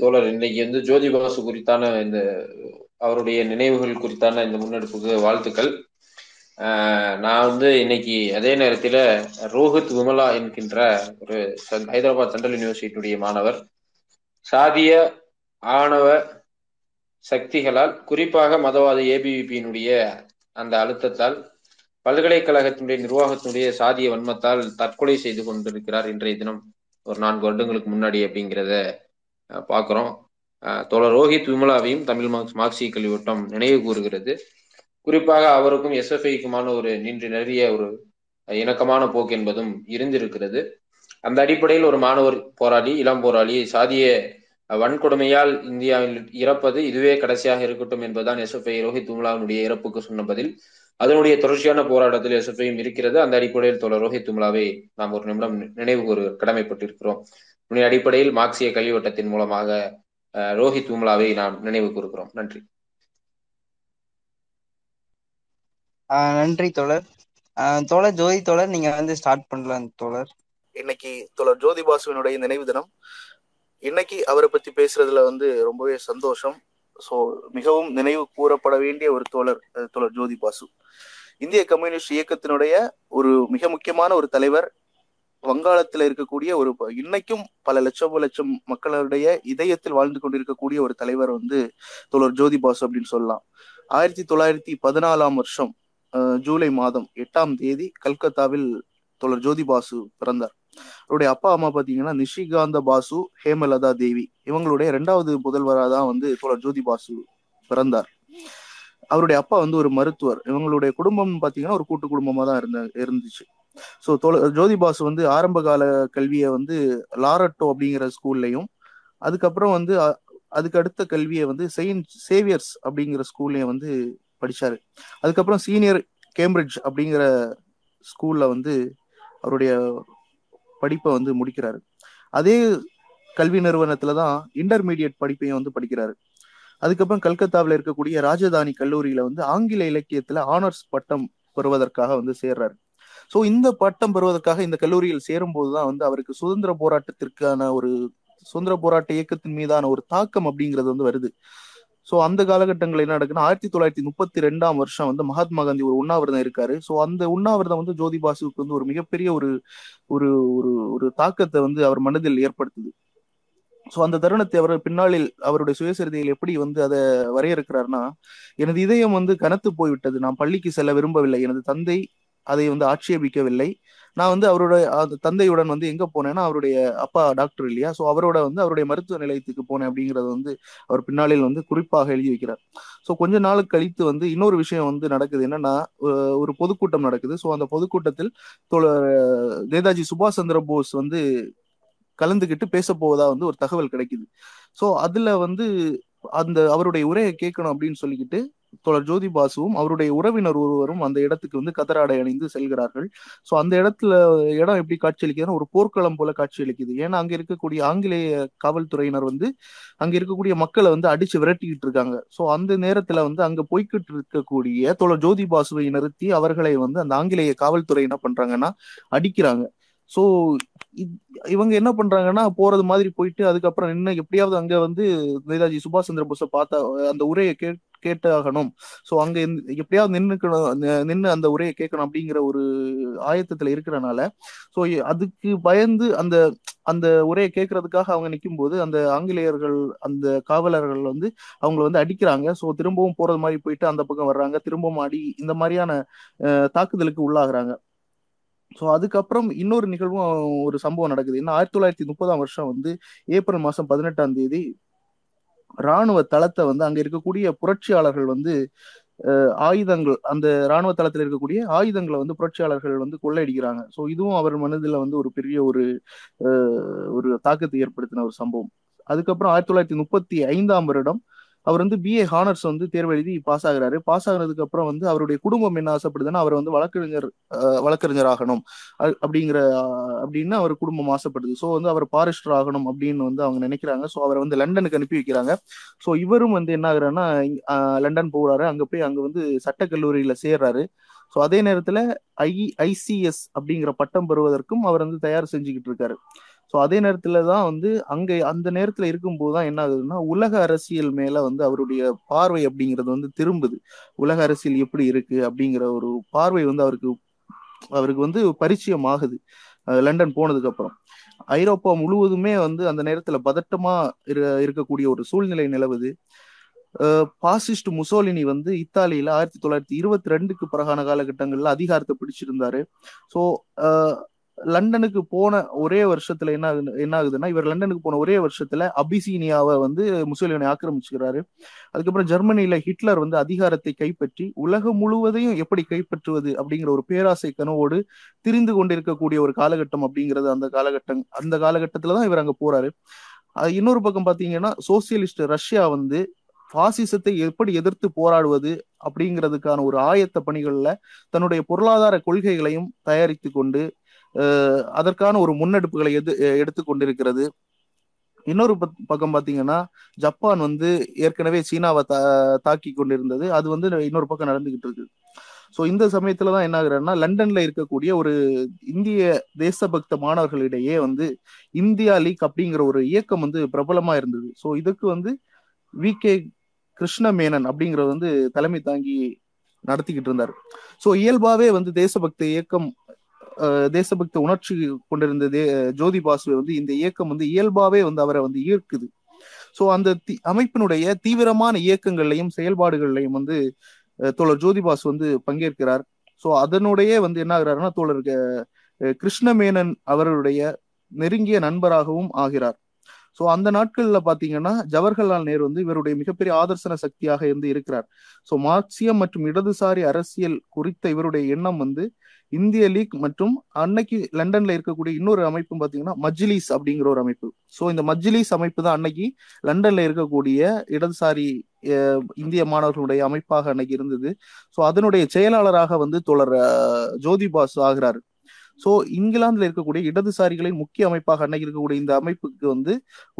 தோழர் இன்னைக்கு வந்து ஜோதி பாசு குறித்தான இந்த அவருடைய நினைவுகள் குறித்தான இந்த முன்னெடுப்புக்கு வாழ்த்துக்கள். நான் வந்து இன்னைக்கு அதே நேரத்தில் ரோஹித் விமலா என்கின்ற ஒரு ஹைதராபாத் சென்ட்ரல் யூனிவர்சிட்டியுடைய மாணவர். சாதிய ஆணவ சக்திகளால் குறிப்பாக மதவாத ஏபிவிபியினுடைய அந்த அழுத்தத்தால் பல்கலைக்கழகத்தினுடைய நிர்வாகத்தினுடைய சாதிய வன்மத்தால் தற்கொலை செய்து கொண்டிருக்கிறார் இன்றைய தினம் ஒரு நான்கு வருடங்களுக்கு முன்னாடி அப்படிங்கிறத பார்க்கிறோம். தோழர் ரோஹித் விமலாவையும் தமிழ் மார்க்ஸ் மார்க்சிய கல்விவட்டம் நினைவு கூறுகிறது. குறிப்பாக அவருக்கும் எஸ்எஃப்ஐக்குமான ஒரு நின்று நிறைய ஒரு இணக்கமான போக்கு என்பதும் இருந்திருக்கிறது. அந்த அடிப்படையில் ஒரு மாணவர் போராளி இளம் போராளி சாதிய வன்கொடுமையால் இந்தியாவில் இறப்பது இதுவே கடைசியாக இருக்கட்டும் என்பதுதான் எஸ்எஃப்ஐ ரோஹித் விமலாவினுடைய இறப்புக்கு சொன்ன பதில். அதனுடைய தொடர்ச்சியான போராட்டத்தில் எஸ்எஃப்ஐயும் இருக்கிறது. அந்த அடிப்படையில் தோழர் ரோஹித் விமலாவை நாம் ஒரு நிமிடம் நினைவு கூறு கடமைப்பட்டிருக்கிறோம். இதனுடைய அடிப்படையில் மார்க்சிய கல்வி வட்டத்தின் மூலமாக ரோஹித் விமலாவை நாம் நினைவு கூறுகிறோம். நன்றி. ஆஹ் நன்றி தோழர். ஆஹ் தோழர் ஜோதி தோழர் நீங்க வந்து ஸ்டார்ட் பண்ணலாம் தோழர். இன்னைக்கு தோழர் ஜோதி பாசுவினுடைய நினைவு தினம். இன்னைக்கு அவரை பத்தி பேசுறதுல வந்து ரொம்பவே சந்தோஷம். ஸோ மிகவும் நினைவு கூறப்பட வேண்டிய ஒரு தோழர் தோழர் ஜோதி பாசு. இந்திய கம்யூனிஸ்ட் இயக்கத்தினுடைய ஒரு மிக முக்கியமான ஒரு தலைவர் வங்காளத்துல இருக்கக்கூடிய ஒரு ப- இன்னைக்கும் பல லட்சம் லட்சம் மக்களுடைய இதயத்தில் வாழ்ந்து கொண்டிருக்கக்கூடிய ஒரு தலைவர் வந்து தோழர் ஜோதி பாசு அப்படின்னு சொல்லலாம். ஆயிரத்தி தொள்ளாயிரத்தி பதினாலாம் வருஷம் ஜூலை மாதம் எட்டாம் தேதி கல்கத்தாவில் தோழர் ஜோதி பாசு பிறந்தார். அவருடைய அப்பா அம்மா பாத்தீங்கன்னா நிஷிகாந்த பாசு ஹேமலதா தேவி இவங்களுடைய இரண்டாவது முதல்வராக தான் வந்து தோழர் ஜோதி பாசு பிறந்தார். அவருடைய அப்பா வந்து ஒரு மருத்துவர். இவங்களுடைய குடும்பம் பாத்தீங்கன்னா ஒரு கூட்டு குடும்பமா தான் இருந்த இருந்துச்சு. ஸோ தோழர் ஜோதி பாஸ் வந்து ஆரம்ப கால கல்வியை வந்து லாரட்டோ அப்படிங்கிற ஸ்கூல்லையும் அதுக்கப்புறம் வந்து அ- அதுக்கு அடுத்த கல்வியை வந்து செயின்ட் சேவியர்ஸ் அப்படிங்கிற ஸ்கூல்லையும் வந்து படித்தார் அதுக்கப்புறம் சீனியர் கேம்பிரிட்ஜ் அப்படிங்கிற ஸ்கூலில் வந்து அவருடைய படிப்பை வந்து முடிக்கிறாரு. அதே கல்வி நிறுவனத்தில் தான் இன்டர்மீடியட் படிப்பையும் வந்து படிக்கிறாரு. அதுக்கப்புறம் கல்கத்தாவில் இருக்கக்கூடிய ராஜதானி கல்லூரியில வந்து ஆங்கில இலக்கியத்துல ஆனர்ஸ் பட்டம் பெறுவதற்காக வந்து சேர்றாரு. ஸோ இந்த பட்டம் பெறுவதற்காக இந்த கல்லூரியில் சேரும் போதுதான் வந்து அவருக்கு சுதந்திர போராட்டத்திற்கான ஒரு சுதந்திர போராட்ட இயக்கத்தின் மீதான ஒரு தாக்கம் அப்படிங்கிறது வந்து வருது. ஸோ அந்த காலகட்டங்கள் என்ன நடக்குன்னா ஆயிரத்தி தொள்ளாயிரத்தி முப்பத்தி ரெண்டாம் வருஷம் வந்து மகாத்மா காந்தி ஒரு உண்ணாவிரதம் இருக்காரு. ஸோ அந்த உண்ணாவிரதம் வந்து ஜோதி பாசுவுக்கு வந்து ஒரு மிகப்பெரிய ஒரு ஒரு ஒரு ஒரு தாக்கத்தை வந்து அவர் மனதில் ஏற்படுத்துது. ஸோ அந்த தருணத்தை அவர் பின்னாளில் அவருடைய சுயசரிதையில் எப்படி வந்து அதை வரையறுக்கிறார்னா எனது இதயம் வந்து கனத்து போய்விட்டது. நான் பள்ளிக்கு செல்ல விரும்பவில்லை. எனது தந்தை அதை வந்து ஆட்சேபிக்கவில்லை. நான் வந்து அவரோட அந்த தந்தையுடன் வந்து எங்க போனேன்னா அவருடைய அப்பா டாக்டர் இல்லையா? ஸோ அவரோட வந்து அவருடைய மருத்துவ நிலையத்துக்கு போனேன் அப்படிங்கறது வந்து அவர் பின்னாளில் வந்து குறிப்பாக எழுதி வைக்கிறார். ஸோ கொஞ்ச நாள் கழித்து வந்து இன்னொரு விஷயம் வந்து நடக்குது. என்னன்னா ஒரு- பொதுக்கூட்டம் நடக்குது. ஸோ அந்த பொதுக்கூட்டத்தில் நேதாஜி சுபாஷ் சந்திர போஸ் வந்து கலந்துக்கிட்டு பேச போவதா வந்து ஒரு தகவல் கிடைக்குது. ஸோ அதுல வந்து அந்த அவருடைய உரையை கேட்கணும் அப்படின்னு சொல்லிக்கிட்டு தோழர் ஜோதி பாசுவும் அவருடைய உறவினர் ஒருவரும் அந்த இடத்துக்கு வந்து கதராடை அணிந்து செல்கிறார்கள். ஸோ அந்த இடத்துல இடம் எப்படி காட்சியளிக்குதுன்னா ஒரு போர்க்களம் போல காட்சியளிக்குது. ஏன்னா அங்க இருக்கக்கூடிய ஆங்கிலேய காவல்துறையினர் வந்து அங்க இருக்கக்கூடிய மக்களை வந்து அடிச்சு விரட்டிக்கிட்டு இருக்காங்க. ஸோ அந்த நேரத்துல வந்து அங்க போய்கிட்டு இருக்கக்கூடிய தோழர் ஜோதி பாசுவை நிறுத்தி அவர்களை வந்து அந்த ஆங்கிலேய காவல்துறை என்ன பண்றாங்கன்னா அடிக்கிறாங்க. ஸோ இவங்க என்ன பண்றாங்கன்னா போறது மாதிரி போயிட்டு அதுக்கப்புறம் என்ன எப்படியாவது அங்க வந்து நேதாஜி சுபாஷ் சந்திர போஸை பார்த்தா அந்த உரையை கேட்டு ஆகணும் ஸோ அங்க எப்படியாவது நின்னுக்கணும் நின்று அந்த உரையை கேட்கணும் அப்படிங்கிற ஒரு ஆயத்தத்துல இருக்கிறனால ஸோ அதுக்கு பயந்து அந்த அந்த உரையை கேட்கறதுக்காக அவங்க நிற்கும் போது அந்த ஆங்கிலேயர்கள் அந்த காவலர்கள் வந்து அவங்கள வந்து அடிக்கிறாங்க. ஸோ திரும்பவும் போறது மாதிரி போயிட்டு அந்த பக்கம் வர்றாங்க. திரும்பவும் அடி இந்த மாதிரியான அஹ், தாக்குதலுக்கு உள்ளாகுறாங்க. ஸோ அதுக்கப்புறம் இன்னொரு நிகழ்வும் ஒரு சம்பவம் நடக்குது. ஏன்னா ஆயிரத்தி தொள்ளாயிரத்தி முப்பதாம் வருஷம் வந்து ஏப்ரல் மாதம் பதினெட்டாம் தேதி ராணுவ தளத்தை வந்து அங்க இருக்கக்கூடிய புரட்சியாளர்கள் வந்து ஆயுதங்கள் அந்த ராணுவ தளத்தில் இருக்கக்கூடிய ஆயுதங்களை வந்து புரட்சியாளர்கள் வந்து கொள்ளையடிக்கிறாங்க. ஸோ இதுவும் அவர் மனதில் வந்து ஒரு பெரிய ஒரு ஒரு தாக்கத்தை ஏற்படுத்தின ஒரு சம்பவம். அதுக்கப்புறம் ஆயிரத்தி தொள்ளாயிரத்தி முப்பத்தி ஐந்தாம் வருடம் அவர் வந்து பிஏ ஹானர்ஸ் வந்து தேர்வு எழுதி பாஸ் ஆகுறாரு. பாஸ் ஆகுறதுக்கு அப்புறம் வந்து அவருடைய குடும்பம் என்ன ஆசைப்படுதுன்னா அவர் வந்து வழக்கறிஞர் வழக்கறிஞர் ஆகணும். அ- அப்படிங்கிற அப்படின்னு அவர் குடும்பம் ஆசைப்படுது. ஸோ வந்து அவர் பாரிஸ்டர் ஆகணும் அப்படின்னு வந்து அவங்க நினைக்கிறாங்க. ஸோ அவரை வந்து லண்டனுக்கு அனுப்பி வைக்கிறாங்க. ஸோ இவரும் வந்து என்ன ஆகுறாருன்னா லண்டன் போகிறாரு அங்கே போய் அங்கே வந்து சட்டக்கல்லூரியில சேர்றாரு. ஸோ அதே நேரத்தில் ஐ ஐசிஎஸ் அப்படிங்கிற பட்டம் பெறுவதற்கும் அவர் வந்து தயார் செஞ்சுக்கிட்டு இருக்காரு. ஸோ அதே நேரத்துல தான் வந்து அங்கே அந்த நேரத்துல இருக்கும்போது தான் என்ன ஆகுதுன்னா உலக அரசியல் மேல வந்து அவருடைய பார்வை அப்படிங்கிறது வந்து திரும்புது. உலக அரசியல் எப்படி இருக்கு அப்படிங்கிற ஒரு பார்வை வந்து அவருக்கு அவருக்கு வந்து பரிச்சயம் ஆகுது லண்டன் போனதுக்கு அப்புறம். ஐரோப்பா முழுவதுமே வந்து அந்த நேரத்துல பதட்டமா இருக்கக்கூடிய ஒரு சூழ்நிலை நிலவுது. பாசிஸ்ட் முசோலினி வந்து இத்தாலியில ஆயிரத்தி தொள்ளாயிரத்தி இருபத்தி ரெண்டுக்கு பிறகான காலகட்டங்கள்ல அதிகாரத்தை பிடிச்சிருந்தாரு. ஸோ லண்டனுக்கு போன ஒரே வருஷத்துல என்ன ஆகுது என்ன ஆகுதுன்னா இவர் லண்டனுக்கு போன ஒரே வருஷத்துல அபிசீனியாவை வந்து முசோலினி ஆக்கிரமிச்சுக்கிறாரு. அதுக்கப்புறம் ஜெர்மனியில ஹிட்லர் வந்து அதிகாரத்தை கைப்பற்றி உலகம் முழுவதையும் எப்படி கைப்பற்றுவது அப்படிங்கிற ஒரு பேராசை கனவோடு திரிந்து கொண்டிருக்கக்கூடிய ஒரு காலகட்டம் அப்படிங்கிறது அந்த காலகட்டம் அந்த காலகட்டத்துலதான் இவர் அங்க போறாரு. இன்னொரு பக்கம் பாத்தீங்கன்னா சோசியலிஸ்ட் ரஷ்யா வந்து பாசிசத்தை எப்படி எதிர்த்து போராடுவது அப்படிங்கிறதுக்கான ஒரு ஆயத்த பணிகள்ல தன்னுடைய பொருளாதார கொள்கைகளையும் தயாரித்து கொண்டு அதற்கான ஒரு முன்னெடுப்புகளை எது எடுத்து கொண்டிருக்கிறது. இன்னொரு பக்கம் பாத்தீங்கன்னா ஜப்பான் வந்து ஏற்கனவே சீனாவை தா தாக்கி கொண்டிருந்தது. அது வந்து இன்னொரு பக்கம் நடந்துகிட்டு இருக்கு. ஸோ இந்த சமயத்துல தான் என்ன ஆகுறேன்னா லண்டன்ல இருக்கக்கூடிய ஒரு இந்திய தேசபக்த மாணவர்களிடையே வந்து இந்தியா லீக் அப்படிங்கிற ஒரு இயக்கம் வந்து பிரபலமா இருந்தது. ஸோ இதுக்கு வந்து வி கே கிருஷ்ணமேனன் அப்படிங்கிறது வந்து தலைமை தாங்கி நடத்திக்கிட்டு இருந்தார். ஸோ இயல்பாவே வந்து தேசபக்த இயக்கம் தேசபக்த உணர்ச்சி கொண்டிருந்த தே ஜோதி பாசுவை வந்து இந்த இயக்கம் வந்து இயல்பாவே வந்து அவரை வந்து ஈர்க்குது. ஸோ அந்த அமைப்பினுடைய தீவிரமான இயக்கங்கள்லையும் செயல்பாடுகள்லையும் வந்து தோழர் ஜோதி பாசு வந்து பங்கேற்கிறார். ஸோ அதனுடைய வந்து என்ன ஆகிறாருன்னா தோழர் கிருஷ்ணமேனன் அவருடைய நெருங்கிய நண்பராகவும் ஆகிறார். ஸோ அந்த நாட்கள்ல பாத்தீங்கன்னா ஜவஹர்லால் நேரு வந்து இவருடைய மிகப்பெரிய ஆதர்சன சக்தியாக இருந்து இருக்கிறார். ஸோ மார்க்சியம் மற்றும் இடதுசாரி அரசியல் குறித்த இவருடைய எண்ணம் வந்து இந்திய லீக் மற்றும் அன்னைக்கு லண்டன்ல இருக்கக்கூடிய இன்னொரு அமைப்பு பாத்தீங்கன்னா மஜ்லிஸ் அப்படிங்கிற ஒரு அமைப்பு. ஸோ இந்த மஜ்லிஸ் அமைப்பு தான் அன்னைக்கு லண்டன்ல இருக்கக்கூடிய இடதுசாரி இந்திய மாணவர்களுடைய அமைப்பாக அன்னைக்கு இருந்தது. ஸோ அதனுடைய செயலாளராக வந்து தோழர் ஜோதி பாசு ஆகிறாரு. ஸோ இங்கிலாந்துல இருக்கக்கூடிய இடதுசாரிகளின் முக்கிய அமைப்பாக அன்னைக்கு இருக்கக்கூடிய இந்த அமைப்புக்கு வந்து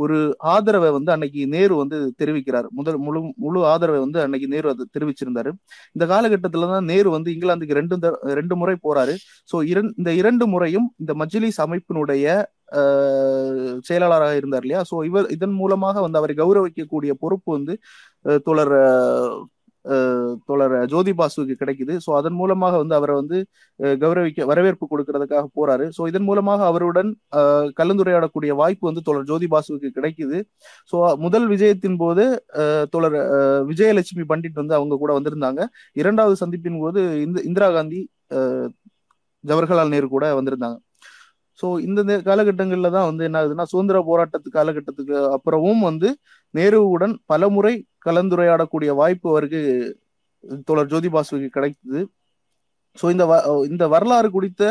ஒரு ஆதரவை வந்து அன்னைக்கு நேரு வந்து தெரிவிக்கிறார். முதல் முழு முழு ஆதரவை வந்து அன்னைக்கு நேரு அது தெரிவிச்சிருந்தாரு. இந்த காலகட்டத்துல தான் நேரு வந்து இங்கிலாந்துக்கு ரெண்டு ரெண்டு முறை போறாரு. ஸோ இந்த இரண்டு முறையும் இந்த மஜ்லிஸ் அமைப்பினுடைய செயலாளராக இருந்தார் இல்லையா? ஸோ இவர் இதன் மூலமாக வந்து அவரை கௌரவிக்கக்கூடிய பொறுப்பு வந்து தோழர் தோழர் ஜோதி பாசுக்கு கிடைக்குது. ஸோ அதன் மூலமாக வந்து அவரை வந்து கௌரவிக்க வரவேற்பு கொடுக்கறதுக்காக போறாரு. ஸோ இதன் மூலமாக அவருடன் கலந்துரையாடக்கூடிய வாய்ப்பு வந்து தோழர் ஜோதி பாசுக்கு கிடைக்குது. ஸோ முதல் விஜயத்தின் போது தோழர் விஜயலட்சுமி பண்டிட் வந்து அவங்க கூட வந்திருந்தாங்க. இரண்டாவது சந்திப்பின் போது இந்த இந்திரா காந்தி ஜவஹர்லால் நேரு கூட வந்திருந்தாங்க. ஸோ இந்த காலகட்டங்களில் தான் வந்து என்ன ஆகுதுன்னா சுதந்திர போராட்டத்து காலகட்டத்துக்கு அப்புறமும் வந்து நேருவுடன் பல முறை கலந்துரையாடக்கூடிய வாய்ப்பு அவருக்கு தோழர் ஜோதி பாசுவுக்கு கிடைத்தது. ஸோ இந்த இந்த வரலாறு குறித்த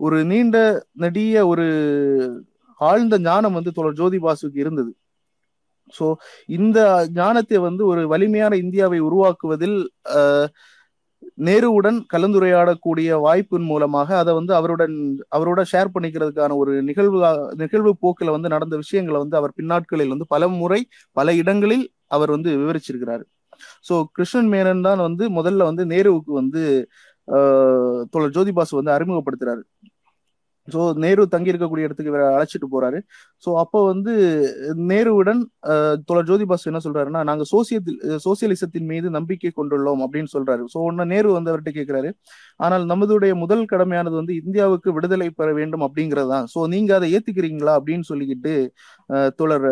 ஒரு நீண்ட நெடிய ஒரு ஆழ்ந்த ஞானம் வந்து தோழர் ஜோதி பாசுவுக்கு இருந்தது. ஸோ இந்த ஞானத்தை வந்து ஒரு வலிமையான இந்தியாவை உருவாக்குவதில் நேருவுடன் கலந்துரையாடக்கூடிய வாய்ப்பின் மூலமாக அதை வந்து அவருடன் அவரோட ஷேர் பண்ணிக்கிறதுக்கான ஒரு நிகழ்வு நிகழ்வு போக்கில் வந்து நடந்த விஷயங்களை வந்து அவர் பின்னாட்களில் வந்து பல முறை பல இடங்களில் அவர் வந்து விவரிச்சிருக்கிறாரு. ஸோ கிருஷ்ணன் மேனன் தான் வந்து முதல்ல வந்து நேருவுக்கு வந்து தோழர் ஜோதிபாசு வந்து அறிமுகப்படுத்துறாரு. ஸோ நேரு தங்கி இருக்கக்கூடிய இடத்துக்கு இவரை அழைச்சிட்டு போறாரு. ஸோ அப்போ வந்து நேருவுடன் தோழர் ஜோதிபாசு என்ன சொல்றாருன்னா நாங்க சோசியத்தில் சோசியலிசத்தின் மீது நம்பிக்கை கொண்டுள்ளோம் அப்படின்னு சொல்றாரு. ஸோ ஒன்னு நேரு வந்து அவர்கிட்ட கேட்கிறாரு ஆனால் நமதுடைய முதல் கடமையானது வந்து இந்தியாவுக்கு விடுதலை பெற வேண்டும் அப்படிங்கிறது தான். ஸோ நீங்க அதை ஏத்துக்கிறீங்களா? அப்படின்னு சொல்லிக்கிட்டு தோழர்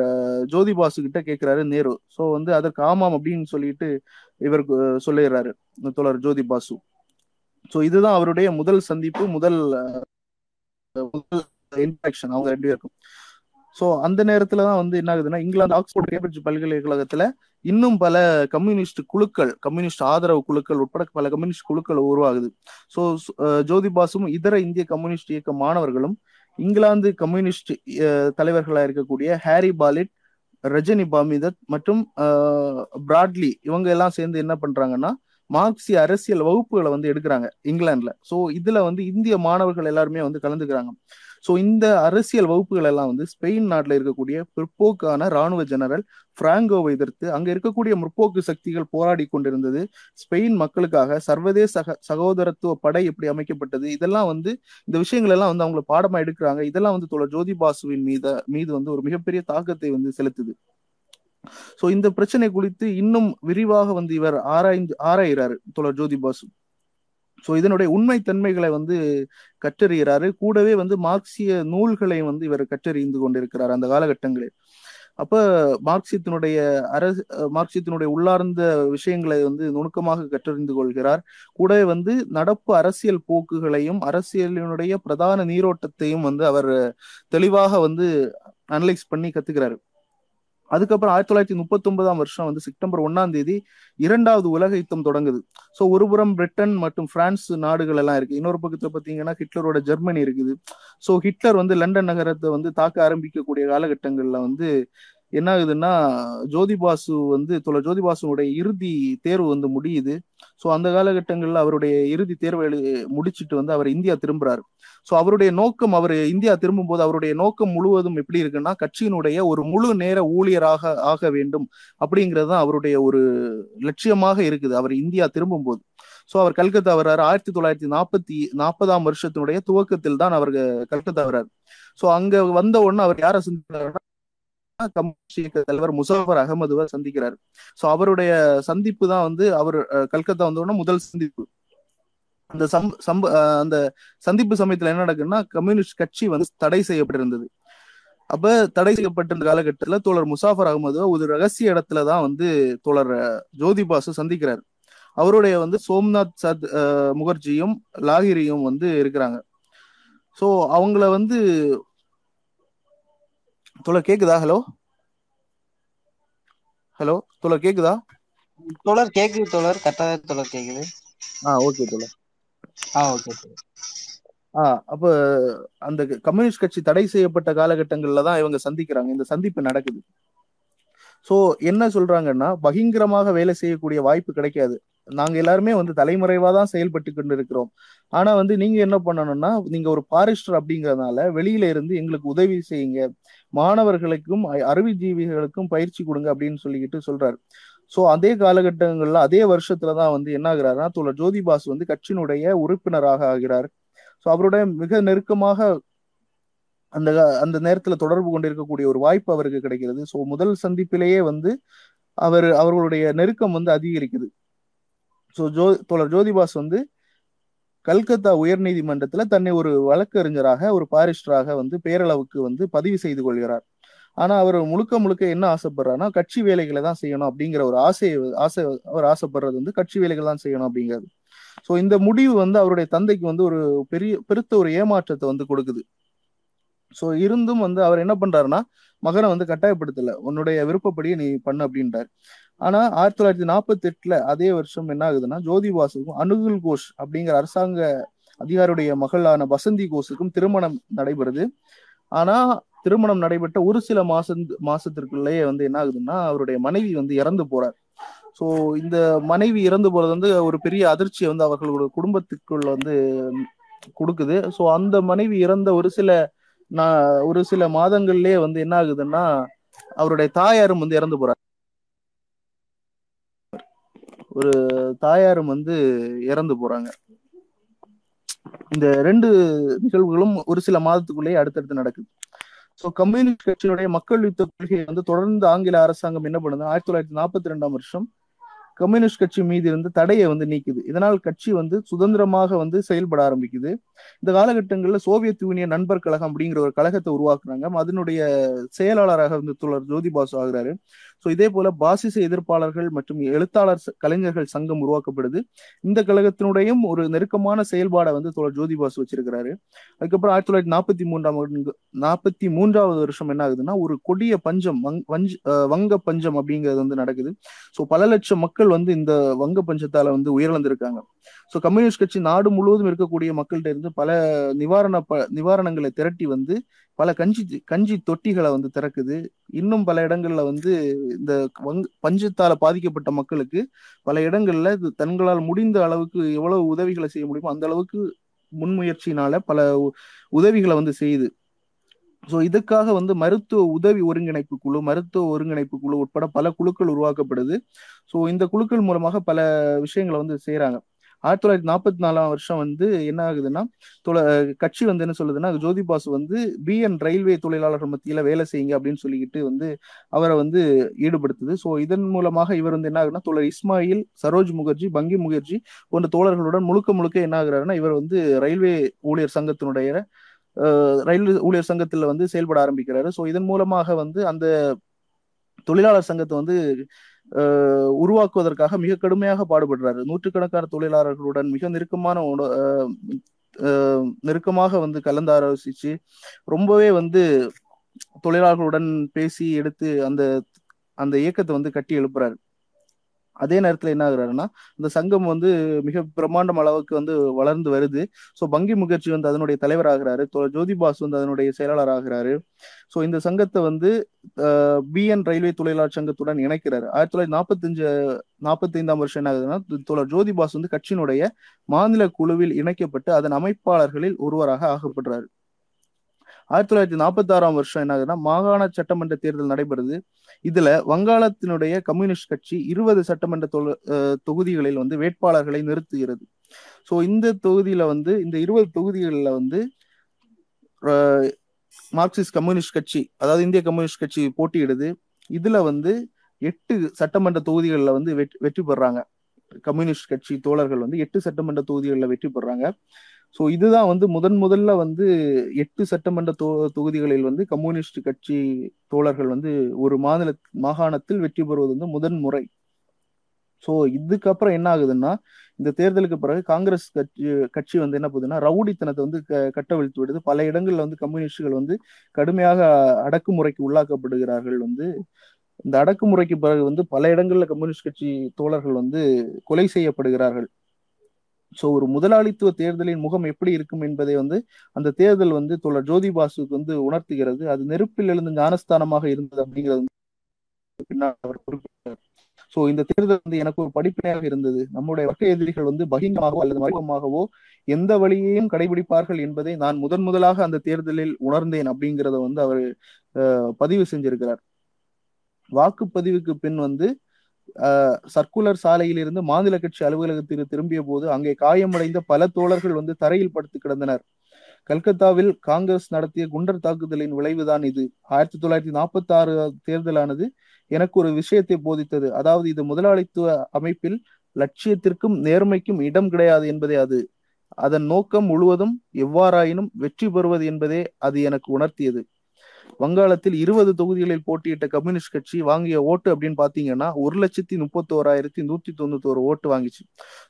ஜோதிபாசு கிட்ட கேட்கிறாரு நேரு. ஸோ வந்து அதற்கு ஆமாம் அப்படின்னு சொல்லிட்டு இவர் சொல்லிடுறாரு தோழர் ஜோதிபாசு ஸோ இதுதான் அவருடைய முதல் சந்திப்பு முதல் இன்ஃபெக்ஷன் அவங்க ரெண்டு பேருக்கும். ஸோ அந்த நேரத்துல தான் வந்து என்ன ஆகுதுன்னா இங்கிலாந்து ஆக்ஸ்போர்ட் கேம்பிரிட்ஜ் பல்கலைக்கழகத்துல இன்னும் பல கம்யூனிஸ்ட் குழுக்கள் கம்யூனிஸ்ட் ஆதரவு குழுக்கள் உட்பட பல கம்யூனிஸ்ட் குழுக்கள் உருவாகுது. ஸோ ஜோதிபாசும் இதர இந்திய கம்யூனிஸ்ட் இயக்க மாணவர்களும் இங்கிலாந்து கம்யூனிஸ்ட் தலைவர்களாக இருக்கக்கூடிய ஹாரி பாலிட் ரஜினி பாமிதத் மற்றும் பிராட்லி இவங்க எல்லாம் சேர்ந்து என்ன பண்றாங்கன்னா மார்க்சிய அரசியல் வகுப்புகளை வந்து எடுக்கிறாங்க இங்கிலாந்துல. ஸோ இதுல வந்து இந்திய மாணவர்கள் எல்லாருமே வந்து கலந்துக்கிறாங்க. ஸோ இந்த அரசியல் வகுப்புகள் எல்லாம் வந்து ஸ்பெயின் நாட்டில் இருக்கக்கூடிய பிற்போக்கான ராணுவ ஜெனரல் பிராங்கோவை எதிர்த்து அங்க இருக்கக்கூடிய முற்போக்கு சக்திகள் போராடி கொண்டிருந்தது ஸ்பெயின் மக்களுக்காக. சர்வதேச சக சகோதரத்துவ படை எப்படி அமைக்கப்பட்டது? இதெல்லாம் வந்து இந்த விஷயங்கள் எல்லாம் வந்து அவங்களை பாடமா எடுக்கிறாங்க. இதெல்லாம் வந்து தோழர் ஜோதி பாசுவின் மீத மீது வந்து ஒரு மிகப்பெரிய தாக்கத்தை வந்து செலுத்துது. சோ இந்த பிரச்சனை குறித்து இன்னும் விரிவாக வந்து இவர் ஆராய்ந்து ஆராயிறாரு தோழர் ஜோதி பாசு. சோ இதனுடைய உண்மை தன்மைகளை வந்து கற்றறிகிறாரு. கூடவே வந்து மார்க்சிய நூல்களை வந்து இவர் கற்றறிந்து கொண்டிருக்கிறார் அந்த காலகட்டங்களில். அப்ப மார்க்சியத்தினுடைய அரசு மார்க்சியத்தினுடைய உள்ளார்ந்த விஷயங்களை வந்து நுணுக்கமாக கற்றறிந்து கொள்கிறார். கூடவே வந்து நடப்பு அரசியல் போக்குகளையும் அரசியலினுடைய பிரதான நீரோட்டத்தையும் வந்து அவர் தெளிவாக வந்து அனலைஸ் பண்ணி கத்துக்கிறாரு. அதுக்கப்புறம் ஆயிரத்தி தொள்ளாயிரத்தி முப்பத்தி ஒன்பதாம் வருஷம் வந்து செப்டம்பர் ஒன்னாம் தேதி இரண்டாவது உலக யுத்தம் தொடங்குது. ஸோ ஒருபுறம் பிரிட்டன் மற்றும் பிரான்ஸ் நாடுகள் எல்லாம் இருக்கு. இன்னொரு பக்கத்துல பாத்தீங்கன்னா ஹிட்லரோட ஜெர்மனி இருக்குது. ஸோ ஹிட்லர் வந்து லண்டன் நகரத்தை வந்து தாக்க ஆரம்பிக்கக்கூடிய காலகட்டங்கள்ல வந்து என்ன ஆகுதுன்னா ஜோதிபாசு வந்து தொலை ஜோதிபாசுடைய இறுதி தேர்வு வந்து முடியுது. ஸோ அந்த காலகட்டங்களில் அவருடைய இறுதி தேர்வை முடிச்சிட்டு முடிச்சுட்டு வந்து அவர் இந்தியா திரும்புறாரு. ஸோ அவருடைய நோக்கம் அவர் இந்தியா திரும்பும்போது அவருடைய நோக்கம் முழுவதும் எப்படி இருக்குன்னா கட்சியினுடைய ஒரு முழு நேர ஊழியராக ஆக வேண்டும் அப்படிங்கிறது தான் அவருடைய ஒரு லட்சியமாக இருக்குது அவர் இந்தியா திரும்பும்போது. ஸோ அவர் கல்கத்தா வர்றாரு. ஆயிரத்தி தொள்ளாயிரத்தி நாற்பத்தி நாற்பதாம் வருஷத்தினுடைய துவக்கத்தில் தான் அவர் கல்கத்தா வர்றாரு. ஸோ அங்க வந்த உடனே அவர் யாரை சந்திக்கிறாருன்னா கம்யூனிஸ்ட் இயக்க தலைவர் முசாஃபர் அகமதுவை சந்திக்கிறார். ஸோ அவருடைய சந்திப்பு தான் வந்து அவர் கல்கத்தா வந்த உடனே முதல் சந்திப்பு. அந்த சம் சம்ப அந்த சந்திப்பு சமயத்துல என்ன நடக்குன்னா கம்யூனிஸ்ட் கட்சி வந்து தடை செய்யப்பட்டிருந்தது. அப்ப தடை செய்யப்பட்டிருந்த காலகட்டத்துல தோழர் முசாஃபர் அகமது ஒரு ரகசிய இடத்துல தான் வந்து தோழர் ஜோதிபாசு சந்திக்கிறார். அவருடைய வந்து சோம்நாத் சத் முகர்ஜியும் லாகிரியும் வந்து இருக்கிறாங்க. ஸோ அவங்கள வந்து தோழர் கேக்குதா? ஹலோ? ஹலோ? தோழர் கேக்குதா? தோழர் கேக்குது தோழர். கரெக்டாக தோழர் கேக்குது. ஆ ஓகே தோழர். அப்ப அந்த கம்யூனிஸ்ட் கட்சி தடை செய்யப்பட்ட காலகட்டங்கள்ல தான் இவங்க சந்திக்கிறாங்க. இந்த சந்திப்பு நடக்குது. சோ என்ன சொல்றாங்கன்னா பகிங்கரமாக வேலை செய்யக்கூடிய வாய்ப்பு கிடைக்காது. நாங்க எல்லாருமே வந்து தலைமுறைவா தான் செயல்பட்டு கொண்டு இருக்கிறோம் ஆனா வந்து நீங்க என்ன பண்ணணும்னா நீங்க ஒரு பாரிஸ்டர் அப்படிங்கறதுனால வெளியில இருந்து எங்களுக்கு உதவி செய்யுங்க. மாணவர்களுக்கும் அறிவுஜீவிகளுக்கும் பயிற்சி கொடுங்க அப்படின்னு சொல்லிக்கிட்டு சொல்றாரு. சோ அதே காலகட்டங்கள்ல அதே வருஷத்துலதான் வந்து என்ன ஆகுறாருன்னா தோழர் ஜோதிபாஸ் வந்து கட்சியினுடைய உறுப்பினராக ஆகிறார். ஸோ அவருடைய மிக நெருக்கமாக அந்த அந்த நேரத்துல தொடர்பு கொண்டிருக்கக்கூடிய ஒரு வாய்ப்பு அவருக்கு கிடைக்கிறது. ஸோ முதல் சந்திப்பிலேயே வந்து அவர் அவர்களுடைய நெருக்கம் வந்து அதிகரிக்குது. ஸோ ஜோ தோழர் ஜோதிபாஸ் வந்து கல்கத்தா உயர் நீதிமன்றத்துல தன்னை ஒரு வழக்கறிஞராக ஒரு பாரிஸ்டராக வந்து பேரளவுக்கு வந்து பதிவு செய்து கொள்கிறார். ஆனா அவர் முழுக்க முழுக்க என்ன ஆசைப்படுறாருன்னா கட்சி வேலைகளை தான் செய்யணும் அப்படிங்கிற ஒரு ஆசையை ஆசை அவர் ஆசைப்படுறது வந்து கட்சி வேலைகள் தான் செய்யணும் அப்படிங்கிறது. ஸோ இந்த முடிவு வந்து அவருடைய தந்தைக்கு வந்து ஒரு பெரிய பெருத்த ஒரு ஏமாற்றத்தை வந்து கொடுக்குது. ஸோ இருந்தும் வந்து அவர் என்ன பண்றாருன்னா மகனை வந்து கட்டாயப்படுத்தல. உன்னுடைய விருப்பப்படியே நீ பண்ணு அப்படின்றாரு. ஆனா ஆயிரத்தி தொள்ளாயிரத்தி நாற்பத்தி எட்டுல அதே வருஷம் என்ன ஆகுதுன்னா ஜோதி பாசுக்கும் அனுகுல் கோஷ் அப்படிங்கிற அரசாங்க அதிகாரியுடைய மகளான வசந்தி கோஷுக்கும் திருமணம் நடைபெறுது. ஆனா திருமணம் நடைபெற்ற ஒரு சில மாசம் மாசத்திற்குள்ளேயே வந்து என்ன ஆகுதுன்னா அவருடைய மனைவி வந்து இறந்து போறார். ஸோ இந்த மனைவி இறந்து போறது வந்து ஒரு பெரிய அதிர்ச்சியை வந்து அவர்களோட குடும்பத்துக்குள்ள வந்து கொடுக்குது. ஸோ அந்த மனைவி இறந்த ஒரு சில நான் ஒரு சில மாதங்கள்லயே வந்து என்ன ஆகுதுன்னா அவருடைய தாயாரும் வந்து இறந்து போறார். ஒரு தாயாரும் வந்து இறந்து போறாங்க. இந்த ரெண்டு நிகழ்வுகளும் ஒரு சில மாதத்துக்குள்ளேயே அடுத்தடுத்து நடக்குது. ஸோ கம்யூனிஸ்ட் கட்சியினுடைய மக்கள் யுத்த கொள்கையை வந்து தொடர்ந்து ஆங்கில அரசாங்கம் என்ன பண்ணுது? ஆயிரத்தி தொள்ளாயிரத்தி நாற்பத்தி ரெண்டாம் வருஷம் கம்யூனிஸ்ட் கட்சி மீது இருந்து தடையை வந்து நீக்குது. இதனால் கட்சி வந்து சுதந்திரமாக வந்து செயல்பட ஆரம்பிக்குது. இந்த காலகட்டங்களில் சோவியத் யூனியன் நண்பர் கழகம் அப்படிங்கிற ஒரு கழகத்தை உருவாக்குறாங்க. அதனுடைய செயலாளராக வந்து தோழர் ஜோதிபாசு ஆகிறாரு. ஸோ இதே போல பாசிச எதிர்ப்பாளர்கள் மற்றும் எழுத்தாளர் கலைஞர்கள் சங்கம் உருவாக்கப்படுது. இந்த கழகத்தினுடையும் ஒரு நெருக்கமான செயல்பாடை வந்து தோழர் ஜோதி பாசு வச்சிருக்கிறாரு. அதுக்கப்புறம் ஆயிரத்தி தொள்ளாயிரத்தி நாற்பத்தி மூன்றாம் நாற்பத்தி மூன்றாவது வருஷம் என்ன ஆகுதுன்னா ஒரு கொடிய பஞ்சம் வங்க பஞ்சம் அப்படிங்கிறது வந்து நடக்குது. ஸோ பல லட்சம் மக்கள் வந்து இந்த வங்க பஞ்சத்தால வந்து உயிரிழந்திருக்காங்க. ஸோ கம்யூனிஸ்ட் கட்சி நாடு முழுவதும் இருக்கக்கூடிய மக்கள்கிட்ட இருந்து பல நிவாரண ப நிவாரணங்களை திரட்டி வந்து பல கஞ்சி கஞ்சி தொட்டிகளை வந்து திறக்குது. இன்னும் பல இடங்கள்ல வந்து இந்த வங் பஞ்சத்தால பாதிக்கப்பட்ட மக்களுக்கு பல இடங்கள்ல இது தங்களால் முடிந்த அளவுக்கு எவ்வளவு உதவிகளை செய்ய முடியுமோ அந்த அளவுக்கு முன்முயற்சியினால பல உதவிகளை வந்து செய்யுது. ஸோ இதுக்காக வந்து மருத்துவ உதவி ஒருங்கிணைப்பு குழு மருத்துவ ஒருங்கிணைப்பு குழு உட்பட பல குழுக்கள் உருவாக்கப்படுது. ஸோ இந்த குழுக்கள் மூலமாக பல விஷயங்களை வந்து செய்யறாங்க ஆயிரத்தி தொள்ளாயிரத்தி நாற்பத்தி நாலாம் வருஷம் வந்து என்ன ஆகுதுன்னா தொலை கட்சி வந்து என்ன சொல்லுதுன்னா ஜோதி பாசு வந்து பிஎன் ரயில்வே தொழிலாளர்கள் மத்தியில வேலை செய்யுங்க அப்படின்னு சொல்லிக்கிட்டு வந்து அவரை வந்து ஈடுபடுத்துது. ஸோ இதன் மூலமாக இவர் வந்து என்ன ஆகுதுன்னா தோழர் இஸ்மாயில் சரோஜ் முகர்ஜி பங்கி முகர்ஜி போன்ற தோழர்களுடன் முழுக்க முழுக்க என்ன ஆகுறாருன்னா இவர் வந்து ரயில்வே ஊழியர் சங்கத்தினுடைய ரயில்வே ஊழியர் சங்கத்துல வந்து செயல்பட ஆரம்பிக்கிறாரு. ஸோ இதன் மூலமாக வந்து அந்த தொழிலாளர் சங்கத்தை வந்து உருவாக்குவதற்காக மிக கடுமையாக பாடுபடுறாரு. நூற்றுக்கணக்கான தொழிலாளர்களுடன் மிக நெருக்கமான நெருக்கமாக வந்து கலந்தாலோசிச்சு ரொம்பவே வந்து தொழிலாளர்களுடன் பேசி எடுத்து அந்த அந்த இயக்கத்தை வந்து கட்டி எழுப்புறாரு. அதே நேரத்துல என்ன ஆகுறாருன்னா இந்த சங்கம் வந்து மிக பிரம்மாண்டம் அளவுக்கு வந்து வளர்ந்து வருது. ஸோ பங்கி முகர்ஜி வந்து அதனுடைய தலைவர் ஆகிறாரு. ஜோதி பாஸ் வந்து அதனுடைய செயலாளர் ஆகிறாரு. ஸோ இந்த சங்கத்தை வந்து பிஎன் ரயில்வே தொழிலாளர் சங்கத்துடன் இணைக்கிறாரு. ஆயிரத்தி தொள்ளாயிரத்தி நாற்பத்தஞ்சு நாற்பத்தி ஐந்தாம் வருஷம் என்ன ஆகுதுன்னா தோழர் ஜோதி பாஸ் வந்து கட்சியினுடைய மாநில குழுவில் இணைக்கப்பட்டு அதன் அமைப்பாளர்களில் ஒருவராக ஆகப்படுறாரு. ஆயிரத்தி தொள்ளாயிரத்தி நாற்பத்தி ஆறாம் வருஷம் என்ன ஆகுதுன்னா மாகாண சட்டமன்ற தேர்தல் நடைபெறுது. இதுல வங்காளத்தினுடைய கம்யூனிஸ்ட் கட்சி இருபது சட்டமன்ற தொகுதிகளில் வந்து வேட்பாளர்களை நிறுத்துகிறது. ஸோ இந்த தொகுதியில வந்து இந்த இருபது தொகுதிகளில் வந்து மார்க்சிஸ்ட் கம்யூனிஸ்ட் கட்சி அதாவது இந்திய கம்யூனிஸ்ட் கட்சி போட்டியிடுது. இதுல வந்து எட்டு சட்டமன்ற தொகுதிகளில் வந்து வெற்றி பெறாங்க. கம்யூனிஸ்ட் கட்சி தோழர்கள் வந்து எட்டு சட்டமன்ற தொகுதிகளில் வெற்றி பெறாங்க. ஸோ இதுதான் வந்து முதன் முதல்ல வந்து எட்டு சட்டமன்ற தொ தொகுதிகளில் வந்து கம்யூனிஸ்ட் கட்சி தோழர்கள் வந்து ஒரு மாநில மாகாணத்தில் வெற்றி பெறுவது வந்து முதன் முறை. ஸோ இதுக்கப்புறம் என்ன ஆகுதுன்னா இந்த தேர்தலுக்கு பிறகு காங்கிரஸ் கட்சி கட்சி வந்து என்ன போகுதுன்னா ரவுடித்தனத்தை வந்து கட்டவிழ்த்து விடுது. பல இடங்கள்ல வந்து கம்யூனிஸ்டுகள் வந்து கடுமையாக அடக்குமுறைக்கு உள்ளாக்கப்படுகிறார்கள் வந்து. இந்த அடக்குமுறைக்கு பிறகு வந்து பல இடங்கள்ல கம்யூனிஸ்ட் கட்சி தோழர்கள் வந்து கொலை செய்யப்படுகிறார்கள். ஸோ ஒரு முதலாளித்துவ தேர்தலின் முகம் எப்படி இருக்கும் என்பதை வந்து அந்த தேர்தல் வந்து தோழர் ஜோதி பாசுக்கு வந்து உணர்த்துகிறது. அது நெருப்பில் எழுந்த ஞானஸ்தானமாக இருந்தது அப்படிங்கிறது பின்னால் அவர் குறிப்பிட்டார். ஸோ இந்த தேர்தல் வந்து எனக்கு ஒரு படிப்பினையாக இருந்தது. நம்முடைய வர்க்க எதிரிகள் வந்து பகிங்கமாகவோ அல்லது மறைமுகமாகவோ எந்த வழியையும் கடைபிடிப்பார்கள் என்பதை நான் முதன் முதலாக அந்த தேர்தலில் உணர்ந்தேன் அப்படிங்கிறத வந்து அவர் பதிவு செஞ்சிருக்கிறார். வாக்குப்பதிவுக்கு பின் வந்து சர்க்குலர் சாலையில் இருந்து மாநில கட்சி அலுவலகத்திற்கு திரும்பிய போது அங்கே காயமடைந்த பல தோழர்கள் வந்து தரையில் படுத்து கிடந்தனர். கல்கத்தாவில் காங்கிரஸ் நடத்திய குண்டர் தாக்குதலின் விளைவுதான் இது. ஆயிரத்தி தொள்ளாயிரத்தி நாற்பத்தி ஆறு தேர்தலானது எனக்கு ஒரு விஷயத்தை போதித்தது. அதாவது இது முதலாளித்துவ அமைப்பில் லட்சியத்திற்கும் நேர்மைக்கும் இடம் கிடையாது என்பதே அது. அதன் நோக்கம் முழுவதும் எவ்வாறாயினும் வெற்றி பெறுவது என்பதே அது எனக்கு உணர்த்தியது. வங்காளத்தில் இருபது தொகுதிகளில் போட்டியிட்ட கம்யூனிஸ்ட் கட்சி வாங்கிய ஓட்டு அப்படின்னு பாத்தீங்கன்னா ஒரு லட்சத்தி முப்பத்தோராயிரத்தி நூத்தி தொண்ணூத்தோரு ஓட்டு வாங்கிச்சு.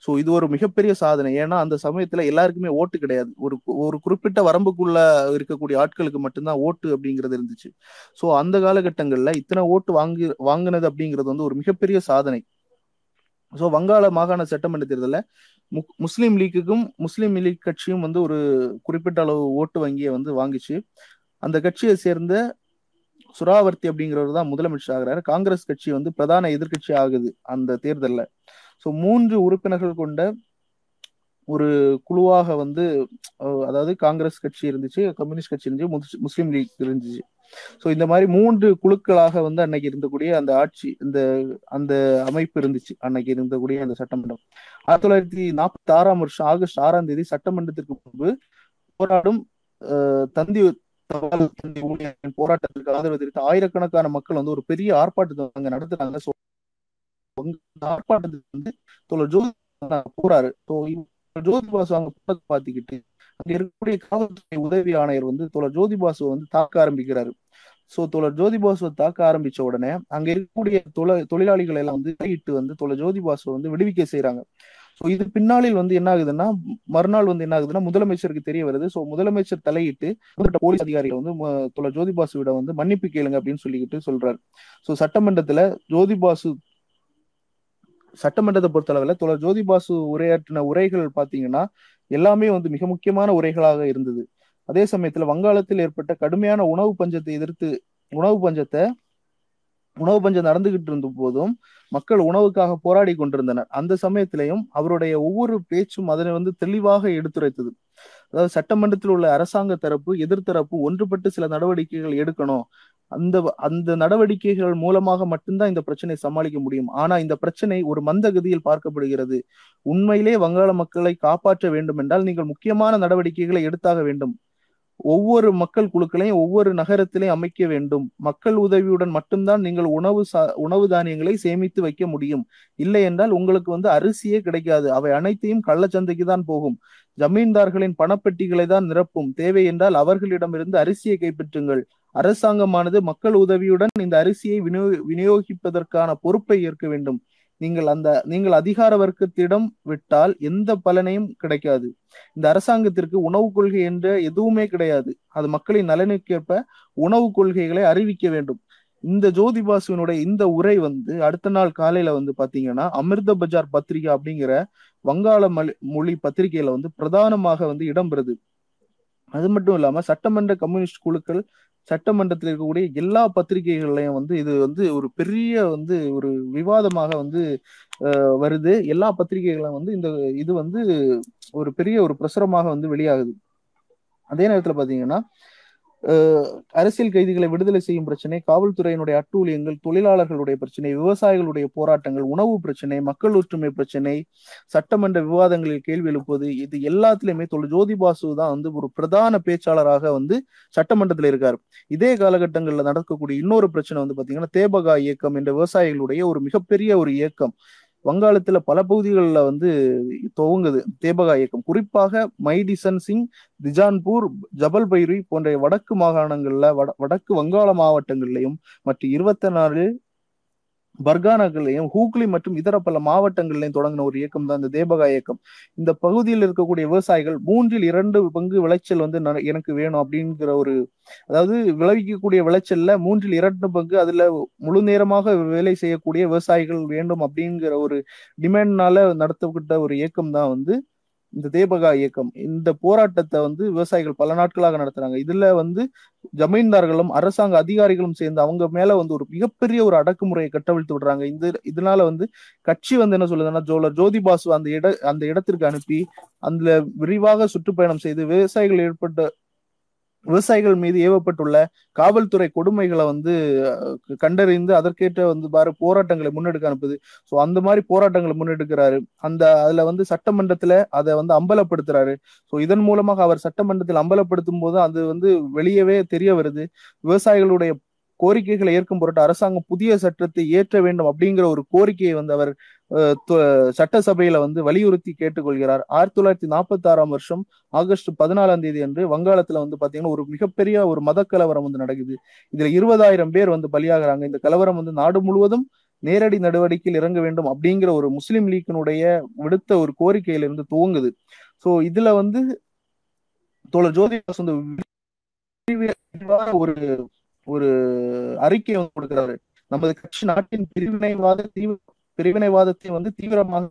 ஸோ இது ஒரு மிகப்பெரிய சாதனை. ஏன்னா அந்த சமயத்துல எல்லாருக்குமே ஓட்டு கிடையாது. ஒரு ஒரு குறிப்பிட்ட வரம்புக்குள்ள இருக்கக்கூடிய ஆட்களுக்கு மட்டும்தான் ஓட்டு அப்படிங்கிறது இருந்துச்சு. ஸோ அந்த காலகட்டங்கள்ல இத்தனை ஓட்டு வாங்கி வாங்கினது அப்படிங்கிறது வந்து ஒரு மிகப்பெரிய சாதனை. ஸோ வங்காள மாகாண சட்டமன்ற தேர்தலில் முஸ்லீம் லீக்குக்கும் முஸ்லீம் லீக் கட்சியும் வந்து ஒரு குறிப்பிட்ட அளவு ஓட்டு வங்கியை வந்து வாங்கிச்சு. அந்த கட்சியை சேர்ந்த சுறாவர்த்தி அப்படிங்கிறவர் தான் முதலமைச்சர் ஆகிறாரு. காங்கிரஸ் கட்சி வந்து பிரதான எதிர்கட்சி ஆகுது அந்த தேர்தலில். ஸோ மூன்று உறுப்பினர்கள் கொண்ட ஒரு குழுவாக வந்து அதாவது காங்கிரஸ் கட்சி இருந்துச்சு கம்யூனிஸ்ட் கட்சி இருந்துச்சு முஸ்லீம் லீக் இருந்துச்சு. ஸோ இந்த மாதிரி மூன்று குழுக்களாக வந்து அன்னைக்கு இருந்தக்கூடிய அந்த ஆட்சி இந்த அந்த அமைப்பு இருந்துச்சு. அன்னைக்கு இருந்தக்கூடிய அந்த சட்டமன்றம். ஆயிரத்தி தொள்ளாயிரத்தி நாற்பத்தி ஆறாம் வருஷம் ஆகஸ்ட் ஆறாம் தேதி சட்டமன்றத்திற்கு முன்பு போராடும் தந்தி தபால் தந்தி போராட்டத்திற்கு ஆதரவு தெரிவித்து ஆயிரக்கணக்கான மக்கள் வந்து ஒரு பெரிய ஆர்ப்பாட்டத்தை அங்க நடத்துறாங்க. ஸோ ஆர்ப்பாட்டத்துக்கு வந்து தோழர் ஜோதி போறாரு. ஸோ அங்க பார்த்துக்கிட்டு அங்க இருக்கக்கூடிய காவல்துறை உதவி ஆணையர் வந்து தோழர் ஜோதிபாசுவை வந்து தாக்க ஆரம்பிக்கிறாரு. சோ தோழர் ஜோதிபாசுவை தாக்க ஆரம்பிச்ச உடனே அங்க இருக்கக்கூடிய தொழில் தொழிலாளிகள் எல்லாம் வந்து வெளியிட்டு வந்து தோழர் ஜோதிபாசுவை வந்து விடுவிக்க செய்யறாங்க ஸோ இது பின்னாளில் வந்து என்ன ஆகுதுன்னா மறுநாள் வந்து என்ன ஆகுதுன்னா முதலமைச்சருக்கு தெரிய வருது. ஸோ முதலமைச்சர் தலையிட்டு போலீஸ் அதிகாரிகள் வந்து தோழர் ஜோதிபாசு விட வந்து மன்னிப்பு கேளுங்க அப்படின்னு சொல்லிக்கிட்டு சொல்றாரு. ஸோ சட்டமன்றத்துல ஜோதிபாசு சட்டமன்றத்தை பொறுத்தளவில் தோழர் ஜோதிபாசு உரையாற்றின உரைகள் பாத்தீங்கன்னா எல்லாமே வந்து மிக முக்கியமான உரைகளாக இருந்தது. அதே சமயத்துல வங்காளத்தில் ஏற்பட்ட கடுமையான உணவு பஞ்சத்தை எதிர்த்து உணவு பஞ்சத்தை உணவு பஞ்சம் நடந்துகிட்டு இருந்த போதும் மக்கள் உணவுக்காக போராடி கொண்டிருந்தனர். அந்த சமயத்திலையும் அவருடைய ஒவ்வொரு பேச்சும் அதனை வந்து தெளிவாக எடுத்துரைத்தது. அதாவது சட்டமன்றத்தில் உள்ள அரசாங்க தரப்பு எதிர்த்தரப்பு ஒன்றுபட்டு சில நடவடிக்கைகள் எடுக்கணும். அந்த அந்த நடவடிக்கைகள் மூலமாக மட்டும்தான் இந்த பிரச்சனை சமாளிக்க முடியும். ஆனா இந்த பிரச்சனை ஒரு மந்தகதியில் பார்க்கப்படுகிறது. உண்மையிலே வங்காள மக்களை காப்பாற்ற வேண்டும் என்றால் நீங்கள் முக்கியமான நடவடிக்கைகளை எடுத்தாக வேண்டும். ஒவ்வொரு மக்கள் குழுக்களையும் ஒவ்வொரு நகரத்திலையும் அமைக்க வேண்டும். மக்கள் உதவியுடன் மட்டும்தான் நீங்கள் உணவு சா உணவு தானியங்களை சேமித்து வைக்க முடியும். இல்லை என்றால் உங்களுக்கு வந்து அரிசியே கிடைக்காது. அவை அனைத்தையும் கள்ளச்சந்தைக்கு தான் போகும். ஜமீன்தார்களின் பணப்பெட்டிகளை தான் நிரப்பும். தேவை என்றால் அவர்களிடமிருந்து அரிசியை கைப்பற்றுங்கள். அரசாங்கமானது மக்கள் உதவியுடன் இந்த அரிசியை விநியோ விநியோகிப்பதற்கான பொறுப்பை ஏற்க வேண்டும். நீங்கள் அந்த நீங்கள் அதிகார வர்க்கத்திடம் விட்டால் எந்த பலனையும் கிடைக்காது. இந்த அரசாங்கத்திற்கு உணவு கொள்கை என்ற எதுவுமே கிடையாது. அது மக்களின் நலனுக்கேற்ப உணவு கொள்கைகளை அறிவிக்க வேண்டும். இந்த ஜோதி பாசுவினுடைய இந்த உரை வந்து அடுத்த நாள் காலையில வந்து பாத்தீங்கன்னா அமிர்த பஜார் பத்திரிகை அப்படிங்கிற வங்காள மொழி பத்திரிகையில வந்து பிரதானமாக வந்து இடம்பெறுது. அது மட்டும் இல்லாம சட்டமன்ற கம்யூனிஸ்ட் குழுக்கள் சட்டமன்றத்தில் இருக்கக்கூடிய எல்லா பத்திரிகைகள்லையும் வந்து இது வந்து ஒரு பெரிய வந்து ஒரு விவாதமாக வந்து வருது. எல்லா பத்திரிகைகளும் வந்து இந்த இது வந்து ஒரு பெரிய ஒரு பிரசுரமாக வந்து வெளியாகுது. அதே நேரத்துல பாத்தீங்கன்னா அரசியல் கைதிகளை விடுதலை செய்யும் பிரச்சனை காவல்துறையினுடைய அட்டூழியங்கள் தொழிலாளர்களுடைய பிரச்சனை விவசாயிகளுடைய போராட்டங்கள் உணவு பிரச்சனை மக்கள் ஒற்றுமை பிரச்சனை சட்டமன்ற விவாதங்களில் கேள்வி எழுப்புவது இது எல்லாத்திலுமே தொழில் ஜோதி பாசு தான் வந்து ஒரு பிரதான பேச்சாளராக வந்து சட்டமன்றத்தில் இருக்காரு. இதே காலகட்டங்களில் நடக்கக்கூடிய இன்னொரு பிரச்சனை வந்து பாத்தீங்கன்னா தேபகா இயக்கம் என்ற விவசாயிகளுடைய ஒரு மிகப்பெரிய ஒரு இயக்கம். வங்காளத்துல பல பகுதிகளில் வந்து துவங்குது. தேபகா இயக்கம். குறிப்பாக மைடிசன் சிங் திஜான்பூர் ஜபல்பைரி போன்ற வடக்கு மாகாணங்கள்ல வட வடக்கு வங்காள மாவட்டங்கள்லையும் மற்றும் இருபத்தி நாலு பர்கானாக்கள்லையும் ஹூக்லி மற்றும் இதர பல மாவட்டங்கள்லையும் தொடங்கின ஒரு இயக்கம் தான் இந்த தேபகா இயக்கம். இந்த பகுதியில் இருக்கக்கூடிய விவசாயிகள் மூன்றில் இரண்டு பங்கு விளைச்சல் வந்து எனக்கு வேணும் அப்படிங்கிற ஒரு அதாவது விளைவிக்கக்கூடிய விளைச்சல்ல மூன்றில் இரண்டு பங்கு அதுல முழு நேரமாக வேலை செய்யக்கூடிய விவசாயிகள் வேண்டும் அப்படிங்கிற ஒரு டிமாண்ட்னால நடத்தப்பட்ட ஒரு இயக்கம் தான் வந்து இந்த தேபகா இயக்கம் இந்த போராட்டத்தை வந்து விவசாயிகள் பல நாட்களாக நடத்துறாங்க. இதுல வந்து ஜமீன்தார்களும் அரசாங்க அதிகாரிகளும் சேர்ந்து அவங்க மேல வந்து ஒரு மிகப்பெரிய ஒரு அடக்குமுறையை கட்டவிழ்த்து விடுறாங்க. இந்த இதனால வந்து கட்சி வந்து என்ன சொல்லுதுன்னா ஜோலர் ஜோதி பாசு அந்த இட அந்த இடத்திற்கு அனுப்பி அதுல விரிவாக சுற்றுப்பயணம் செய்து விவசாயிகள் ஏற்பட்ட விவசாயிகள் மீது ஏவப்பட்டுள்ள காவல்துறை கொடுமைகளை வந்து கண்டறிந்து அதற்கேற்ற வந்து பாரு போராட்டங்களை முன்னெடுக்க அனுப்புது. ஸோ அந்த மாதிரி போராட்டங்களை முன்னெடுக்கிறாரு. அந்த அதுல வந்து சட்டமன்றத்துல அதை வந்து அம்பலப்படுத்துறாரு. ஸோ இதன் மூலமாக அவர் சட்டமன்றத்தில் அம்பலப்படுத்தும் போது அது வந்து வெளியவே தெரிய வருது. விவசாயிகளுடைய கோரிக்கைகளை ஏற்கும் பொருட்டு அரசாங்கம் புதிய சட்டத்தை ஏற்ற வேண்டும் அப்படிங்கிற ஒரு கோரிக்கையை வந்து அவர் சட்டசபையில வந்து வலியுறுத்தி கேட்டுக்கொள்கிறார். ஆயிரத்தி தொள்ளாயிரத்தி நாற்பத்தி ஆறாம் வருஷம் ஆகஸ்ட் பதினாலாம் தேதி அன்று வங்காளத்துல வந்து பாத்தீங்கன்னா ஒரு மிகப்பெரிய ஒரு மத கலவரம் வந்து நடக்குது. இதுல இருபதாயிரம் பேர் வந்து பலியாகிறாங்க. இந்த கலவரம் வந்து நாடு முழுவதும் நேரடி நடவடிக்கையில் இறங்க வேண்டும் அப்படிங்கிற ஒரு முஸ்லிம் லீக்கினுடைய விடுத்த ஒரு கோரிக்கையிலிருந்து துவங்குது. சோ இதுல வந்து தோழர் ஜோதிதாஸ் வந்து ஒரு ஒரு அறிக்கை கொடுக்கிறாரு. நமது கட்சி நாட்டின் பிரிவினைவாத தீவிர பிரிவினைவாதத்தை வந்து தீவிரமாக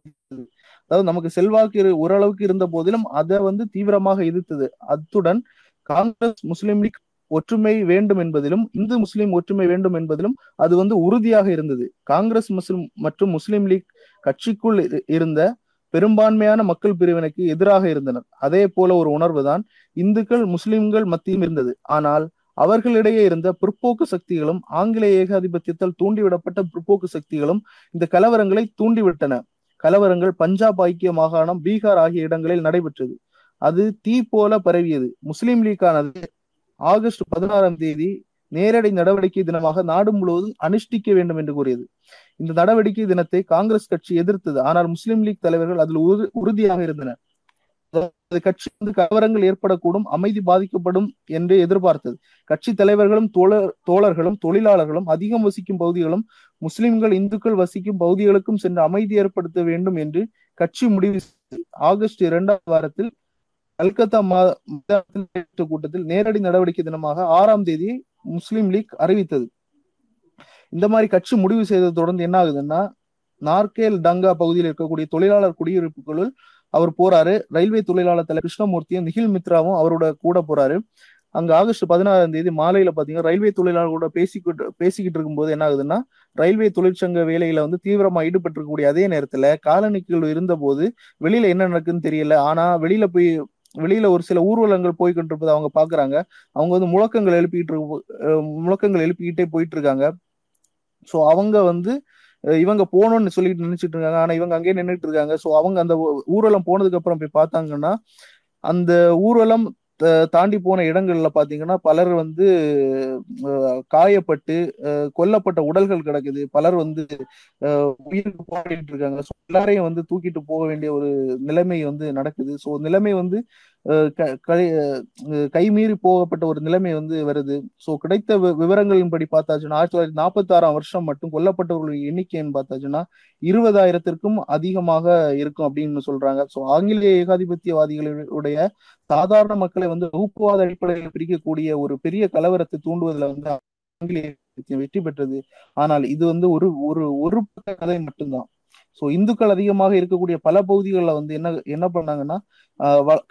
அதாவது நமக்கு செல்வாக்கு ஓரளவுக்கு இருந்த போதிலும் அதை வந்து தீவிரமாக எதிர்த்தது. அத்துடன் காங்கிரஸ் முஸ்லிம் லீக் ஒற்றுமை வேண்டும் என்பதிலும் இந்து முஸ்லிம் ஒற்றுமை வேண்டும் என்பதிலும் அது வந்து உறுதியாக இருந்தது. காங்கிரஸ் முஸ்லிம் மற்றும் முஸ்லிம் லீக் கட்சிக்குள் இருந்த பெரும்பான்மையான மக்கள் பிரிவினைக்கு எதிராக இருந்தனர். அதே போல ஒரு உணர்வுதான் இந்துக்கள் முஸ்லிம்கள் மத்தியும் இருந்தது. ஆனால் அவர்களிடையே இருந்த பிற்போக்கு சக்திகளும் ஆங்கிலேய ஏகாதிபத்தியத்தால் தூண்டிவிடப்பட்ட பிற்போக்கு சக்திகளும் இந்த கலவரங்களை தூண்டிவிட்டன. கலவரங்கள் பஞ்சாப் ஐக்கிய மாகாணம் பீகார் ஆகிய இடங்களில் நடைபெற்றது. அது தீ போல பரவியது. முஸ்லிம் லீக்கானது ஆகஸ்ட் பதினாறாம் தேதி நேரடி நடவடிக்கை தினமாக நாடு முழுவதும் அனுஷ்டிக்க வேண்டும் என்று கூறியது. இந்த நடவடிக்கை தினத்தை காங்கிரஸ் கட்சி எதிர்த்தது. ஆனால் முஸ்லிம் லீக் தலைவர்கள் அதில் உறுதியாக இருந்தனர். அதாவது கட்சி வந்து கலவரங்கள் ஏற்படக்கூடும் அமைதி பாதிக்கப்படும் என்று எதிர்பார்த்தது. கட்சி தலைவர்களும் தோழர் தோழர்களும் தொழிலாளர்களும் அதிகம் வசிக்கும் பகுதிகளும் முஸ்லிம்கள் இந்துக்கள் வசிக்கும் பகுதிகளுக்கும் சென்று அமைதி ஏற்படுத்த வேண்டும் என்று கட்சி முடிவு ஆகஸ்ட் இரண்டாம் வாரத்தில் கல்கத்தா மாதத்தில் கூட்டத்தில் நேரடி நடவடிக்கை தினமாக ஆறாம் தேதி முஸ்லிம் லீக் அறிவித்தது. இந்த மாதிரி கட்சி முடிவு செய்ததை தொடர்ந்து என்ன ஆகுதுன்னா நார்கேல் டங்கா பகுதியில் இருக்கக்கூடிய தொழிலாளர் குடியிருப்புகளுள் அவர் போறாரு. ரயில்வே தொழிலாளர் தலைவர் கிருஷ்ணமூர்த்தியும் நிகில் மித்ராவும் அவரோட கூட போறாரு. அங்க ஆகஸ்ட் பதினாறாம் தேதி மாலையில பாத்தீங்கன்னா ரயில்வே தொழிலாளர்களோட பேசிக்கிட்டு பேசிக்கிட்டு இருக்கும்போது என்ன ஆகுதுன்னா ரயில்வே தொழிற்சங்க வேலையில வந்து தீவிரமா ஈடுபட்டிருக்கக்கூடிய அதே நேரத்துல காலனிக்குள் இருந்த போது வெளியில என்ன நடக்குதுன்னு தெரியல. ஆனா வெளியில போய் வெளியில ஒரு சில ஊர்வலங்கள் போய்கிட்டு இருப்பதை அவங்க பாக்குறாங்க. அவங்க வந்து முழக்கங்கள் எழுப்பிக்கிட்டு இருக்கு முழக்கங்கள் எழுப்பிக்கிட்டே போயிட்டு இருக்காங்க. ஸோ அவங்க வந்து இவங்க போகணும்னு சொல்லிட்டு நினைச்சிட்டு இருக்காங்க. ஆனா இவங்க அங்கேயே நின்றுட்டு இருக்காங்க. ஸோ அவங்க அந்த ஊர்வலம் போனதுக்கு அப்புறம் போய் பார்த்தாங்கன்னா அந்த ஊர்வலம் தாண்டி போன இடங்கள்ல பாத்தீங்கன்னா பலர் வந்து காயப்பட்டு கொல்லப்பட்ட உடல்கள் கிடக்குது. பலர் வந்து உயிருக்கு போராடிட்டு இருக்காங்க. எல்லாரையும் வந்து தூக்கிட்டு போக வேண்டிய ஒரு நிலைமை வந்து நடக்குது. ஸோ நிலைமை வந்து கைமீறி போகப்பட்ட ஒரு நிலைமை வந்து வருது. ஸோ கிடைத்த விவரங்களின்படி பார்த்தாச்சுன்னா ஆயிரத்தி தொள்ளாயிரத்தி நாற்பத்தி ஆறாம் வருஷம் மட்டும் கொல்லப்பட்டவர்களுடைய எண்ணிக்கைன்னு பார்த்தாச்சுன்னா இருபதாயிரத்திற்கும் அதிகமாக இருக்கும் அப்படின்னு சொல்றாங்க. ஸோ ஆங்கிலேய ஏகாதிபத்தியவாதிகளுடைய சாதாரண மக்களை வந்து வகுப்புவாத அடிப்படையில் பிரிக்கக்கூடிய ஒரு பெரிய கலவரத்தை தூண்டுவதில் வந்து ஆங்கிலேய வெற்றி பெற்றது. ஆனால் இது வந்து ஒரு ஒரு ஒரு கதை மட்டும்தான். ஸோ இந்துக்கள் அதிகமாக இருக்கக்கூடிய பல பகுதிகளில் வந்து என்ன என்ன பண்ணாங்கன்னா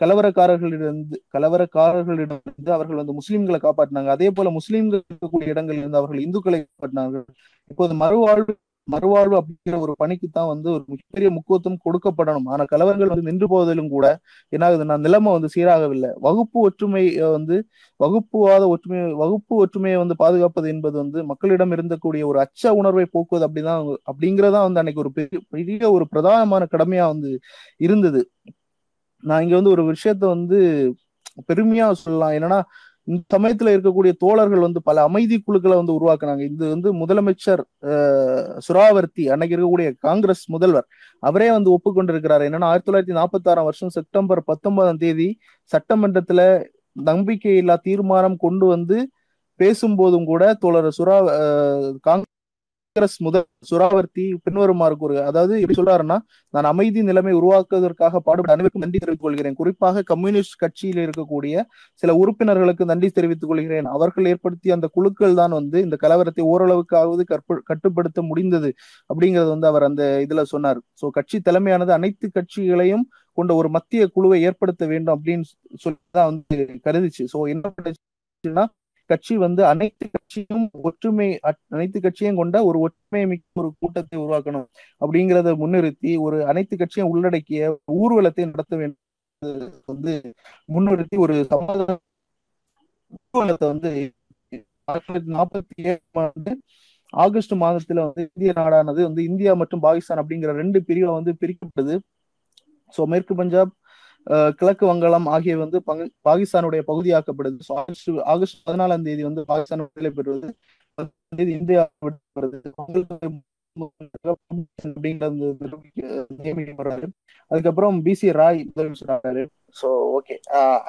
கலவரக்காரர்களிடம் கலவரக்காரர்களிடம் அவர்கள் வந்து முஸ்லிம்களை காப்பாற்றினாங்க. அதே போல முஸ்லீம்கள் இருக்கக்கூடிய இடங்களில் இருந்து அவர்கள் இந்துக்களை காப்பாற்றினார்கள். இப்போது மறுவாழ்வு மறுவாழ்வு அப்படிங்கிற ஒரு பணிக்கு தான் வந்து ஒரு மிகப்பெரிய முக்கியத்துவம் கொடுக்கப்படணும். ஆனா கலவரங்கள் வந்து நின்று போவதிலும் கூட என்ன ஆகுதுன்னா நிலைமை வந்து சீராகவில்லை. வகுப்பு ஒற்றுமை வந்து வகுப்புவாத ஒற்றுமை வகுப்பு ஒற்றுமையை வந்து பாதுகாப்பது என்பது வந்து மக்களிடம் இருந்தக்கூடிய ஒரு அச்ச உணர்வை போக்குவது அப்படிதான் அப்படிங்கிறதா வந்து அன்னைக்கு ஒரு பெரிய பெரிய ஒரு பிரதானமான கடமையா வந்து இருந்தது. நான் இங்க வந்து ஒரு விஷயத்த வந்து பெருமையா சொல்லலாம். என்னன்னா இந்த சமயத்துல இருக்கக்கூடிய தோழர்கள் வந்து பல அமைதி குழுக்களை வந்து உருவாக்குனாங்க. இது வந்து முதலமைச்சர் சுராவர்த்தி அன்னைக்கு இருக்கக்கூடிய காங்கிரஸ் முதல்வர் அவரே வந்து ஒப்புக்கொண்டிருக்கிறார். என்னன்னா ஆயிரத்தி தொள்ளாயிரத்தி நாற்பத்தி ஆறாம் வருஷம் செப்டம்பர் பத்தொன்பதாம் தேதி சட்டமன்றத்துல நம்பிக்கையில்லா தீர்மானம் கொண்டு வந்து பேசும்போதும் கூட தோழர் சுரா காங்கிரஸ் முதல் சுராவர்த்தி பின்வருமாறு கூறு. அதாவது எப்படி சொல்றாருன்னா நான் அமைதி நிலைமை உருவாக்குவதற்காக பாடுபட அனைவருக்கும் நன்றி தெரிவித்துக் கொள்கிறேன். குறிப்பாக கம்யூனிஸ்ட் கட்சியில் இருக்கக்கூடிய சில உறுப்பினர்களுக்கு நன்றி தெரிவித்துக் கொள்கிறேன். அவர்கள் ஏற்படுத்திய அந்த குழுக்கள் தான் வந்து இந்த கலவரத்தை ஓரளவுக்காவது கற்ப கட்டுப்படுத்த முடிந்தது அப்படிங்கறது வந்து அவர் அந்த இதுல சொன்னார். சோ கட்சி தலைமையானது அனைத்து கட்சிகளையும் கொண்ட ஒரு மத்திய குழுவை ஏற்படுத்த வேண்டும் அப்படின்னு சொல்லிதான் வந்து கருதிச்சு. சோ என்ன கட்சி வந்து அனைத்து கட்சியும் ஒற்றுமை அனைத்து கட்சியும் கொண்ட ஒரு ஒற்றுமை மிக்க ஒரு கூட்டத்தை உருவாக்கணும் அப்படிங்கிறத முன்னிறுத்தி ஒரு அனைத்து கட்சியும் உள்ளடக்கிய ஊர்வலத்தை நடத்த வேண்டும் வந்து முன்னிறுத்தி ஒரு சமாதான ஊர்வலத்தை வந்து நாற்பத்தி ஏழு ஆண்டு ஆகஸ்ட் மாதத்துல வந்து இந்திய நாடானது வந்து இந்தியா மற்றும் பாகிஸ்தான் அப்படிங்கிற ரெண்டு பிரிவுல வந்து பிரிக்கப்பட்டது. ஸோ மேற்கு பஞ்சாப் கிழக்கு வங்காளம் ஆகியவை வந்து பாகிஸ்தானுடைய பகுதியாக்கப்படுது. ஸோ ஆகஸ்ட் ஆகஸ்ட் பதினாலாம் தேதி வந்து பாகிஸ்தான் விடுதலை பெறுவது தேதி இந்தியா வருது அப்படிங்கிறது அதுக்கப்புறம் பிசி ராய் முதலமைச்சர் ஸோ ஓகே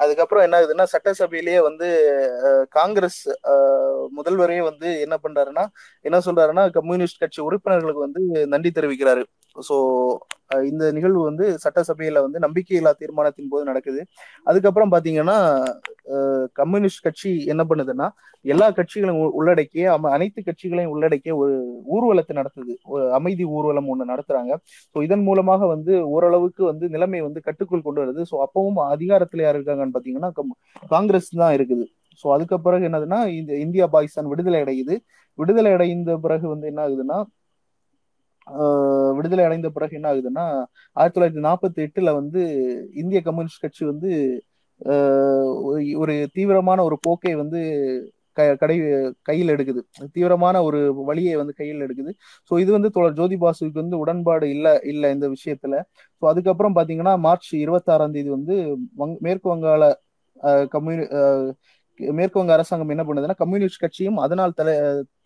அதுக்கப்புறம் என்ன ஆகுதுன்னா சட்டசபையிலேயே வந்து காங்கிரஸ் முதல்வரே வந்து என்ன பண்றாருன்னா என்ன சொல்றாருன்னா கம்யூனிஸ்ட் கட்சி உறுப்பினர்களுக்கு வந்து நன்றி தெரிவிக்கிறாரு. ஸோ இந்த நிகழ்வு வந்து சட்டசபையில வந்து நம்பிக்கையில்லா தீர்மானத்தின் போது நடக்குது. அதுக்கப்புறம் பாத்தீங்கன்னா கம்யூனிஸ்ட் கட்சி என்ன பண்ணுதுன்னா எல்லா கட்சிகளையும் உள்ளடக்கிய அனைத்து கட்சிகளையும் உள்ளடக்கிய ஒரு ஊர்வலத்தை நடத்துது. ஒரு அமைதி ஊர்வலம் ஒன்று நடத்துறாங்க. ஸோ இதன் மூலமாக வந்து ஓரளவுக்கு வந்து நிலைமை வந்து கட்டுக்குள் கொண்டு வருது. ஸோ அப்பவும் அதிகாரத்துல யார் இருக்காங்கன்னு பாத்தீங்கன்னா காங்கிரஸ் தான் இருக்குது. ஸோ அதுக்கு பிறகு என்னதுன்னா இந்த இந்தியா பாகிஸ்தான் விடுதலை அடையுது. விடுதலை அடைந்த பிறகு வந்து என்ன ஆகுதுன்னா விடுதலை அடைந்த பிறகு என்ன ஆகுதுன்னா ஆயிரத்தி தொள்ளாயிரத்தி நாற்பத்தி எட்டுல வந்து இந்திய கம்யூனிஸ்ட் கட்சி வந்து ஒரு தீவிரமான ஒரு போக்கை வந்து கடை கையில் எடுக்குது. தீவிரமான ஒரு வழியை வந்து கையில் எடுக்குது. ஸோ இது வந்து தோழர் ஜோதி பாசுக்கு வந்து உடன்பாடு இல்லை இல்லை இந்த விஷயத்துல. ஸோ அதுக்கப்புறம் பாத்தீங்கன்னா மார்ச் இருபத்தாறாம் தேதி வந்து வங் மேற்கு வங்காள கம்யூனி மேற்கு வங்க அரசாங்கம் என்ன பண்ணுதுன்னா கம்யூனிஸ்ட் கட்சியும் அதனால் தலை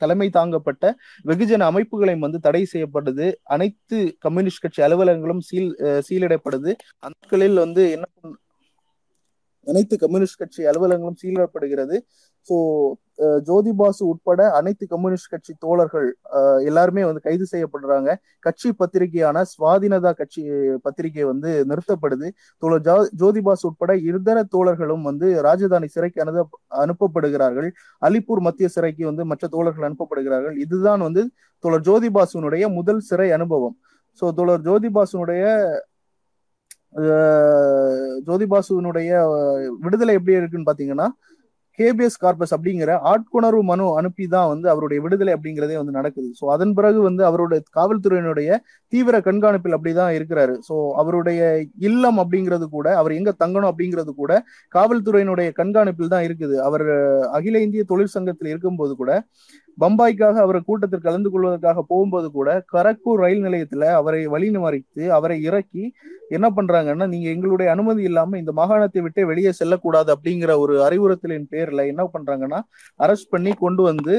தலைமை தாங்கப்பட்ட வெகுஜன அமைப்புகளையும் வந்து தடை செய்யப்படுது. அனைத்து கம்யூனிஸ்ட் கட்சி அலுவலகங்களும் சீல் சீலிடப்படுது. அந்த வந்து என்ன அனைத்து கம்யூனிஸ்ட் கட்சி அலுவலகங்களும் சீலிடப்படுகிறது ஸோ ஜோதி பாசு உட்பட அனைத்து கம்யூனிஸ்ட் கட்சி தோழர்கள் எல்லாருமே வந்து கைது செய்யப்படுறாங்க. கட்சி பத்திரிகையான சுவாதினதா கட்சி பத்திரிகை வந்து நிறுத்தப்படுது. தோழர் ஜோதி பாசு உட்பட இதர தோழர்களும் வந்து ராஜதானி சிறைக்கு அனுத அனுப்பப்படுகிறார்கள். அலிப்பூர் மத்திய சிறைக்கு வந்து மற்ற தோழர்கள் அனுப்பப்படுகிறார்கள். இதுதான் வந்து தோழர் ஜோதி பாசுனுடைய முதல் சிறை அனுபவம். ஸோ தோழர் ஜோதி பாசுனுடைய ஜோதிபாசுனுடைய விடுதலை எப்படி இருக்குன்னு பாத்தீங்கன்னா கேபிஎஸ் கார்பஸ் அப்படிங்கிற ஆட்கொணர்வு மனு அனுப்பி தான் வந்து அவருடைய விடுதலை அப்படிங்கிறதே வந்து நடக்குது. ஸோ அதன் பிறகு வந்து அவருடைய காவல்துறையினுடைய தீவிர கண்காணிப்பில் அப்படிதான் இருக்கிறாரு. ஸோ அவருடைய இல்லம் அப்படிங்கிறது கூட அவர் எங்க தங்கணும் அப்படிங்கிறது கூட காவல்துறையினுடைய கண்காணிப்பில் தான் இருக்குது. அவர் அகில இந்திய தொழிற்சங்கத்தில் இருக்கும்போது கூட பம்பாய்க்காக அவர் கூட்டத்தில் கலந்து கொள்வதற்காக போகும்போது கூட கரக்பூர் ரயில் நிலையத்துல அவரை வழிமறித்து அவரை இறக்கி என்ன பண்றாங்கன்னா நீங்க எங்களுடைய அனுமதி இல்லாம இந்த மாகாணத்தை விட்டு வெளியே செல்லக்கூடாது அப்படிங்கிற ஒரு அறிவுறுத்தலின் பேர்ல என்ன பண்றாங்கன்னா அரெஸ்ட் பண்ணி கொண்டு வந்து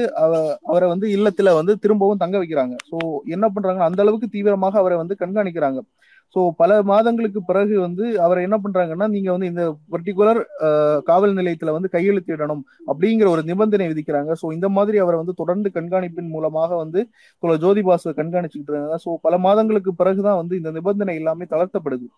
அவரை வந்து இல்லத்துல வந்து திரும்பவும் தங்க வைக்கிறாங்க. ஸோ என்ன பண்றாங்க அந்த அளவுக்கு தீவிரமாக அவரை வந்து கண்காணிக்கிறாங்க. ஸோ பல மாதங்களுக்கு பிறகு வந்து அவரை என்ன பண்றாங்கன்னா நீங்க வந்து இந்த பர்டிகுலர் காவல் நிலையத்துல வந்து கையெழுத்திடணும் அப்படிங்கிற ஒரு நிபந்தனை விதிக்கிறாங்க. ஸோ இந்த மாதிரி அவரை வந்து தொடர்ந்து கண்காணிப்பின் மூலமாக வந்து ஜோதி பாசுவை கண்காணிச்சுக்கிட்டு இருக்காங்க. ஸோ பல மாதங்களுக்கு பிறகுதான் வந்து இந்த நிபந்தனை எல்லாமே தளர்த்தப்படுது.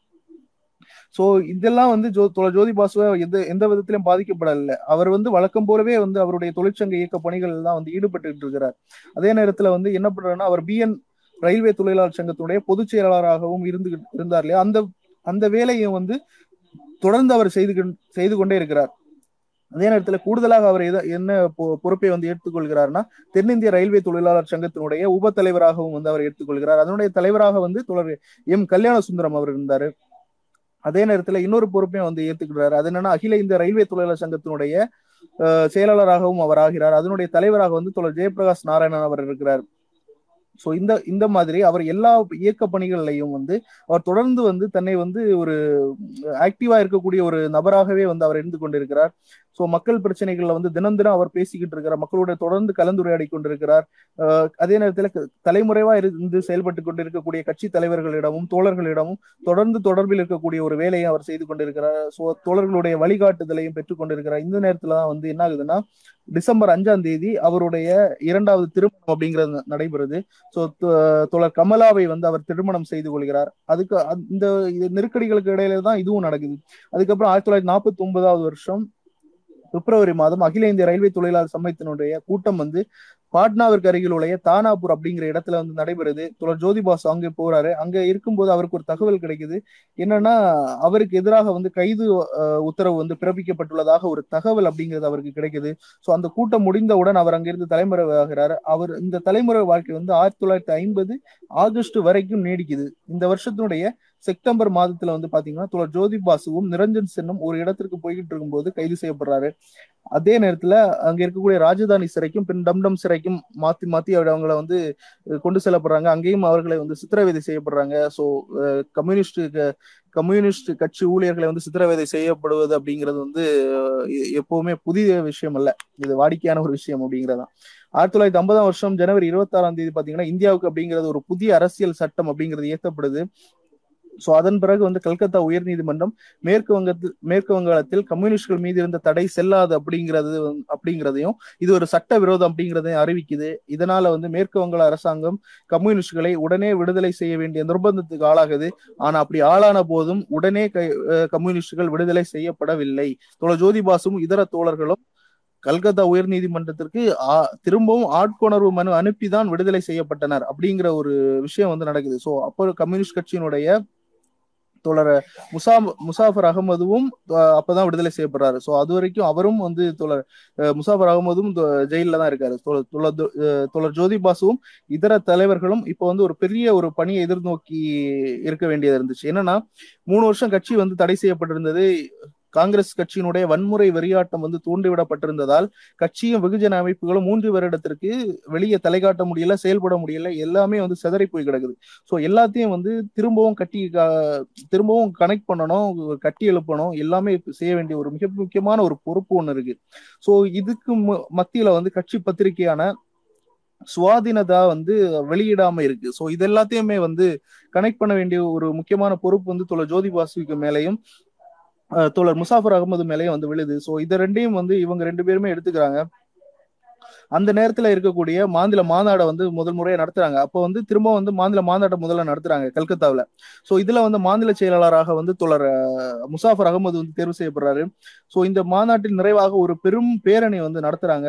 ஸோ இதெல்லாம் வந்து ஜோ ஜோதி பாசுவை எந்த எந்த விதத்திலும் பாதிக்கப்படல. அவர் வந்து வழக்கம் போலவே வந்து அவருடைய தொழிற்சங்க இயக்க பணிகள் தான் வந்து ஈடுபட்டு இருக்கிறார். அதே நேரத்துல வந்து என்ன பண்றாருன்னா அவர் பிஎன் ரயில்வே தொழிலாளர் சங்கத்துடைய பொதுச் செயலாளராகவும் இருந்து இருந்தார் இல்லையா? அந்த அந்த வேலையை வந்து தொடர்ந்து அவர் செய்து செய்து கொண்டே இருக்கிறார். அதே நேரத்துல கூடுதலாக அவர் என்ன பொறுப்பை வந்து ஏற்றுக்கொள்கிறார்னா தென்னிந்திய ரயில்வே தொழிலாளர் சங்கத்தினுடைய உப தலைவராகவும் வந்து அவர் ஏற்றுக்கொள்கிறார். அதனுடைய தலைவராக வந்து தொடர் எம் கல்யாண சுந்தரம் அவர் இருந்தாரு. அதே நேரத்துல இன்னொரு பொறுப்பையும் வந்து ஏத்துக்கிறாரு அது என்னன்னா அகில இந்திய ரயில்வே தொழிலாளர் சங்கத்தினுடைய செயலாளராகவும் அவர் ஆகிறார். அதனுடைய தலைவராக வந்து தொடர் ஜெயபிரகாஷ் நாராயணன் அவர் இருக்கிறார். ஸோ இந்த இந்த மாதிரி அவர் எல்லா இயக்க பணிகள்லையும் வந்து அவர் தொடர்ந்து வந்து தன்னை வந்து ஒரு ஆக்டிவா இருக்கக்கூடிய ஒரு நபராகவே வந்து அவர் இருந்து கொண்டிருக்கிறார். ஸோ மக்கள் பிரச்சனைகள்ல வந்து தினம் தினம் அவர் பேசிக்கிட்டு இருக்கிறார். மக்களுடைய தொடர்ந்து கலந்துரையாடி கொண்டிருக்கிறார். அதே நேரத்தில் தலைமுறைவா இருந்து செயல்பட்டு கொண்டிருக்கக்கூடிய கட்சி தலைவர்களிடமும் தோழர்களிடமும் தொடர்ந்து தொடர்பில் இருக்கக்கூடிய ஒரு வேலையை அவர் செய்து கொண்டிருக்கிறார். ஸோ தோழர்களுடைய வழிகாட்டுதலையும் பெற்றுக் கொண்டிருக்கிறார். இந்த நேரத்துல தான் வந்து என்ன ஆகுதுன்னா டிசம்பர் அஞ்சாம் தேதி அவருடைய இரண்டாவது திருமணம் அப்படிங்கிறது நடைபெறுது. ஸோ தோழர் கமலாவை வந்து அவர் திருமணம் செய்து கொள்கிறார். அதுக்கு இந்த நெருக்கடிகளுக்கு இடையில தான் இதுவும் நடக்குது. அதுக்கப்புறம் ஆயிரத்தி தொள்ளாயிரத்தி நாற்பத்தி ஒன்பதாவது வருஷம் பிப்ரவரி மாதம் அகில இந்திய ரயில்வே தொழிலாளர் சமயத்தினுடைய கூட்டம் வந்து பாட்னாவிற்கு அருகில் உள்ள தானாபூர் அப்படிங்கிற இடத்துல வந்து நடைபெறுது. தொடர் ஜோதிபாஸ் அங்கே போறாரு. அங்க இருக்கும்போது அவருக்கு ஒரு தகவல் கிடைக்குது. என்னன்னா அவருக்கு எதிராக வந்து கைது உத்தரவு வந்து பிறப்பிக்கப்பட்டுள்ளதாக ஒரு தகவல் அப்படிங்கிறது அவருக்கு கிடைக்குது. ஸோ அந்த கூட்டம் முடிந்தவுடன் அவர் அங்கிருந்து தலைமுறைவாகிறார். அவர் இந்த தலைமுறை வாழ்க்கை வந்து ஆயிரத்தி தொள்ளாயிரத்தி ஐம்பது ஆகஸ்ட் வரைக்கும் நீடிக்குது. இந்த வருஷத்தினுடைய செப்டம்பர் மாதத்துல வந்து பாத்தீங்கன்னா தொடர் ஜோதி பாசுவும் நிரஞ்சன் சென்னும் ஒரு இடத்திற்கு போய்கிட்டு இருக்கும்போது கைது செய்யப்படுறாரு. அதே நேரத்துல அங்க இருக்கக்கூடிய ராஜதானி சிறைக்கும் பின் டம்டம் சிறைக்கும் மாத்தி மாத்தி அவங்கள வந்து கொண்டு செல்லப்படுறாங்க. அங்கேயும் அவர்களை வந்து சித்திரவதை செய்யப்படுறாங்க. ஸோ கம்யூனிஸ்ட் கம்யூனிஸ்ட் கட்சி ஊழியர்களை வந்து சித்திரவதை செய்யப்படுவது அப்படிங்கிறது வந்து எப்பவுமே புதிய விஷயம் அல்ல. இது வாடிக்கையான ஒரு விஷயம் அப்படிங்கிறதான். ஆயிரத்தி தொள்ளாயிரத்தி ஐம்பதாம் வருஷம் ஜனவரி இருபத்தி ஆறாம் தேதி பாத்தீங்கன்னா இந்தியாவுக்கு அப்படிங்கிறது ஒரு புதிய அரசியல் சட்டம் அப்படிங்கிறது ஏற்றப்படுது சோ அதன் பிறகு வந்து கல்கத்தா உயர் நீதிமன்றம் மேற்கு வங்கத்தில் மேற்கு வங்காளத்தில் கம்யூனிஸ்ட்கள் மீது இருந்த தடை செல்லாது அப்படிங்கிறது அப்படிங்கிறதையும் இது ஒரு சட்ட விரோதம் அப்படிங்கிறதையும் அறிவிக்குது. இதனால வந்து மேற்கு வங்காள அரசாங்கம் கம்யூனிஸ்ட்களை உடனே விடுதலை செய்ய வேண்டிய நிர்பந்தத்துக்கு ஆளாகுது. ஆனா அப்படி ஆளான போதும் உடனே கம்யூனிஸ்டுகள் விடுதலை செய்யப்படவில்லை. தோழர் ஜோதிபாசும் இதர தோழர்களும் கல்கத்தா உயர் நீதிமன்றத்திற்கு திரும்பவும் ஆட்கொணர்வு மனு அனுப்பி தான் விடுதலை செய்யப்பட்டனர் அப்படிங்கிற ஒரு விஷயம் வந்து நடக்குது. சோ அப்போ கம்யூனிஸ்ட் கட்சியினுடைய தோழர் முசா முசாஃபர் அகமதுவும் அப்பதான் விடுதலை செய்யப்படுறாரு. சோ அது வரைக்கும் அவரும் வந்து தோழர் முசாஃபர் அகமதும் ஜெயில தான் இருக்காரு. தோழர் ஜோதி பாசுவும் இதர தலைவர்களும் இப்போ வந்து ஒரு பெரிய ஒரு பணியை எதிர்நோக்கி இருக்க வேண்டியது இருந்துச்சு. என்னன்னா மூணு வருஷம் கட்சி வந்து தடை செய்யப்பட்டிருந்தது. காங்கிரஸ் கட்சியினுடைய வன்முறை வெறியாட்டம் வந்து தூண்டிவிடப்பட்டிருந்ததால் கட்சியும் வெகுஜன அமைப்புகளும் மூன்று வருடத்திற்கு வெளியே தலை காட்ட முடியல செயல்பட முடியல எல்லாமே வந்து செதறி போய் கிடக்குது. ஸோ எல்லாத்தையும் வந்து திரும்பவும் கட்டி திரும்பவும் கனெக்ட் பண்ணணும் கட்டி எழுப்பணும் எல்லாமே செய்ய வேண்டிய ஒரு மிக முக்கியமான ஒரு பொறுப்பு ஒன்று இருக்கு. ஸோ இதுக்கு மத்தியில வந்து கட்சி பத்திரிகையான சுவாதீனதா வந்து வெளியிடாம இருக்கு. ஸோ இது எல்லாத்தையுமே வந்து கனெக்ட் பண்ண வேண்டிய ஒரு முக்கியமான பொறுப்பு வந்து தொலை ஜோதி பாசுவிக்கு மேலையும் தோழர் முசாஃபர் அகமது மேலேயும் வந்து விழுது. ஸோ இது ரெண்டையும் வந்து இவங்க ரெண்டு பேருமே எடுத்துக்கிறாங்க. அந்த நேரத்துல இருக்கக்கூடிய மாநில மாநாடை வந்து முதல் முறையா நடத்துறாங்க. அப்போ வந்து திரும்ப வந்து மாநில மாநாட்டை முதல்ல நடத்துறாங்க கல்கத்தாவில். ஸோ இதுல வந்து மாநில செயலாளராக வந்து தோழர் முசாஃபர் அகமது வந்து தேர்வு செய்யப்படுறாரு. ஸோ இந்த மாநாட்டின் நிறைவாக ஒரு பெரும் பேரணி வந்து நடத்துறாங்க.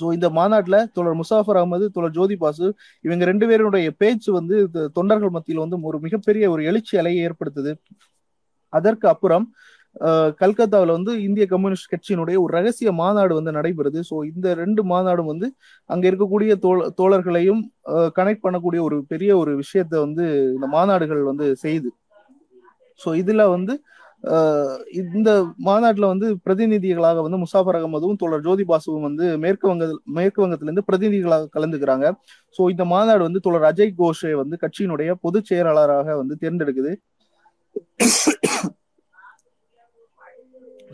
ஸோ இந்த மாநாட்டில் தோழர் முசாஃபர் அகமது தோழர் ஜோதி பாசு இவங்க ரெண்டு பேருடைய பேச்சு வந்து தொண்டர்கள் மத்தியில் வந்து ஒரு மிகப்பெரிய ஒரு எழுச்சி அலையை ஏற்படுத்துது. அதற்கு அப்புறம் கல்கத்தாவில் வந்து இந்திய கம்யூனிஸ்ட் கட்சியினுடைய ஒரு ரகசிய மாநாடு வந்து நடைபெறுது. ஸோ இந்த ரெண்டு மாநாடும் வந்து அங்க இருக்கக்கூடிய தோழ தோழர்களையும் கனெக்ட் பண்ணக்கூடிய ஒரு பெரிய ஒரு விஷயத்த வந்து இந்த மாநாடுகள் வந்து செய்யுது. ஸோ இதுல வந்து இந்த மாநாட்டில் வந்து பிரதிநிதிகளாக வந்து முசாஃபர் அகமதும் தோழர் ஜோதி பாசுவும் வந்து மேற்கு வங்க மேற்கு வங்கத்திலிருந்து பிரதிநிதிகளாக கலந்துக்கிறாங்க. ஸோ இந்த மாநாடு வந்து தோழர் அஜய் கோஷை வந்து கட்சியினுடைய பொதுச் செயலாளராக வந்து தேர்ந்தெடுக்குது.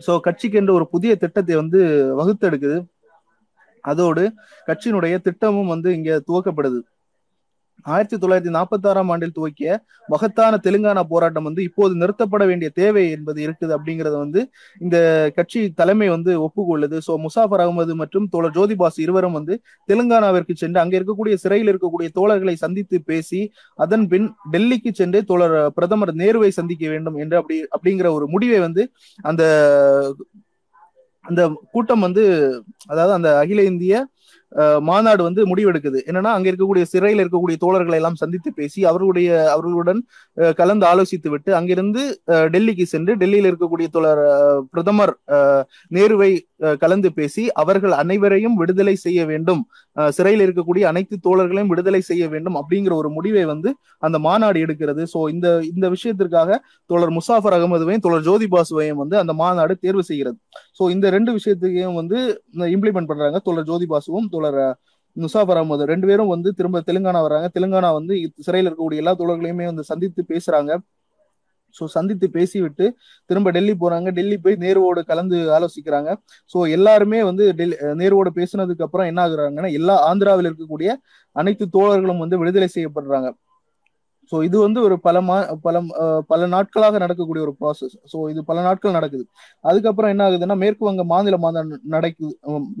சோ கட்சிக்கு என்று ஒரு புதிய திட்டத்தை வந்து வகுத்தெடுக்குது. அதோடு கட்சியினுடைய திட்டமும் வந்து இங்க துவக்கப்படுது. ஆயிரத்தி தொள்ளாயிரத்தி நாற்பத்தி ஆறாம் ஆண்டில் துவக்கிய மகத்தான தெலுங்கானா போராட்டம் வந்து இப்போது நிறுத்தப்பட வேண்டிய தேவை என்பது இருக்குது அப்படிங்கறத வந்து இந்த கட்சி தலைமை வந்து ஒப்புக்கொள்ளுது. சோ முசாஃபர் அகமது மற்றும் தோழர் ஜோதிபாஸ் இருவரும் வந்து தெலுங்கானாவிற்கு சென்று அங்க இருக்கக்கூடிய சிறையில் இருக்கக்கூடிய தோழர்களை சந்தித்து பேசி அதன் பின் டெல்லிக்கு சென்று தோழர் பிரதமர் நேருவை சந்திக்க வேண்டும் என்று அப்படி அப்படிங்கிற ஒரு முடிவை வந்து அந்த அந்த கூட்டம் வந்து அதாவது அந்த அகில இந்திய மாநாடு வந்து முடிவெடுக்குது. என்னன்னா அங்க இருக்கக்கூடிய சிறையில் இருக்கக்கூடிய தோழர்களை எல்லாம் சந்தித்து பேசி அவர்களுடைய அவர்களுடன் கலந்து ஆலோசித்து விட்டு அங்கிருந்து டெல்லிக்கு சென்று டெல்லியில் இருக்கக்கூடிய தோழர் பிரதமர் நேருவை கலந்து பேசி அவர்கள் அனைவரையும் விடுதலை செய்ய வேண்டும். சிறையில் இருக்கக்கூடிய அனைத்து தோழர்களையும் விடுதலை செய்ய வேண்டும் அப்படிங்கிற ஒரு முடிவை வந்து அந்த மாநாடு எடுக்கிறது. சோ இந்த இந்த விஷயத்திற்காக தோழர் முசாஃபர் அகமதுவையும் தோழர் ஜோதி பாசுவையும் வந்து அந்த மாநாடு தேர்வு செய்கிறது. சோ இந்த ரெண்டு விஷயத்தையும் வந்து இம்ப்ளிமெண்ட் பண்றாங்க தோழர் ஜோதி பாசுவும் தோழர் முசாஃபர் அகமது. ரெண்டு பேரும் வந்து திரும்ப தெலுங்கானா வர்றாங்க. தெலுங்கானா வந்து சிறையில் இருக்கக்கூடிய எல்லா தோழர்களையுமே வந்து சந்தித்து பேசுறாங்க. ஸோ சந்தித்து பேசிவிட்டு திரும்ப டெல்லி போறாங்க. டெல்லி போய் நேருவோடு கலந்து ஆலோசிக்கிறாங்க. ஸோ எல்லாருமே வந்து டெல்லி நேருவோடு பேசினதுக்கு அப்புறம் என்ன ஆகுறாங்கன்னா எல்லா ஆந்திராவில் இருக்கக்கூடிய அனைத்து தோழர்களும் வந்து விடுதலை செய்யப்படுறாங்க. ஸோ இது வந்து ஒரு பல மா பல பல நாட்களாக நடக்கக்கூடிய ஒரு ப்ராசஸ் ஸோ இது பல நாட்கள் நடக்குது. அதுக்கப்புறம் என்ன ஆகுதுன்னா மேற்கு வங்க மாநில மாநாடு நடக்குது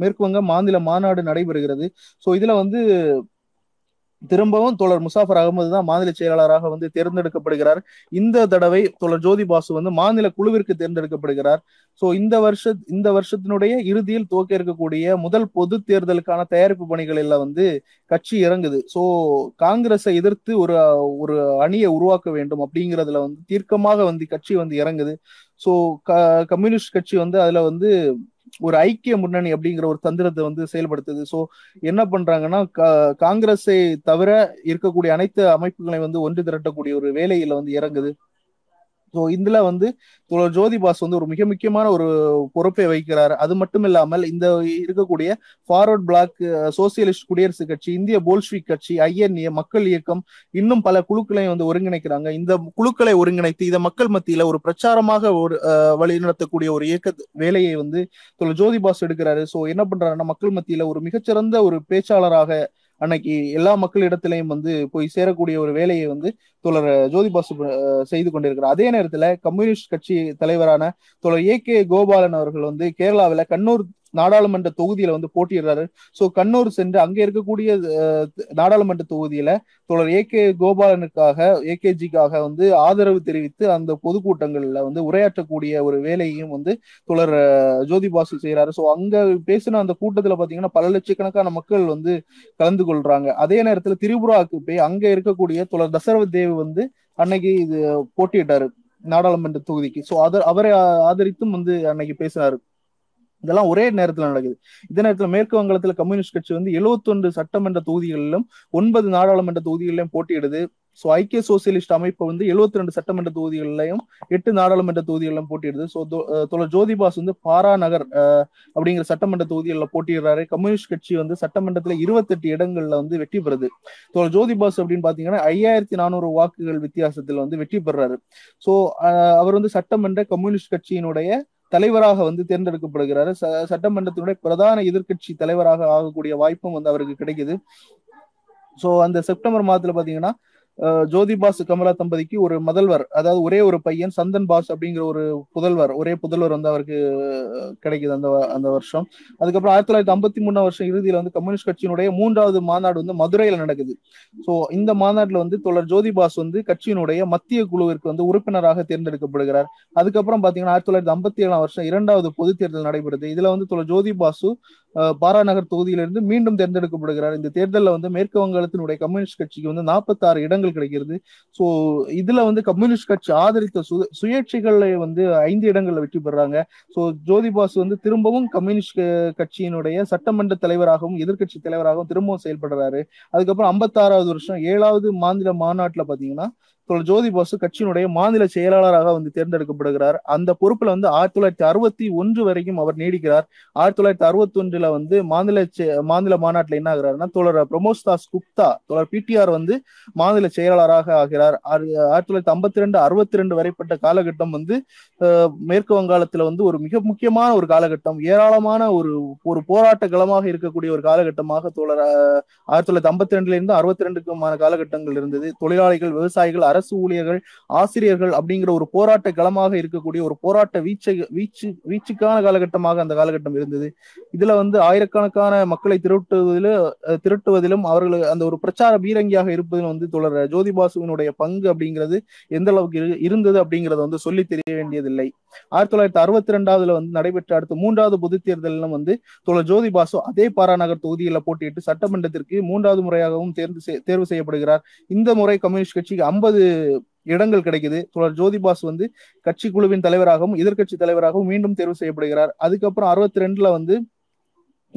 மேற்கு வங்க மாநில மாநாடு நடைபெறுகிறது. ஸோ இதுல வந்து திரும்பவும் தோழர் முசாஃபர் அகமது தான் மாநில செயலாளராக வந்து தேர்ந்தெடுக்கப்படுகிறார். இந்த தடவை தோழர் ஜோதி பாசு வந்து மாநில குழுவிற்கு தேர்ந்தெடுக்கப்படுகிறார். சோ இந்த வருஷ இந்த வருஷத்தினுடைய இறுதியில் துவக்க இருக்கக்கூடிய முதல் பொது தேர்தலுக்கான தயாரிப்பு பணிகளில் வந்து கட்சி இறங்குது. சோ காங்கிரஸை எதிர்த்து ஒரு ஒரு அணியை உருவாக்க வேண்டும் அப்படிங்கிறதுல வந்து தீர்க்கமாக வந்து கட்சி வந்து இறங்குது. சோ கம்யூனிஸ்ட் கட்சி வந்து அதுல வந்து ஒரு ஐக்கிய முன்னணி அப்படிங்கிற ஒரு தந்திரத்தை வந்து செயல்படுத்துது. சோ என்ன பண்றாங்கன்னா காங்கிரஸை தவிர இருக்கக்கூடிய அனைத்து அமைப்புகளையும் வந்து ஒன்று திரட்டக்கூடிய ஒரு வேலையில வந்து இறங்குது. ஸோ இதுல வந்து ஜோதி பாஸ் வந்து ஒரு மிக முக்கியமான ஒரு பொறுப்பை வைக்கிறார் அது மட்டும் இல்லாமல் இந்த இருக்கக்கூடிய ஃபார்வர்ட் பிளாக் சோசியலிஸ்ட் குடியரசு கட்சி இந்திய போல்ஸ்விக் கட்சி ஐஎன்ஏ மக்கள் இயக்கம் இன்னும் பல குழுக்களையும் வந்து ஒருங்கிணைக்கிறாங்க. இந்த குழுக்களை ஒருங்கிணைத்து இதை மக்கள் மத்தியில ஒரு பிரச்சாரமாக ஒரு வழிநடத்தக்கூடிய ஒரு இயக்க வேலையை வந்து ஜோதி பாஸ் எடுக்கிறாரு. ஸோ என்ன பண்றாருன்னா மக்கள் மத்தியில ஒரு மிகச்சிறந்த ஒரு பேச்சாளராக அன்னைக்கு எல்லா மக்களிடத்திலையும் வந்து போய் சேரக்கூடிய ஒரு வேலையை வந்து தோழர் ஜோதி பாசு செய்து கொண்டிருக்கிறார். அதே நேரத்துல கம்யூனிஸ்ட் கட்சி தலைவரான தோழர் ஏ கே கோபாலன் அவர்கள் வந்து கேரளாவில கண்ணூர் நாடாளுமன்ற தொகுதியில வந்து போட்டியிடுறாரு. சோ கண்ணூர் சென்று அங்க இருக்கக்கூடிய நாடாளுமன்ற தொகுதியில தொடர் ஏ கே கோபாலனுக்காக ஏகேஜிக்காக வந்து ஆதரவு தெரிவித்து அந்த பொதுக்கூட்டங்கள்ல வந்து உரையாற்றக்கூடிய ஒரு வேலையையும் வந்து தொடர் ஜோதி பாசு செய்யறாரு சோ அங்க பேசின அந்த கூட்டத்துல பாத்தீங்கன்னா பல லட்சக்கணக்கான மக்கள் வந்து கலந்து கொள்றாங்க. அதே நேரத்துல திரிபுராவுக்கு போய் அங்க இருக்கக்கூடிய தொடர் தசரவ தேவ் வந்து அன்னைக்கு இது போட்டியிட்டாரு நாடாளுமன்ற தொகுதிக்கு. சோ அத அவரை ஆதரித்தும் வந்து அன்னைக்கு பேசினாரு. இதெல்லாம் ஒரே நேரத்துல நடக்குது. இதே நேரத்துல மேற்கு வங்கத்துல கம்யூனிஸ்ட் கட்சி வந்து எழுபத்தி ஒன்று சட்டமன்ற தொகுதிகளிலும் ஒன்பது நாடாளுமன்ற தொகுதிகளிலும் போட்டியிடுது. சோ ஐக்கிய சோசியலிஸ்ட் அமைப்பு வந்து எழுபத்தி ரெண்டு சட்டமன்ற தொகுதிகளிலையும் எட்டு நாடாளுமன்ற தொகுதிகளிலும் போட்டியிடுது. சோ தோழர் ஜோதிபாஸ் வந்து பாரா நகர் அப்படிங்கிற சட்டமன்ற தொகுதிகளில் போட்டியிடுறாரு. கம்யூனிஸ்ட் கட்சி வந்து சட்டமன்றத்துல இருபத்தெட்டு இடங்கள்ல வந்து வெற்றி பெறுது. தோழர் ஜோதிபாஸ் அப்படின்னு பாத்தீங்கன்னா ஐயாயிரத்தி நானூறு வாக்குகள் வித்தியாசத்தில் வந்து வெற்றி பெறாரு. சோ அவர் வந்து சட்டமன்ற கம்யூனிஸ்ட் கட்சியினுடைய தலைவராக வந்து தேர்ந்தெடுக்கப்படுகிறாரு. சட்டமன்றத்தினுடைய பிரதான எதிர்கட்சி தலைவராக ஆகக்கூடிய வாய்ப்பும் வந்து அவருக்கு கிடைக்குது. சோ அந்த செப்டம்பர் மாதத்துல பாத்தீங்கன்னா ஜோதி பாஸ் கமலா தம்பதிக்கு ஒரு முதல்வர் அதாவது ஒரே ஒரு பையன் சந்தன் பாஸ் அப்படிங்கிற ஒரு புதல்வர் ஒரே புதல்வர் வந்து அவருக்கு கிடைக்குது அந்த அந்த வருஷம். அதுக்கப்புறம் ஆயிரத்தி தொள்ளாயிரத்தி ஐம்பத்தி மூணாம் வருஷம் இறுதியில வந்து கம்யூனிஸ்ட் கட்சியினுடைய மூன்றாவது மாநாடு வந்து மதுரையில நடக்குது. சோ இந்த மாநாட்டில் வந்து தொடர் ஜோதி பாஸ் வந்து கட்சியினுடைய மத்திய குழுவிற்கு வந்து உறுப்பினராக தேர்ந்தெடுக்கப்படுகிறார். அதுக்கப்புறம் பாத்தீங்கன்னா ஆயிரத்தி தொள்ளாயிரத்தி ஐம்பத்தி ஏழாம் வருஷம் இரண்டாவது பொது தேர்தல் நடைபெறுது. இதுல வந்து தொடர் ஜோதி பாசு பாராநகர் தொகுதியிலிருந்து மீண்டும் தேர்ந்தெடுக்கப்படுகிறார். இந்த தேர்தலில் வந்து மேற்கு வங்காளத்தினுடைய கம்யூனிஸ்ட் கட்சிக்கு வந்து நாற்பத்தி ஆறு இடங்கள் இடங்கள் கிடைக்கிறது. ஸோ இதுல வந்து கம்யூனிஸ்ட் கட்சி ஆதரித்த சு சுயேட்சைகள்ல வந்து ஐந்து இடங்கள்ல வெற்றி பெறாங்க. சோ ஜோதிபாஸ் வந்து திரும்பவும் கம்யூனிஸ்ட் கட்சியினுடைய சட்டமன்ற தலைவராகவும் எதிர்கட்சி தலைவராகவும் திரும்பவும் செயல்படுறாரு. அதுக்கப்புறம் ஐம்பத்தாறாவது வருஷம் ஏழாவது மாநில மாநாட்டுல பாத்தீங்கன்னா ஜோதி பாசு கட்சியினுடைய மாநில செயலாளராக வந்து தேர்ந்தெடுக்கப்படுகிறார். அந்த பொறுப்புல வந்து ஆயிரத்தி தொள்ளாயிரத்தி அறுபத்தி ஒன்று வரைக்கும் அவர் நீடிக்கிறார். ஆயிரத்தி தொள்ளாயிரத்தி அறுபத்தி ஒன்றுல வந்து மாநில மாநில மாநாட்டில் என்ன ஆகிறாருன்னா தோழர் பிரமோஸ் தாஸ் குப்தா தோழர் பிடிஆர் வந்து மாநில செயலாளராக ஆகிறார். ஆயிரத்தி தொள்ளாயிரத்தி ஐம்பத்தி ரெண்டு அறுபத்தி ரெண்டு வரைப்பட்ட காலகட்டம் வந்து மேற்கு வங்காளத்துல வந்து ஒரு மிக முக்கியமான ஒரு காலகட்டம் ஏராளமான ஒரு ஒரு போராட்ட களமாக இருக்கக்கூடிய ஒரு காலகட்டமாக தோழர் ஆயிரத்தி தொள்ளாயிரத்தி ஐம்பத்தி ரெண்டுல இருந்து அறுபத்தி ரெண்டுக்குமான காலகட்டங்கள் இருந்தது. தொழிலாளிகள் விவசாயிகள் அரசு ஊழியர்கள் ஆசிரியர்கள் அப்படிங்கிற ஒரு போராட்ட களமாக இருக்கக்கூடிய ஒரு போராட்ட வீச்சை வீச்சு வீச்சுக்கான காலகட்டமாக அந்த காலகட்டம் இருந்தது. இதுல வந்து ஆயிரக்கணக்கான மக்களை திரட்டுவதில் திரட்டுவதிலும் அவர்கள் அந்த ஒரு பிரச்சார பீரங்கியாக இருப்பதிலும் வந்து தொடர் ஜோதிபாசுவினுடைய பங்கு அப்படிங்கிறது எந்த அளவுக்கு இருந்தது அப்படிங்கறத வந்து சொல்லி தெரிய வேண்டியதில்லை. ஆயிரத்தி தொள்ளாயிரத்தி அறுபத்தி ரெண்டாவதுல வந்து நடைபெற்ற அடுத்த மூன்றாவது பொது தேர்தலிலும் வந்து தோழர் ஜோதி பாசு அதே பாராநகர் தொகுதியில போட்டியிட்டு சட்டமன்றத்திற்கு மூன்றாவது முறையாகவும் தேர்ந்து தேர்வு செய்யப்படுகிறார். இந்த முறை கம்யூனிஸ்ட் கட்சிக்கு ஐம்பது இடங்கள் கிடைக்குது. தோழர் ஜோதி பாஸ் வந்து கட்சி குழுவின் தலைவராகவும் எதிர்கட்சி தலைவராகவும் மீண்டும் தேர்வு செய்யப்படுகிறார். அதுக்கப்புறம் அறுபத்தி ரெண்டுல வந்து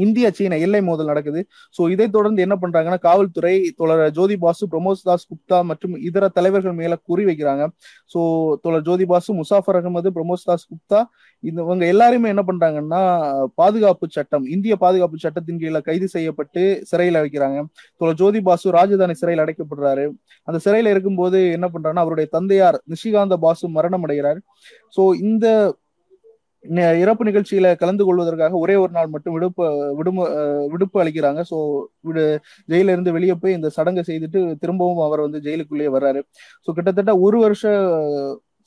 இந்திய சீன எல்லை மோதல் நடக்குது. சோ இதை தொடர்ந்து என்ன பண்றாங்கன்னா காவல்துறை தோழர் ஜோதி பாசு பிரமோத் தாஸ் குப்தா மற்றும் இதர தலைவர்கள் மேல குறி வைக்கிறாங்க. சோ தோழர் ஜோதி பாசு முசாஃபர் அகமது பிரமோத் தாஸ் குப்தா இந்த இவங்க எல்லாருமே என்ன பண்றாங்கன்னா பாதுகாப்பு சட்டம் இந்திய பாதுகாப்பு சட்டத்தின் கீழே கைது செய்யப்பட்டு சிறையில வைக்கிறாங்க. தோழர் ஜோதி பாசு ராஜதானி சிறையில் அடைக்கப்படுறாரு. அந்த சிறையில இருக்கும்போது என்ன பண்றாங்கன்னா அவருடைய தந்தையார் நிஷிகாந்த பாசு மரணம் அடைகிறார் சோ இந்த இறப்பு நிகழ்ச்சியில கலந்து கொள்வதற்காக ஒரே ஒரு நாள் மட்டும் விடுப்பு விடுமு விடுப்பு அளிக்கிறாங்க. ஸோ விடு ஜெயில இருந்து வெளியே போய் இந்த சடங்கை செய்துட்டு திரும்பவும் அவர் வந்து ஜெயிலுக்குள்ளேயே வர்றாரு. ஸோ கிட்டத்தட்ட ஒரு வருஷ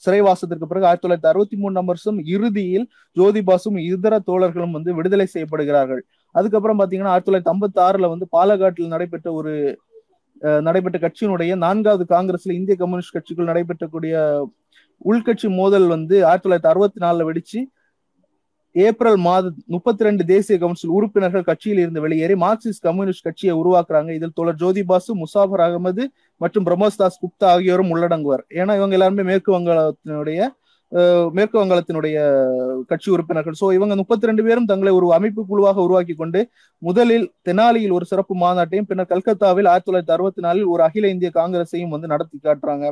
சிறைவாசத்திற்கு பிறகு ஆயிரத்தி தொள்ளாயிரத்தி அறுபத்தி மூணாம் வருஷம் இறுதியில் ஜோதிபாசும் இதர தோழர்களும் வந்து விடுதலை செய்யப்படுகிறார்கள். அதுக்கப்புறம் பாத்தீங்கன்னா ஆயிரத்தி தொள்ளாயிரத்தி ஐம்பத்தி ஆறுல வந்து பாலகாட்டில் நடைபெற்ற ஒரு நடைபெற்ற கட்சியினுடைய நான்காவது காங்கிரஸ்ல இந்திய கம்யூனிஸ்ட் கட்சிக்குள் நடைபெற்றக்கூடிய உள்கட்சி மோதல் வந்து ஆயிரத்தி தொள்ளாயிரத்தி அறுபத்தி நாலுல வெடிச்சு ஏப்ரல் மாத முப்பத்தி ரெண்டு தேசிய கவுன்சில் உறுப்பினர்கள் கட்சியில் இருந்து வெளியேறி மார்க்சிஸ்ட் கம்யூனிஸ்ட் கட்சியை உருவாக்குறாங்க. இதில் தோழர் ஜோதி பாசு முசாஃபர் அகமது மற்றும் பிரமோஸ் தாஸ் குப்தா ஆகியோரும் உள்ளடங்குவார். ஏன்னா இவங்க எல்லாருமே மேற்கு வங்காளத்தினுடைய மேற்கு வங்காளத்தினுடைய கட்சி உறுப்பினர்கள். சோ இவங்க முப்பத்தி ரெண்டு பேரும் தங்களை ஒரு அமைப்பு குழுவாக உருவாக்கி கொண்டு முதலில் தெனாலியில் ஒரு சிறப்பு மாநாட்டையும் பின்னர் கல்கத்தாவில் ஆயிரத்தி தொள்ளாயிரத்தி அறுபத்தி நாலில் ஒரு அகில இந்திய காங்கிரஸையும் வந்து நடத்தி காட்டுறாங்க.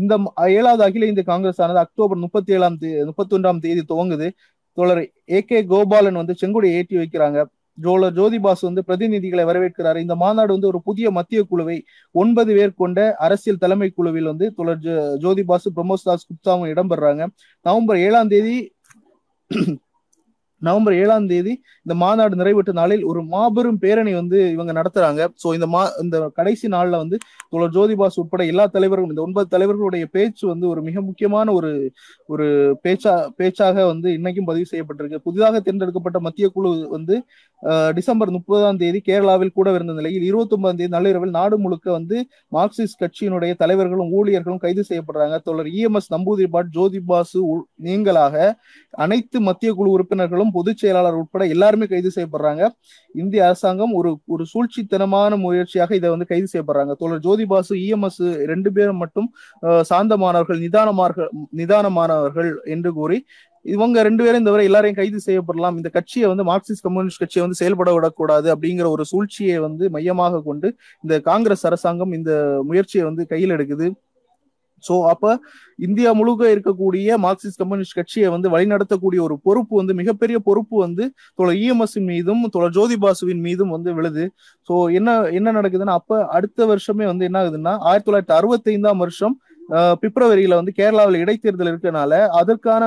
இந்த ஏழாவது அகில இந்திய காங்கிரஸ் ஆனது அக்டோபர் முப்பத்தி ஏழாம் தேதி முப்பத்தி ஒன்றாம் தேதி துவங்குது. தோழர் ஏ கே கோபாலன் வந்து செங்குடியை ஏற்றி வைக்கிறாங்க. ஜோலர் ஜோதிபாஸ் வந்து பிரதிநிதிகளை வரவேற்கிறார். இந்த மாநாடு வந்து ஒரு புதிய மத்திய குழுவை ஒன்பது பேர் கொண்ட அரசியல் தலைமை குழுவில் வந்து தோழர் ஜோதிபாசு பிரமோஸ் தாஸ் குப்தாவும் இடம்பெறாங்க. நவம்பர் ஏழாம் தேதி நவம்பர் ஏழாம் தேதி இந்த மாநாடு நிறைவேற்ற நாளில் ஒரு மாபெரும் பேரணி வந்து இவங்க நடத்துறாங்க. சோ இந்த மா இந்த கடைசி நாள்ல வந்து தோழர் ஜோதிபாஸ் உட்பட எல்லா தலைவர்களும் இந்த ஒன்பது தலைவர்களுடைய பேச்சு வந்து ஒரு மிக முக்கியமான ஒரு ஒரு பேச்சா பேச்சாக வந்து இன்னைக்கும் பதிவு செய்யப்பட்டிருக்கு. புதிதாக தேர்ந்தெடுக்கப்பட்ட மத்திய குழு வந்து டிசம்பர் முப்பதாம் தேதி கேரளாவில் கூட இருந்த நிலையில் இருபத்தி ஒன்பதாம் தேதி நள்ளிரவில் நாடு முழுக்க வந்து மார்க்சிஸ்ட் கட்சியினுடைய தலைவர்களும் ஊழியர்களும் கைது செய்யப்படுறாங்க. தோழர் இஎம்எஸ் நம்பூதிரிபாட் ஜோதிபாசு நீங்களாக அனைத்து மத்திய குழு உறுப்பினர்களும் பொதுச் செயலாளர் உட்பட எல்லாருமே கைது செய்யப்படுறாங்க. இந்திய அரசாங்கம் ஒரு ஒரு சூழ்ச்சித்தனமான முயற்சியாக இதை வந்து கைது செய்யப்படுறாங்க. தோழர் ஜோதிபாசு இஎம்எஸ் ரெண்டு பேரும் மட்டும் சாந்தமானவர்கள் நிதானமார்கள் நிதானமானவர்கள் என்று கூறி இவங்க ரெண்டு பேரும் இந்த வரை எல்லாரையும் கைது செய்யப்படலாம். இந்த கட்சியை வந்து மார்க்சிஸ்ட் கம்யூனிஸ்ட் கட்சியை வந்து செயல்பட விடக்கூடாது அப்படிங்கிற ஒரு சூழ்ச்சியை வந்து மையமாக கொண்டு இந்த காங்கிரஸ் அரசாங்கம் இந்த முயற்சியை வந்து கையில் எடுக்குது. சோ அப்ப இந்தியா முழுக்க இருக்கக்கூடிய மார்க்சிஸ்ட் கம்யூனிஸ்ட் கட்சியை வந்து வழிநடத்தக்கூடிய ஒரு பொறுப்பு வந்து மிகப்பெரிய பொறுப்பு வந்து தோழர் இஎம்எஸ் மீதும் தோழர் ஜோதிபாசுவின் மீதும் வந்து விழுது. சோ என்ன என்ன நடக்குதுன்னா அப்ப அடுத்த வருஷமே வந்து என்ன ஆகுதுன்னா ஆயிரத்தி தொள்ளாயிரத்தி அறுபத்தி ஐந்தாம் வருஷம் பிப்ரவரியில வந்து கேரளாவில் இடைத்தேர்தல் இருக்கனால அதற்கான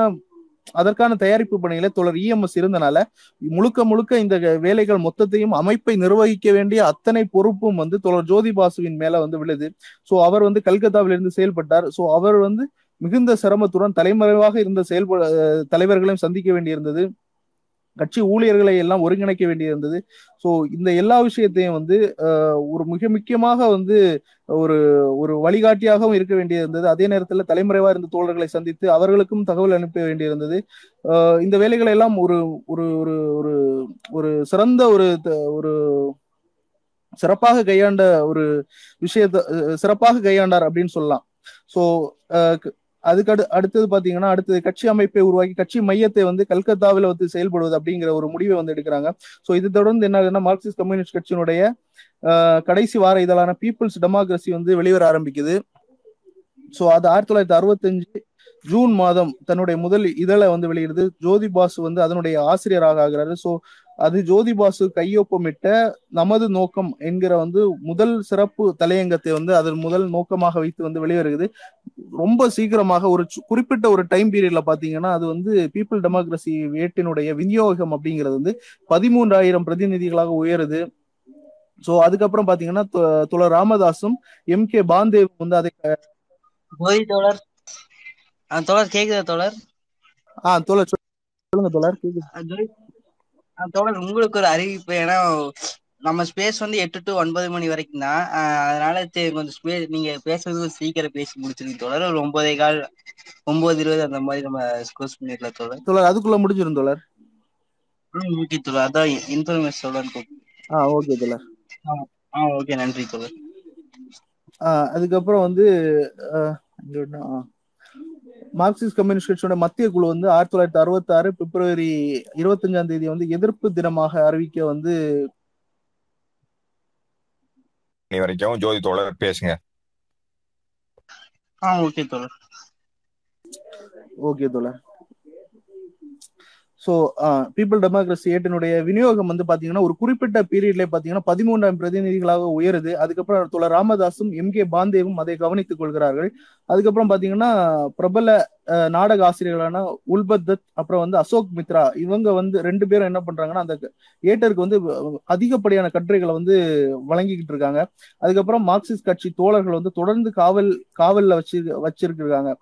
அதற்கான தயாரிப்பு பணியில தொடர் இஎம்எஸ் இருந்தனால முழுக்க முழுக்க இந்த வேலைகள் மொத்தத்தையும் அமைப்பை நிர்வகிக்க வேண்டிய அத்தனை பொறுப்பும் வந்து தொடர் ஜோதி பாசுவின் மேல வந்து விழுது. சோ அவர் வந்து கல்கத்தாவிலிருந்து செயல்பட்டார். சோ அவர் வந்து மிகுந்த சிரமத்துடன் தலைமறைவாக இருந்த செயல்பட தலைவர்களையும் சந்திக்க வேண்டியிருந்தது. கட்சி ஊழியர்களை எல்லாம் ஒருங்கிணைக்க வேண்டியிருந்தது. ஸோ இந்த எல்லா விஷயத்தையும் வந்து ஒரு மிக முக்கியமாக வந்து ஒரு ஒரு வழிகாட்டியாகவும் இருக்க வேண்டியிருந்தது. அதே நேரத்தில் தலைமுறைவா இருந்த தோழர்களை சந்தித்து அவர்களுக்கும் தகவல் அனுப்ப வேண்டியிருந்தது. இந்த வேலைகளை எல்லாம் ஒரு ஒரு ஒரு ஒரு ஒரு சிறந்த ஒரு ஒரு சிறப்பாக கையாண்ட ஒரு விஷயத்த சிறப்பாக கையாண்டார் அப்படின்னு சொல்லலாம். ஸோ அதுக்கு அடு அடுத்தது பாத்தீங்கன்னா அடுத்தது கட்சி அமைப்பை உருவாக்கி கட்சி மையத்தை வந்து கல்கத்தாவில் வந்து செயல்படுவது அப்படிங்கிற ஒரு முடிவை வந்து எடுக்கிறாங்க. சோ இது தொடர்ந்து என்ன ஆகுதுன்னா மார்க்சிஸ்ட் கம்யூனிஸ்ட் கட்சியினுடைய கடைசி வார இதழான பீப்புள்ஸ் டெமோக்ரஸி வந்து வெளிவர ஆரம்பிக்குது. சோ அது ஆயிரத்தி தொள்ளாயிரத்தி அறுபத்தஞ்சு ஜூன் மாதம் தன்னுடைய முதல் இதழை வந்து வெளியிடுது. ஜோதி பாசு வந்து அதனுடைய ஆசிரியராக ஆகிறாரு. சோ அது ஜோதி பாசு கையொப்பமிட்ட நமது நோக்கம் என்கிற வந்து முதல் சிறப்பு தலையங்கத்தை வந்து அதன் முதல் நோக்கமாக வைத்து வந்து வெளிவருகிறது. ரொம்ப சீக்கிரமாக ஒரு குறிப்பிட்ட ஒரு டைம் பீரியட்ல பாத்தீங்கன்னா அது வந்து பீப்புள் டெமோக்ரஸி வேட்டினுடைய விநியோகம் அப்படிங்கிறது வந்து பதிமூன்றாயிரம் பிரதிநிதிகளாக உயருது. சோ அதுக்கப்புறம் பாத்தீங்கன்னா து- துளர் ராமதாசும் எம் கே பாந்தேவ் வந்து அதை தோழர். தோழர் கேக்குதா தோழர்? ஆஹ் தோழர் சொல்லுங்க தோழர் கேக்குது. தோழர் உங்களுக்கு ஒரு அறிவிப்பு. ஏன்னா நம்ம ஸ்பேஸ் வந்து எட்டு டு ஒன்பது மணி வரைக்கும் தான். ஆ, அதனால கொஞ்சம் ஸ்பேஸ் நீங்க பேசுறது சீக்கிரம் பேசி முடிச்சிருங்க தோழர். ஒரு ஒன்பதே கால் ஒன்பது இருபது அந்த மாதிரி நம்ம ஸ்கோர்ஸ் பண்ணிடலாம் தோழர். தோழர் அதுக்குள்ள முடிஞ்சிரும் தோழர். ம் ஓகே தோழர். அதான் இன்ஃபர்மேஷன் சொல்லலான்னு ஆஹ் ஓகே தோழர். ஆ ஓகே. நன்றி தோழர். அதுக்கப்புறம் வந்து ஆஹ் இங்க ஒண்ணு, ஆஹ் மார்க்சிஸ்ட் கம்யூனிஸ்ட் கட்சியோட மத்திய குழு வந்து ஆயிரத்தி தொள்ளாயிரத்தி அறுபத்தி ஆறு பிப்ரவரி இருபத்தஞ்சாம் தேதி வந்து எதிர்ப்பு தினமாக அறிவிக்க வந்து வரைக்கும் ஜோதி தோழர் பேசுங்க. ஆ ஓகே தோழர். ஓகே தோழர். ஸோ பீப்புள் டெமோக்ரஸி ஏட்டினுடைய விநியோகம் வந்து பாத்தீங்கன்னா ஒரு குறிப்பிட்ட பீரியட்ல பாத்தீங்கன்னா பதிமூன்றாம் பிரதிநிதிகளாக உயருது. அதுக்கப்புறம் தோழர் ராமதாசும் எம் கே பாந்தேவும் அதை கவனித்துக் கொள்கிறார்கள். அதுக்கப்புறம் பாத்தீங்கன்னா பிரபல நாடக ஆசிரியர்களான உல்பத் தத் அப்புறம் வந்து அசோக் மித்ரா இவங்க வந்து ரெண்டு பேரும் என்ன பண்றாங்கன்னா அந்த ஏட்டருக்கு வந்து அதிகப்படியான கட்டுரைகளை வந்து வழங்கிக்கிட்டு இருக்காங்க. அதுக்கப்புறம் மார்க்சிஸ்ட் கட்சி தோழர்கள் வந்து தொடர்ந்து காவல் காவல்ல வச்சு வச்சிருக்காங்க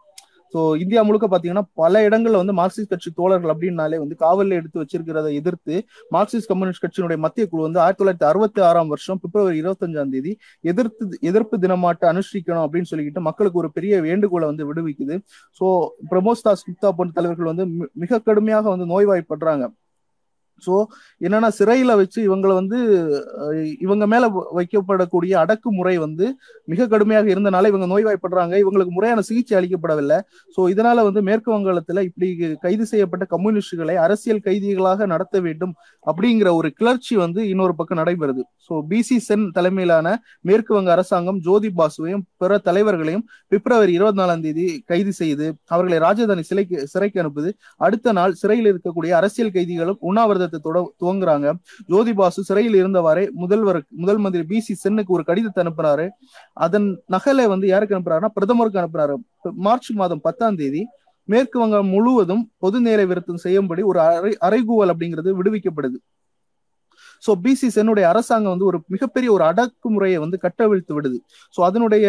ஸோ இந்தியா முழுக்க பாத்தீங்கன்னா பல இடங்கள்ல வந்து மார்க்சிஸ்ட் கட்சி தோழர்கள் அப்படின்னாலே வந்து காவலில் எடுத்து வச்சிருக்கிறத எதிர்த்து மார்க்சிஸ்ட் கம்யூனிஸ்ட் கட்சியினுடைய மத்திய குழு வந்து ஆயிரத்தி தொள்ளாயிரத்தி அறுபத்தி ஆறாம் வருஷம் பிப்ரவரி இருபத்தஞ்சாம் தேதி எதிர்த்து எதிர்ப்பு தினமாட்ட அனுஷ்டிக்கணும் அப்படின்னு சொல்லிக்கிட்டு மக்களுக்கு ஒரு பெரிய வேண்டுகோளை வந்து விடுவிக்குது. ஸோ பிரமோஸ் தாஸ் குப்தா போன்ற தலைவர்கள் வந்து மி- மிக கடுமையாக வந்து நோய்வாய்ப்படுறாங்க. ஸோ என்னன்னா சிறையில வச்சு இவங்களை வந்து இவங்க மேல வைக்கப்படக்கூடிய அடக்குமுறை வந்து மிக கடுமையாக இருந்தனால இவங்க நோய்வாய்ப்படுறாங்க. இவங்களுக்கு முறையான சிகிச்சை அளிக்கப்படவில்லை. ஸோ இதனால வந்து மேற்கு வங்காளத்துல இப்படி கைது செய்யப்பட்ட கம்யூனிஸ்டுகளை அரசியல் கைதிகளாக நடத்த வேண்டும் அப்படிங்கிற ஒரு கிளர்ச்சி வந்து இன்னொரு பக்கம் நடைபெறுது. ஸோ பிசி சென் தலைமையிலான மேற்கு வங்க அரசாங்கம் ஜோதி பாசுவையும் பிற தலைவர்களையும் பிப்ரவரி இருபத்தி நாலாம் தேதி கைது செய்து அவர்களை ராஜதானி சிலைக்கு சிறைக்கு அனுப்புது. அடுத்த நாள் சிறையில் இருக்கக்கூடிய அரசியல் கைதிகளும் உண்ணாவிரதத்தை போராட்டத்தை துவங்குறாங்க. ஜோதிபாசு சிறையில் இருந்தவாறே முதல்வர் முதல் மந்திரி பி சி சென்னுக்கு ஒரு கடிதத்தை அனுப்புறாரு அதன் நகலை வந்து யாருக்கு அனுப்புறாருன்னா பிரதமருக்கு அனுப்புறாரு. மார்ச் மாதம் பத்தாம் தேதி மேற்கு வங்கம் முழுவதும் பொது நேர விருத்தம் செய்யும்படி ஒரு அறை அறைகூவல் அப்படிங்கிறது விடுவிக்கப்படுது. சோ பிசி சென்னுடைய அரசாங்கம் வந்து ஒரு மிகப்பெரிய ஒரு அடக்குமுறையை வந்து கட்டவிழ்த்து விடுது. சோ அதனுடைய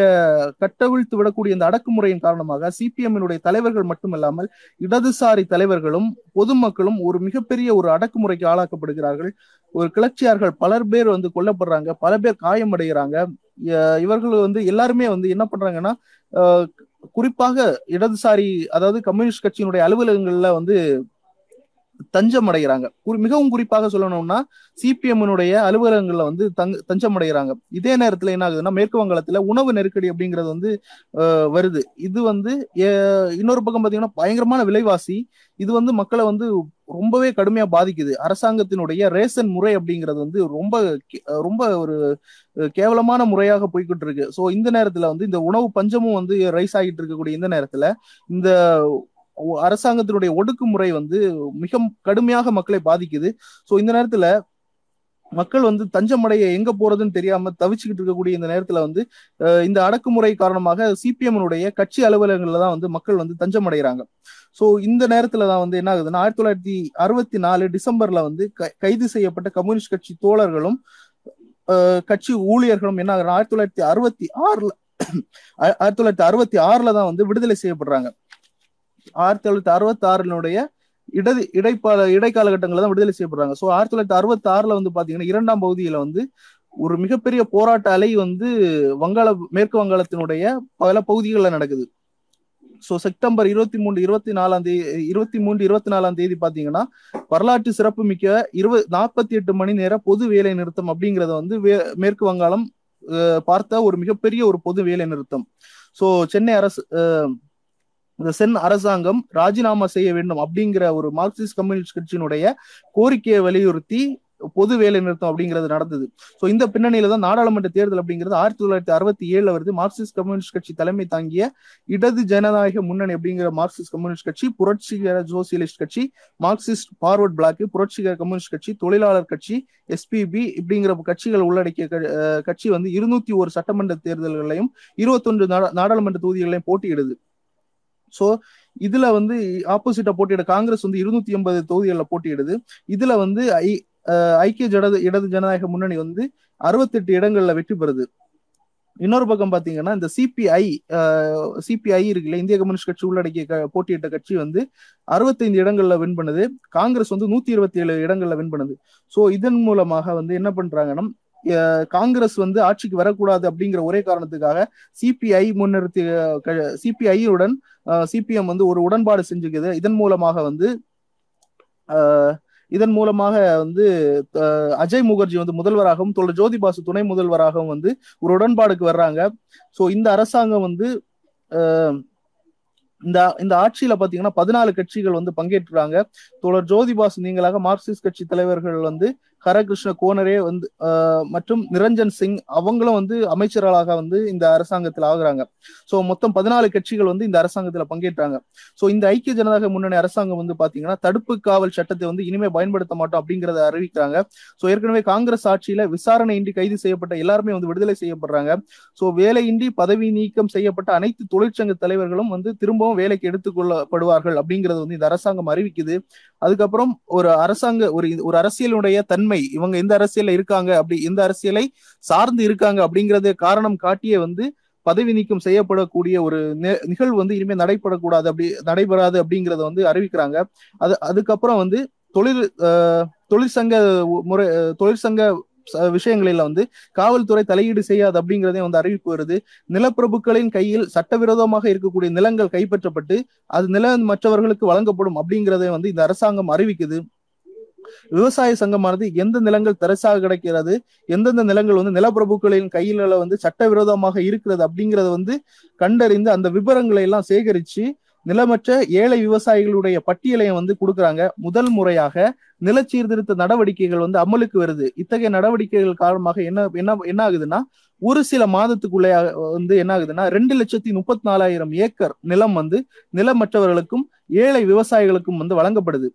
கட்டவிழ்த்து விடக்கூடிய இந்த அடக்குமுறையின் காரணமாக சிபிஎம்னுடைய தலைவர்கள் மட்டுமல்லாமல் இடதுசாரி தலைவர்களும் பொதுமக்களும் ஒரு மிகப்பெரிய ஒரு அடக்குமுறைக்கு ஆளாக்கப்படுகிறார்கள். ஒரு கிளர்ச்சியார்கள் பலர் பேர் வந்து கொல்லப்படுறாங்க பல பேர் காயமடைகிறாங்க. இவர்கள் வந்து எல்லாருமே வந்து என்ன பண்றாங்கன்னா குறிப்பாக இடதுசாரி அதாவது கம்யூனிஸ்ட் கட்சியினுடைய அலுவலகங்கள்ல வந்து தஞ்சம் அடைகிறாங்க மிகவும் குறிப்பாக சொல்லணும்னா சிபிஎம்னுடைய அலுவலகங்கள்ல வந்து தங் தஞ்சம் அடைகிறாங்க இதே நேரத்துல என்ன ஆகுதுன்னா மேற்கு வங்காளத்துல உணவு நெருக்கடி அப்படிங்கிறது வந்து வருது. இது வந்து இன்னொரு பக்கம் பாத்தீங்கன்னா பயங்கரமான விலைவாசி. இது வந்து மக்களை வந்து ரொம்பவே கடுமையா பாதிக்குது. அரசாங்கத்தினுடைய ரேஷன் முறை அப்படிங்கிறது வந்து ரொம்ப கே- ரொம்ப ஒரு கேவலமான முறையாக போய்கிட்டு இருக்கு. ஸோ இந்த நேரத்துல வந்து இந்த உணவு பஞ்சமும் வந்து ரைஸ் ஆகிட்டு இருக்கக்கூடிய இந்த நேரத்துல இந்த அரசாங்கத்தினுடைய ஒடுக்குமுறை வந்து மிக கடுமையாக மக்களை பாதிக்குது. ஸோ இந்த நேரத்துல மக்கள் வந்து தஞ்சமடைய எங்க போறதுன்னு தெரியாம தவிச்சுக்கிட்டு இருக்கக்கூடிய இந்த நேரத்துல வந்து இந்த அடக்குமுறை காரணமாக சிபிஎம்னுடைய கட்சி அலுவலகங்கள்ல தான் வந்து மக்கள் வந்து தஞ்சமடைகிறாங்க ஸோ இந்த நேரத்துல தான் வந்து என்ன ஆகுதுன்னா ஆயிரத்தி தொள்ளாயிரத்தி அறுபத்தி நாலு டிசம்பர்ல வந்து கைது செய்யப்பட்ட கம்யூனிஸ்ட் கட்சி தோழர்களும் கட்சி ஊழியர்களும் என்ன ஆகுதுன்னா ஆயிரத்தி தொள்ளாயிரத்தி அறுபத்தி ஆறுல ஆயிரத்தி தொள்ளாயிரத்தி அறுபத்தி ஆறுல தான் வந்து விடுதலை செய்யப்படுறாங்க. ஆயிரத்தி தொள்ளாயிரத்தி அறுபத்தி ஆறினுடைய இடது இடைப்பால இடைக்காலகட்டங்களில் தான் விடுதலை செய்யப்படுறாங்க. ஸோ ஆயிரத்தி தொள்ளாயிரத்தி அறுபத்தி ஆறுல வந்து பாத்தீங்கன்னா இரண்டாம் பகுதியில வந்து ஒரு மிகப்பெரிய போராட்ட அலை வந்து வங்காள மேற்கு வங்காளத்தினுடைய பல பகுதிகளில் நடக்குது. ஸோ செப்டம்பர் இருபத்தி மூன்று இருபத்தி நாலாம் தேதி இருபத்தி மூன்று இருபத்தி நாலாம் தேதி பாத்தீங்கன்னா வரலாற்று சிறப்பு மிக்க நாற்பத்தி எட்டு மணி நேர பொது வேலை நிறுத்தம் அப்படிங்கறத வந்து வே- மேற்கு வங்காளம் பார்த்த ஒரு மிகப்பெரிய ஒரு பொது வேலை நிறுத்தம். ஸோ சென்னை அரசு இந்த சென் அரசாங்கம் ராஜினாமா செய்ய வேண்டும் அப்படிங்கிற ஒரு மார்க்சிஸ்ட் கம்யூனிஸ்ட் கட்சியினுடைய கோரிக்கையை வலியுறுத்தி பொது வேலை நிறுத்தம் அப்படிங்கிறது நடந்தது. ஸோ இந்த பின்னணியில தான் நாடாளுமன்ற தேர்தல் அப்படிங்கிறது ஆயிரத்தி தொள்ளாயிரத்தி அறுபத்தி ஏழுல வருது. மார்க்சிஸ்ட் கம்யூனிஸ்ட் கட்சி தலைமை தாங்கிய இடது ஜனநாயக முன்னணி அப்படிங்கிற மார்க்சிஸ்ட் கம்யூனிஸ்ட் கட்சி புரட்சிகர சோசியலிஸ்ட் கட்சி மார்க்சிஸ்ட் பார்வர்ட் பிளாக் புரட்சிகர கம்யூனிஸ்ட் கட்சி தொழிலாளர் கட்சி எஸ்பிபி இப்படிங்கிற கட்சிகள் உள்ளடக்கிய கட்சி வந்து இருநூத்தி ஒரு சட்டமன்ற தேர்தல்களையும் இருபத்தொன்று நாடா- நாடாளுமன்ற தொகுதிகளையும் போட்டியிடுது. சோ இதுல வந்து ஆப்போசிட்டா போட்டியிட காங்கிரஸ் வந்து இருநூத்தி எண்பது தொகுதிகளில் போட்டியிடுது. இதுல வந்து ஐ ஐக்கிய ஜடது இடது ஜனநாயக முன்னணி வந்து அறுபத்தெட்டு இடங்கள்ல வெற்றி பெறுது. இன்னொரு பக்கம் பாத்தீங்கன்னா இந்த சிபிஐ சிபிஐ இருக்குல்ல இந்திய கம்யூனிஸ்ட் கட்சி உள்ளடக்கிய போட்டியிட்ட கட்சி வந்து அறுபத்தைந்து இடங்கள்ல வின் பண்ணுது. காங்கிரஸ் வந்து நூத்தி இருபத்தி ஏழு இடங்கள்ல வின் பண்ணுது. சோ இதன் மூலமாக வந்து என்ன பண்றாங்கன்னா காங்கிரஸ் வந்து ஆட்சிக்கு வரக்கூடாது அப்படிங்கிற ஒரே காரணத்துக்காக சிபிஐ முன்னிறுத்தி சிபிஐயுடன் சிபிஎம் வந்து ஒரு உடன்பாடு செஞ்சுக்குது. இதன் மூலமாக வந்து இதன் மூலமாக வந்து அஜய் முகர்ஜி வந்து முதல்வராகவும் தோழர் ஜோதி பாசு துணை முதல்வராகவும் வந்து ஒரு உடன்பாடுக்கு வர்றாங்க. ஸோ இந்த அரசாங்கம் வந்து இந்த இந்த ஆட்சியில பாத்தீங்கன்னா பதினாலு கட்சிகள் வந்து பங்கேற்றுறாங்க. தோழர் ஜோதிபாசு நீங்களாக மார்க்சிஸ்ட் கட்சி தலைவர்கள் வந்து ஹரகிருஷ்ண கோனரே வந்து மற்றும் நிரஞ்சன் சிங் அவங்களும் வந்து அமைச்சர்களாக வந்து இந்த அரசாங்கத்தில் ஆகுறாங்க. சோ மொத்தம் பதினாலு கட்சிகள் வந்து இந்த அரசாங்கத்துல பங்கேற்றாங்க. சோ இந்த ஐக்கிய ஜனதாக முன்னணி அரசாங்கம் வந்து பாத்தீங்கன்னா தடுப்பு காவல் சட்டத்தை வந்து இனிமே பயன்படுத்த மாட்டோம் அப்படிங்கறத அறிவிக்கிறாங்க. சோ ஏற்கனவே காங்கிரஸ் ஆட்சியில விசாரணையின்றி கைது செய்யப்பட்ட எல்லாருமே வந்து விடுதலை செய்யப்படுறாங்க. சோ வேலையின்றி பதவி நீக்கம் செய்யப்பட்ட அனைத்து தொழிற்சங்க தலைவர்களும் வந்து திரும்பவும் வேலைக்கு எடுத்துக்கொள்ளப்படுவார்கள் அப்படிங்கறது வந்து இந்த அரசாங்கம் அறிவிக்குது. அதுக்கப்புறம் ஒரு அரசாங்க ஒரு ஒரு அரசியலுடைய தன்மை இவங்க இந்த அரசியல இருக்காங்க அப்படி இந்த அரசியலை சார்ந்து இருக்காங்க அப்படிங்கறத காரணம் காட்டியே வந்து பதவி நீக்கம் செய்யப்படக்கூடிய ஒரு நிகழ்வு வந்து இனிமேல் நடைபெறக்கூடாது அப்படி நடைபெறாது அப்படிங்கறத வந்து அறிவிக்கிறாங்க. அது அதுக்கப்புறம் வந்து தொழில் தொழிற்சங்க முறை தொழிற்சங்க விஷயங்களில வந்து காவல்துறை தலையீடு செய்யாது அப்படிங்கிறதே வந்து அறிவிப்பு வருது. நிலப்பிரபுக்களின் கையில் சட்டவிரோதமாக இருக்கக்கூடிய நிலங்கள் கைப்பற்றப்பட்டு அது நில மற்றவர்களுக்கு வழங்கப்படும் அப்படிங்கிறதே வந்து இந்த அரசாங்கம் அறிவிக்குது. விவசாய சங்கமானது எந்த நிலங்கள் தரசாக கிடைக்கிறது எந்தெந்த நிலங்கள் வந்து நிலப்பிரபுக்களின் கையில வந்து சட்டவிரோதமாக இருக்கிறது அப்படிங்கறத வந்து கண்டறிந்து அந்த விவரங்களை எல்லாம் சேகரிச்சு நிலமற்ற ஏழை விவசாயிகளுடைய பட்டியலையும் வந்து கொடுக்கறாங்க. முதல் முறையாக நில சீர்திருத்த நடவடிக்கைகள் வந்து அமலுக்கு வருது. இத்தகைய நடவடிக்கைகள் காரணமாக என்ன என்ன என்ன ஆகுதுன்னா ஒரு சில மாதத்துக்குள்ளே வந்து என்ன ஆகுதுன்னா ரெண்டு லட்சத்தி முப்பத்தி நாலாயிரம் ஏக்கர் நிலம் வந்து நிலமற்றவர்களுக்கும் ஏழை விவசாயிகளுக்கும் வந்து வழங்கப்படுது.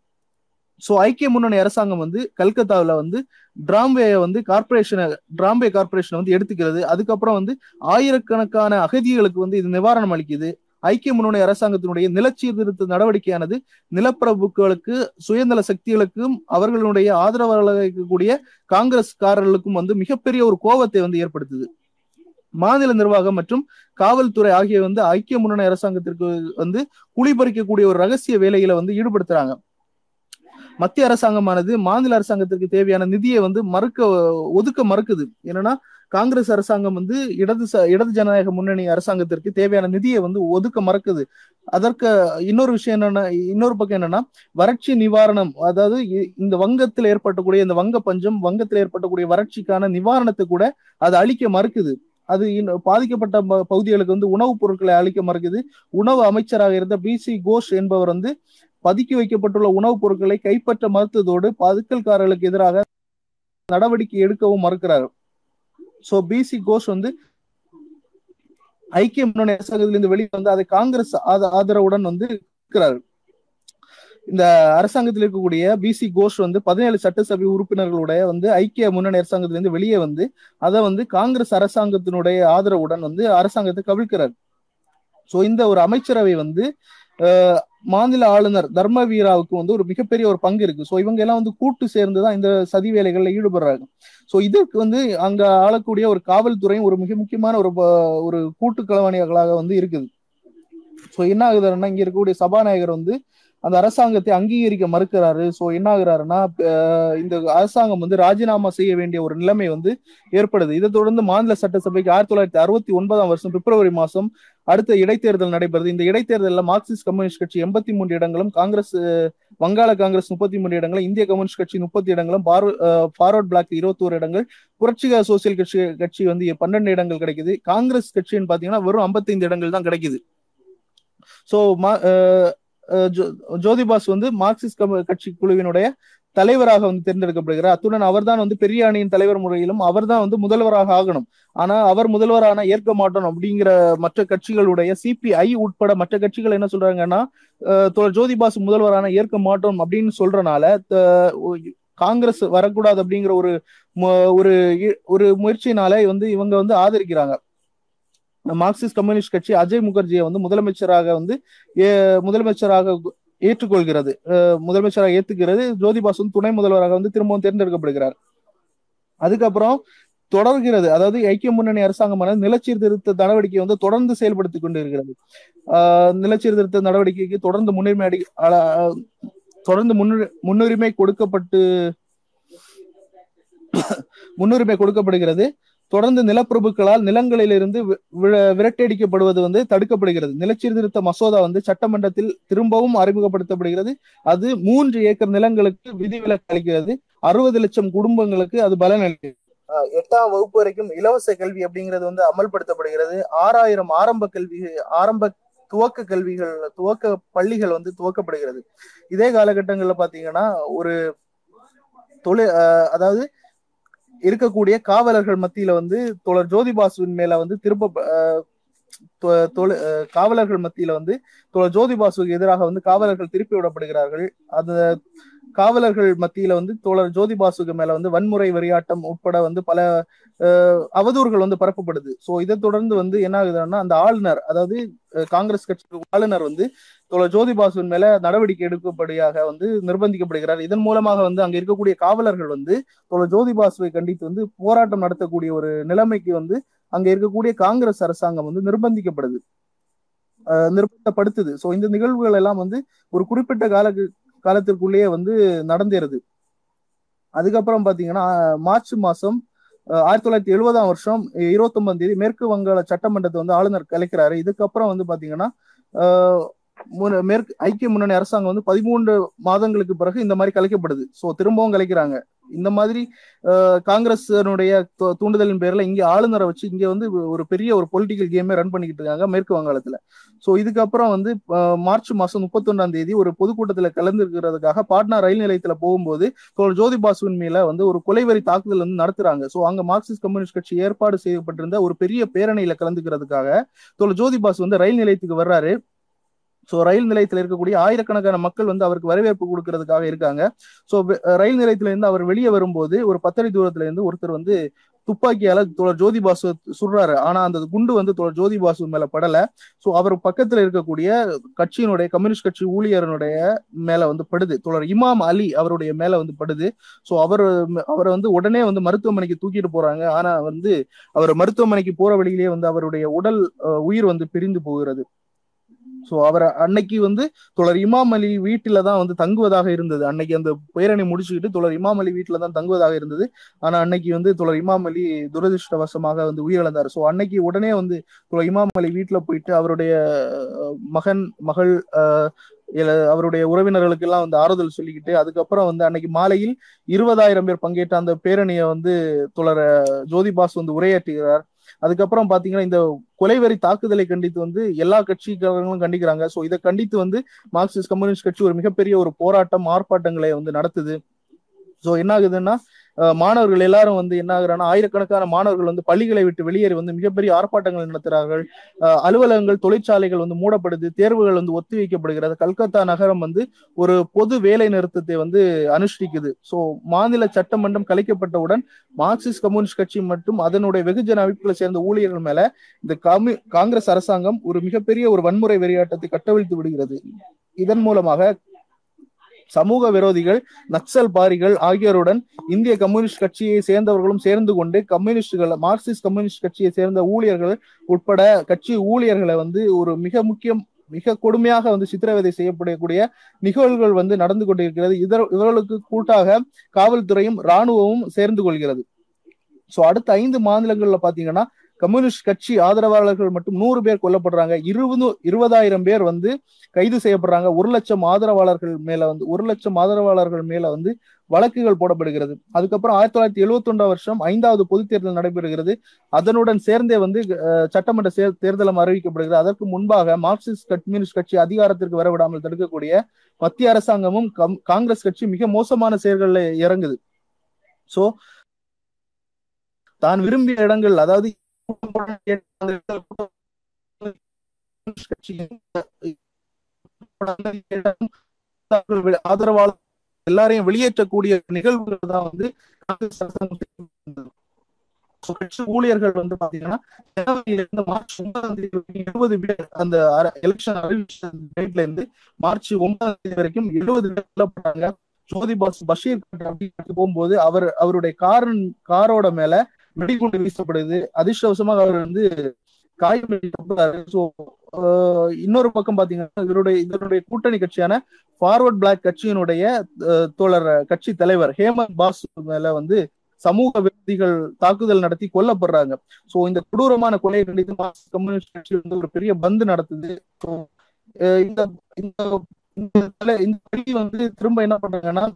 சோ ஐக்கிய முன்னணி அரசாங்கம் வந்து கல்கத்தாவில் வந்து டிராம்வே வந்து கார்பரேஷனை டிராம்பே கார்பரேஷனை வந்து எடுத்துக்கிறது. அதுக்கப்புறம் வந்து ஆயிரக்கணக்கான அகதிகளுக்கு வந்து இது நிவாரணம் அளிக்குது. ஐக்கிய முன்னணி அரசாங்கத்தினுடைய நிலச்சீர்திருத்த நடவடிக்கையானது நிலப்பிரபுக்களுக்கு சுயநல சக்திகளுக்கும் அவர்களுடைய ஆதரவாளர்களாக இருக்கக்கூடிய காங்கிரஸ்காரர்களுக்கும் வந்து மிகப்பெரிய ஒரு கோபத்தை வந்து ஏற்படுத்துது. மாநில நிர்வாகம் மற்றும் காவல்துறை ஆகியவை வந்து ஐக்கிய முன்னணி அரசாங்கத்திற்கு வந்து குளிபறிக்கக்கூடிய ஒரு ரகசிய வேலைகளை வந்து ஈடுபடுத்துறாங்க. மத்திய அரசாங்கமானது மாநில அரசாங்கத்திற்கு தேவையான நிதியை வந்து மறுக்க ஒதுக்க மறுக்குது. என்னன்னா காங்கிரஸ் அரசாங்கம் வந்து இடது ச- இடது ஜனநாயக முன்னணி அரசாங்கத்திற்கு தேவையான நிதியை வந்து ஒதுக்க மறக்குது. அதற்கு இன்னொரு விஷயம் என்னன்னா இன்னொரு பக்கம் என்னன்னா வறட்சி நிவாரணம் அதாவது இந்த வங்கத்தில் ஏற்பட்டக்கூடிய இந்த வங்க பஞ்சம் வங்கத்தில் ஏற்பட்டக்கூடிய வறட்சிக்கான நிவாரணத்தை கூட அது அளிக்க மறுக்குது. அது இன்னும் பாதிக்கப்பட்ட பகுதிகளுக்கு வந்து உணவுப் பொருட்களை அளிக்க மறுக்குது. உணவு அமைச்சராக இருந்த பி சி கோஷ் என்பவர் வந்து பதுக்கி வைக்கப்பட்டுள்ள உணவுப் பொருட்களை கைப்பற்ற மறுத்ததோடு பதுக்கல்காரர்களுக்கு எதிராக நடவடிக்கை எடுக்கவும் மறுக்கிறார். சோ பிசி கோஷ் வந்து ஐக்கிய முன்னணி அரசாங்கத்திலிருந்து வெளியே வந்து அதை காங்கிரஸ் ஆதரவுடன் வந்து இருக்கிறார் இந்த அரசாங்கத்தில் இருக்கக்கூடிய பிசி கோஷ் வந்து பதினேழு சட்டசபை உறுப்பினர்களுடைய வந்து ஐக்கிய முன்னணி அரசாங்கத்திலிருந்து வெளியே வந்து அதை வந்து காங்கிரஸ் அரசாங்கத்தினுடைய ஆதரவுடன் வந்து அரசாங்கத்தை கவிழ்க்கிறார். சோ இந்த ஒரு அமைச்சரவை வந்து மாநில ஆளுநர் தர்மவீராவுக்கு வந்து ஒரு மிகப்பெரிய ஒரு பங்கு இருக்கு. ஸோ இவங்க எல்லாம் வந்து கூட்டு சேர்ந்துதான் இந்த சதி வேலைகள்ல ஈடுபடுறாங்க. சோ இதற்கு வந்து அங்க ஆளக்கூடிய ஒரு காவல்துறையும் ஒரு மிக முக்கியமான ஒரு ஒரு கூட்டு கலவணிகளாக வந்து இருக்குது. சோ என்ன ஆகுதுன்னா இங்க இருக்கக்கூடிய சபாநாயகர் வந்து அந்த அரசாங்கத்தை அங்கீகரிக்க மறுக்கிறாரு. சோ என்ன ஆகுறாருன்னா இந்த அரசாங்கம் வந்து ராஜினாமா செய்ய வேண்டிய ஒரு நிலைமை வந்து ஏற்படுது. இதை தொடர்ந்து மாநில சட்டசபைக்கு ஆயிரத்தி தொள்ளாயிரத்தி அறுபத்தி ஒன்பதாம் வருஷம் பிப்ரவரி மாசம் அடுத்த இடைத்தேர்தல் நடைபெறுது. இந்த இடைத்தேர்தலில் மார்க்சிஸ்ட் கம்யூனிஸ்ட் கட்சி எண்பத்தி மூன்று இடங்களும் காங்கிரஸ் வங்காள காங்கிரஸ் முப்பத்தி மூன்று இடங்களும் இந்திய கம்யூனிஸ்ட் கட்சி முப்பத்தி இடங்களும் ஃபார்வர்ட் பிளாக் இருபத்தோரு இடங்கள் புரட்சிகர சோசியல் கட்சி கட்சி வந்து பன்னெண்டு இடங்கள் கிடைக்குது. காங்கிரஸ் கட்சின்னு பாத்தீங்கன்னா வெறும் ஐம்பத்தைந்து இடங்கள் தான் கிடைக்குது. சோ ஜோதிபாஸ் வந்து மார்க்சிஸ்ட் கட்சி குழுவினுடைய தலைவராக வந்து தேர்ந்தெடுக்கப்படுகிறார். அத்துடன் அவர்தான் வந்து பெரிய அணியின் தலைவர் முறையிலும் அவர்தான் வந்து முதல்வராக ஆகணும். ஆனா அவர் முதல்வரான ஏற்க மாட்டோம் அப்படிங்கிற மற்ற கட்சிகளுடைய சிபிஐ உட்பட மற்ற கட்சிகள் என்ன சொல்றாங்கன்னா ஜோதிபாஸ் முதல்வரான ஏற்க மாட்டோம் அப்படின்னு சொல்றனால காங்கிரஸ் வரக்கூடாது அப்படிங்கிற ஒரு ஒரு ஒரு முயற்சியினால வந்து இவங்க வந்து ஆதரிக்கிறாங்க. மார்க்சிஸ்ட் கம்யூனிஸ்ட் கட்சி அஜய் முகர்ஜியை வந்து முதலமைச்சராக வந்து முதலமைச்சராக ஏற்றுக்கொள்கிறது. முதலமைச்சராக ஏத்துக்கிறது ஜோதிபாஸ் வந்து துணை முதல்வராக வந்து திரும்பவும் தேர்ந்தெடுக்கப்படுகிறார். அதுக்கப்புறம் தொடர்கிறது அதாவது ஐக்கிய முன்னணி அரசாங்கமான நிலச்சீர்திருத்த நடவடிக்கை வந்து தொடர்ந்து செயல்படுத்திக் கொண்டு இருக்கிறது ஆஹ் நிலச்சீர்திருத்த நடவடிக்கைக்கு தொடர்ந்து முன்னுரிமை அடி தொடர்ந்து முன்னுரிமை கொடுக்கப்பட்டு முன்னுரிமை கொடுக்கப்படுகிறது. தொடர்ந்து நிலப்பிரபுக்களால் நிலங்களிலிருந்து விரட்டடிக்கப்படுவது வந்து தடுக்கப்படுகிறது. நிலச்சீர்திருத்த மசோதா வந்து சட்டமன்றத்தில் திரும்பவும் அறிமுகப்படுத்தப்படுகிறது. அது மூன்று ஏக்கர் நிலங்களுக்கு விதிவிலக்கு அளிக்கிறது. அறுபது லட்சம் குடும்பங்களுக்கு அது பலன் அளிக்கிறது. எட்டாம் வகுப்பு வரைக்கும் இலவச கல்வி அப்படிங்கிறது வந்து அமல்படுத்தப்படுகிறது. ஆறாயிரம் ஆரம்ப கல்வி ஆரம்ப துவக்க கல்விகள் துவக்க பள்ளிகள் வந்து துவக்கப்படுகிறது. இதே காலகட்டங்கள்ல பாத்தீங்கன்னா ஒரு தொழில் அதாவது இருக்கக்கூடிய காவலர்கள் மத்தியில வந்து தோழர் ஜோதிபாசுவின் மேல வந்து திரும்ப காவலர்கள் மத்தியில வந்து தோழர் ஜோதிபாசுக்கு எதிராக வந்து காவலர்கள் திருப்பி விடப்படுகிறார்கள். அந்த காவலர்கள் மத்தியில வந்து தோழர் ஜோதிபாசுக்கு மேல வந்து வன்முறை வெறியாட்டம் உட்பட வந்து பல அவதூறுகள் வந்து பரப்பப்படுது. சோ இதை தொடர்ந்து வந்து என்ன ஆகுதுன்னா அந்த ஆளுநர் அதாவது காங்கிரஸ் கட்சி ஆளுநர் வந்து தோழர் ஜோதிபாசுவின் மேல நடவடிக்கை எடுக்கப்படியாக வந்து நிர்பந்திக்கப்படுகிறார். இதன் மூலமாக வந்து அங்க இருக்கக்கூடிய காவலர்கள் வந்து தோழர் ஜோதிபாசுவை கண்டித்து வந்து போராட்டம் நடத்தக்கூடிய ஒரு நிலைமைக்கு வந்து அங்க இருக்கக்கூடிய காங்கிரஸ் அரசாங்கம் வந்து நிர்பந்திக்கப்படுது. நிர்பந்தப்படுத்துது. சோ இந்த நிகழ்வுகள் எல்லாம் வந்து ஒரு குறிப்பிட்ட கால காலத்திற்குள்ளேயே வந்து நடந்தேறுது. அதுக்கப்புறம் பாத்தீங்கன்னா மார்ச் மாசம் ஆயிரத்தி தொள்ளாயிரத்தி எழுபதாம் வருஷம் இருபத்தி ஒன்பதாம் தேதி மேற்கு வங்காள சட்டமன்றத்தை வந்து ஆளுநர் கலைக்கிறாரு. இதுக்கப்புறம் வந்து பாத்தீங்கன்னா மேற்கு ஐக்கிய முன்னணி அரசாங்கம் வந்து பதிமூன்று மாதங்களுக்கு பிறகு இந்த மாதிரி கலைக்கப்படுது. சோ திரும்பவும் கலைக்கிறாங்க. இந்த மாதிரி காங்கிரஸனுடைய தூண்டுதலின் பேர்ல இங்க ஆளுநரை வச்சு இங்க வந்து ஒரு பெரிய ஒரு பொலிட்டிக்கல் கேமே ரன் பண்ணிக்கிட்டு இருக்காங்க மேற்கு வங்காளத்துல. சோ இதுக்கப்புறம் வந்து மார்ச் மாசம் முப்பத்தொன்னாம் தேதி ஒரு பொதுக்கூட்டத்துல கலந்துருக்கிறதுக்காக பாட்னா ரயில் நிலையத்துல போகும்போது ஜோதி பாசுவின் மேல வந்து ஒரு கொலைவரி தாக்குதல் வந்து நடத்துறாங்க. சோ அங்க மார்க்சிஸ்ட் கம்யூனிஸ்ட் கட்சி ஏற்பாடு செய்யப்பட்டிருந்த ஒரு பெரிய பேரணியில கலந்துக்கிறதுக்காக தோல் ஜோதி பாசு வந்து ரயில் நிலையத்துக்கு வர்றாரு. ஸோ ரயில் நிலையத்தில் இருக்கக்கூடிய ஆயிரக்கணக்கான மக்கள் வந்து அவருக்கு வரவேற்பு கொடுக்கறதுக்காக இருக்காங்க. ஸோ ரயில் நிலையத்துல இருந்து அவர் வெளியே வரும்போது ஒரு பத்தடி தூரத்துல இருந்து ஒருத்தர் வந்து துப்பாக்கியால தோழர் ஜோதி பாசு சுடுறாரு. ஆனா அந்த குண்டு வந்து தோழர் ஜோதி பாசு மேல படல. சோ அவர் பக்கத்துல இருக்கக்கூடிய கட்சியினுடைய கம்யூனிஸ்ட் கட்சி ஊழியரனுடைய மேல வந்து படுது. தோழர் இமாம் அலி அவருடைய மேல வந்து படுது. சோ அவர் அவரை வந்து உடனே வந்து மருத்துவமனைக்கு தூக்கிட்டு போறாங்க. ஆனா வந்து அவர் மருத்துவமனைக்கு போற வழியிலேயே வந்து அவருடைய உடல் உயிர் வந்து பிரிந்து போகிறது. சோ அவர் அன்னைக்கு வந்து தொடர் இமாம் அலி தான் வந்து தங்குவதாக இருந்தது. அன்னைக்கு அந்த பேரணி முடிச்சுக்கிட்டு தொடர் இமாம் அலி தான் தங்குவதாக இருந்தது. ஆனா அன்னைக்கு வந்து தொடர் இமாம் அலி துரதிருஷ்டவசமாக வந்து உயிரிழந்தார். சோ அன்னைக்கு உடனே வந்து தொடர் இமாம் அலி வீட்டுல போயிட்டு அவருடைய மகன் மகள் அவருடைய உறவினர்களுக்கு எல்லாம் வந்து ஆறுதல் சொல்லிக்கிட்டு அதுக்கப்புறம் வந்து அன்னைக்கு மாலையில் இருபதாயிரம் பேர் பங்கேற்ற அந்த பேரணியை வந்து தொடர ஜோதிபாஸ் வந்து உரையாற்றுகிறார். அதுக்கப்புறம் பாத்தீங்கன்னா இந்த கொலைவெறி தாக்குதலை கண்டித்து வந்து எல்லா கட்சிக்காரங்களும் கண்டிக்கிறாங்க. சோ இதை கண்டித்து வந்து மார்க்சிஸ்ட் கம்யூனிஸ்ட் கட்சி ஒரு மிகப்பெரிய ஒரு போராட்டம் ஆர்ப்பாட்டங்களை வந்து நடத்துது. சோ என்ன ஆகுதுன்னா மாணவர்கள் எல்லாரும் வந்து என்ன ஆகுறாங்கன்னா ஆயிரக்கணக்கான மாணவர்கள் வந்து பள்ளிகளை விட்டு வெளியேறி வந்து மிகப்பெரிய ஆர்ப்பாட்டங்கள் நடத்துகிறார்கள் அலுவலகங்கள் தொழிற்சாலைகள் வந்து மூடப்படுது தேர்வுகள் வந்து ஒத்தி வைக்கப்படுகிறது. கல்கத்தா நகரம் வந்து ஒரு பொது வேலை நிறுத்தத்தை வந்து அனுஷ்டிக்குது. சோ மாநில சட்டமன்றம் கலைக்கப்பட்டவுடன் மார்க்சிஸ்ட் கம்யூனிஸ்ட் கட்சி மற்றும் அதனுடைய வெகுஜன அமைப்புகளை சேர்ந்த ஊழியர்கள் மேல இந்த காங்கிரஸ் அரசாங்கம் ஒரு மிகப்பெரிய ஒரு வன்முறை வெறியாட்டத்தை கட்டவிழ்த்து விடுகிறது. இதன் மூலமாக சமூக விரோதிகள் நக்சல் பாரிகள் ஆகியோருடன் இந்திய கம்யூனிஸ்ட் கட்சியை சேர்ந்தவர்களும் சேர்ந்து கொண்டு கம்யூனிஸ்டுகள் மார்க்சிஸ்ட் கம்யூனிஸ்ட் கட்சியை சேர்ந்த ஊழியர்கள் உட்பட கட்சி ஊழியர்களை வந்து ஒரு மிக முக்கியம் மிக கொடுமையாக வந்து சித்திரவதை செய்யப்படக்கூடிய நிகழ்வுகள் வந்து நடந்து கொண்டிருக்கிறது. இதர் இவர்களுக்கு கூட்டாக காவல்துறையும் இராணுவமும் சேர்ந்து கொள்கிறது. சோ அடுத்த ஐந்து மாநிலங்கள்ல பாத்தீங்கன்னா கம்யூனிஸ்ட் கட்சி ஆதரவாளர்கள் மட்டும் நூறு பேர் கொல்லப்படுறாங்க. இருபது இருபதாயிரம் பேர் வந்து கைது செய்யப்படுறாங்க. ஒரு லட்சம் ஆதரவாளர்கள் மேல வந்து ஒரு லட்சம் ஆதரவாளர்கள் மேல வந்து வழக்குகள் போடப்படுகிறது. அதுக்கப்புறம் ஆயிரத்தி தொள்ளாயிரத்தி எழுபத்தி ஒன்றாம் வருஷம் ஐந்தாவது பொது தேர்தல் நடைபெறுகிறது. அதனுடன் சேர்ந்தே வந்து சட்டமன்ற சே- தேர்தலும் அறிவிக்கப்படுகிறது. அதற்கு முன்பாக மார்க்சிஸ்ட் கம்யூனிஸ்ட் கட்சி அதிகாரத்திற்கு வரவிடாமல் தடுக்கக்கூடிய மத்திய அரசாங்கமும் கம்- காங்கிரஸ் கட்சி மிக மோசமான செயல்களில் இறங்குது. சோ தான் விரும்பிய இடங்கள் அதாவது ஆதரவாளர் எல்லாரையும் வெளியேற்றக்கூடிய நிகழ்வுகள் தான் வந்து காங்கிரஸ் கட்சி ஊழியர்கள் வந்து பாத்தீங்கன்னா மார்ச் ஒன்பதாம் தேதி வரைக்கும் எழுபது பேர் அந்த எலெக்ஷன் அறிவிச்ச டேட்ல இருந்து மார்ச் ஒன்பதாம் தேதி வரைக்கும் எழுபது பேர் கொல்லப்பட்டாங்க ஜோதி பாஸ் பஷீர் அப்படின்னு போகும்போது அவர் அவருடைய காரன் காரோட மேல வெடிகுண்டு வீசப்படுது அதிர்ஷ்டவசமாக அவர் வந்து காயம் ஸோ இன்னொரு பக்கம் பாத்தீங்கன்னா இவருடைய இதனுடைய கூட்டணி கட்சியான ஃபார்வர்ட் பிளாக் கட்சியினுடைய தோழர் கட்சி தலைவர் ஹேமந்த் பாஸ் மேல வந்து சமூக விரோதிகள் தாக்குதல் நடத்தி கொல்லப்படுறாங்க சோ இந்த கொடூரமான கொலையை கண்டித்து மார்க்சிஸ்ட் கம்யூனிஸ்ட் கட்சி வந்து ஒரு பெரிய பந்து நடத்துது இந்த இந்த இந்த வந்து திரும்ப என்ன பண்றாங்கன்னா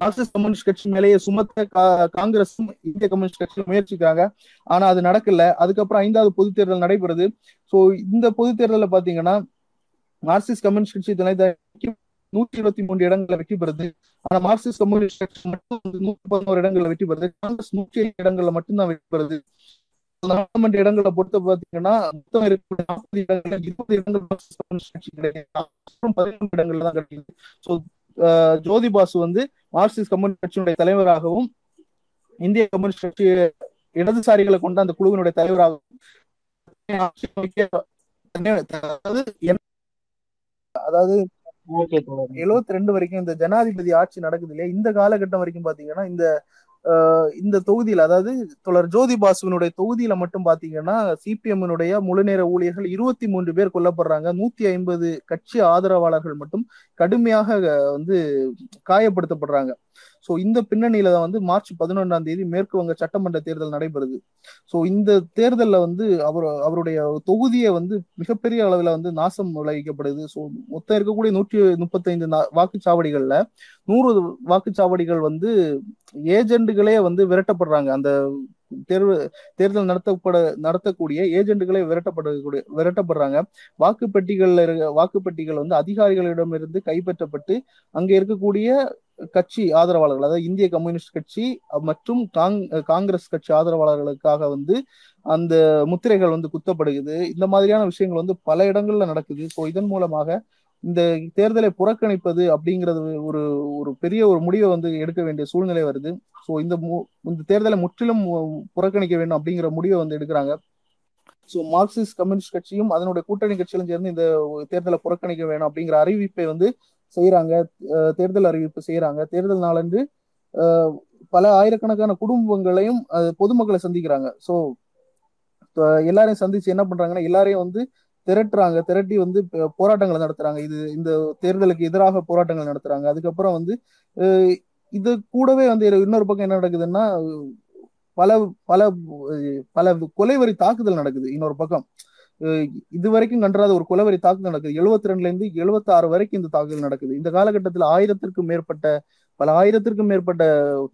மார்க்சிஸ்ட் கம்யூனிஸ்ட் கட்சி மேலேயே சுமத்த காங்கிரஸும் இந்திய கம்யூனிஸ்ட் கட்சியும் முயற்சிக்கிறாங்க. ஆனா அது நடக்கல. அதுக்கப்புறம் ஐந்தாவது பொதுத் தேர்தல் நடைபெறுது. சோ இந்த பொதுத் தேர்தலில் பாத்தீங்கன்னா மார்க்சிஸ்ட் கம்யூனிஸ்ட் கட்சி துணைக்கு நூற்றி இருபத்தி மூன்று இடங்களை வெற்றி பெறுது. ஆனா மார்க்சிஸ்ட் கம்யூனிஸ்ட் கட்சி மட்டும் வந்து நூத்தி பதினோரு இடங்களை வெற்றி பெறுது. காங்கிரஸ் நூற்றி ஏழு இடங்கள்ல மட்டும்தான் வெற்றி பெறுது. நாடாளுமன்ற இடங்களை பொறுத்த பாத்தீங்கன்னா மொத்தம் இருக்கக்கூடிய நாற்பது இடங்கள்ல இருபது இடங்கள் மார்க்சிஸ்ட் கம்யூனிஸ்ட் கட்சி கிடையாது. பதினொன்று இடங்கள்ல தான் கிடைக்குது. ஸோ ஜோதி பாசு வந்து மார்க்சிஸ்ட் கம்யூனிஸ்ட் கட்சியினுடைய தலைவராகவும் இந்திய கம்யூனிஸ்ட் கட்சி இடதுசாரிகளை கொண்ட அந்த குழுவினுடைய தலைவராகவும் அதாவது எழுவத்தி ரெண்டு வரைக்கும் இந்த ஜனாதிபதி ஆட்சி நடக்குது இல்லையா? இந்த காலகட்டம் வரைக்கும் பாத்தீங்கன்னா இந்த இந்த தொகுதியில் அதாவது தொடர் ஜோதி பாசுவினுடைய தொகுதியில மட்டும் பாத்தீங்கன்னா சிபிஎம்னுடைய முழுநேர ஊழியர்கள் இருபத்தி மூன்று பேர் கொல்லப்படுறாங்க. நூத்தி ஐம்பது கட்சி ஆதரவாளர்கள் மட்டும் கடுமையாக வந்து காயப்படுத்தப்படுறாங்க. சோ இந்த பின்னணியில தான் வந்து மார்ச் பதினொன்றாம் தேதி மேற்கு வங்க சட்டமன்ற தேர்தல் நடைபெறுது. சோ இந்த தேர்தலில் வந்து அவர் அவருடைய தொகுதியை வந்து மிகப்பெரிய அளவுல வந்து நாசம் விளைவிக்கப்படுது. சோ மொத்தம் இருக்கக்கூடிய நூற்றி முப்பத்தைந்து நா- வாக்குச்சாவடிகள்ல நூறு வாக்குச்சாவடிகள் வந்து ஏஜென்ட்டுகளே வந்து விரட்டப்படுறாங்க. அந்த தேர்வு தேர்தல் நடத்தப்பட நடத்தக்கூடிய ஏஜெண்டுகளே விரட்டப்படக்கூடிய விரட்டப்படுறாங்க. வாக்குப்பெட்டிகள்ல இருக்க வாக்குப்பெட்டிகள் வந்து அதிகாரிகளிடமிருந்து கைப்பற்றப்பட்டு அங்க இருக்கக்கூடிய கட்சி ஆதரவாளர்கள் அதாவது இந்திய கம்யூனிஸ்ட் கட்சி மற்றும் காங் காங்கிரஸ் கட்சி ஆதரவாளர்களுக்காக வந்து அந்த முத்திரைகள் வந்து குத்தப்படுகிறது. இந்த மாதிரியான விஷயங்கள் வந்து பல இடங்கள்ல நடக்குது. ஸோ இதன் மூலமாக இந்த தேர்தலை புறக்கணிப்பது அப்படிங்கிறது ஒரு ஒரு பெரிய ஒரு முடிவை வந்து எடுக்க வேண்டிய சூழ்நிலை வருது. ஸோ இந்த மு- இந்த தேர்தலை முற்றிலும் புறக்கணிக்க வேண்டும் அப்படிங்கிற முடிவை வந்து எடுக்கிறாங்க. ஸோ மார்க்சிஸ்ட் கம்யூனிஸ்ட் கட்சியும் அதனுடைய கூட்டணி கட்சிகளும் சேர்ந்து இந்த தேர்தலை புறக்கணிக்க வேணும் அப்படிங்கிற அறிவிப்பை வந்து செய்யறாங்க தேர்தல் அறிவிப்பு செய்யறாங்க தேர்தல் நாளன்று பல ஆயிரக்கணக்கான குடும்பங்களையும் பொதுமக்களை சந்திக்கிறாங்க. ஸோ எல்லாரையும் சந்திச்சு என்ன பண்றாங்கன்னா எல்லாரையும் வந்து திரட்டுறாங்க. திரட்டி வந்து போராட்டங்களை நடத்துறாங்க. இது இந்த தேர்தலுக்கு எதிராக போராட்டங்கள் நடத்துறாங்க. அதுக்கப்புறம் வந்து இது கூடவே வந்து இன்னொரு பக்கம் என்ன நடக்குதுன்னா பல பல பல கொலைவரி தாக்குதல் நடக்குது இன்னொரு பக்கம். இது வரைக்கும் கண்டாத ஒரு கொலைவரி தாக்குதல் நடக்குது. எழுபத்தி ரெண்டுல இருந்து எழுபத்தி ஆறு வரைக்கும் இந்த தாக்குதல் நடக்குது. இந்த காலகட்டத்தில் ஆயிரத்திற்கும் மேற்பட்ட பல ஆயிரத்திற்கும் மேற்பட்ட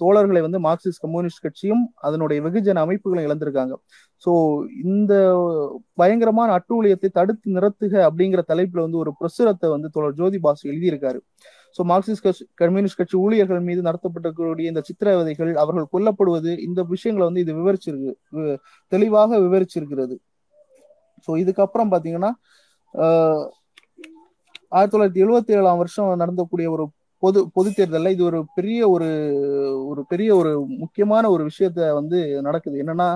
தோழர்களை வந்து மார்க்சிஸ்ட் கம்யூனிஸ்ட் கட்சியும் அதனுடைய வெகுஜன அமைப்புகளும் இழந்திருக்காங்க. சோ இந்த பயங்கரமான அட்டூழியத்தை தடுத்து நிறுத்துக அப்படிங்கிற தலைப்புல வந்து ஒரு பிரசுரத்தை வந்து தோழர் ஜோதி பாசு எழுதியிருக்காரு. சோ மார்க்சிஸ்ட் கட்சி கம்யூனிஸ்ட் கட்சி ஊழியர்கள் மீது நடத்தப்பட்டிருக்கக்கூடிய இந்த சித்திரவதைகள் அவர்கள் கொல்லப்படுவது இந்த விஷயங்களை வந்து இது விவரிச்சிருக்கு தெளிவாக விவரிச்சிருக்கிறது. சோ இதுக்கப்புறம் பாத்தீங்கன்னா ஆயிரத்தி தொள்ளாயிரத்தி எழுபத்தி ஏழாம் வருஷம் நடந்தக்கூடிய ஒரு பொது பொது தேர்தல்ல இது ஒரு பெரிய ஒரு ஒரு பெரிய ஒரு முக்கியமான ஒரு விஷயத்த வந்து நடக்குது. என்னன்னா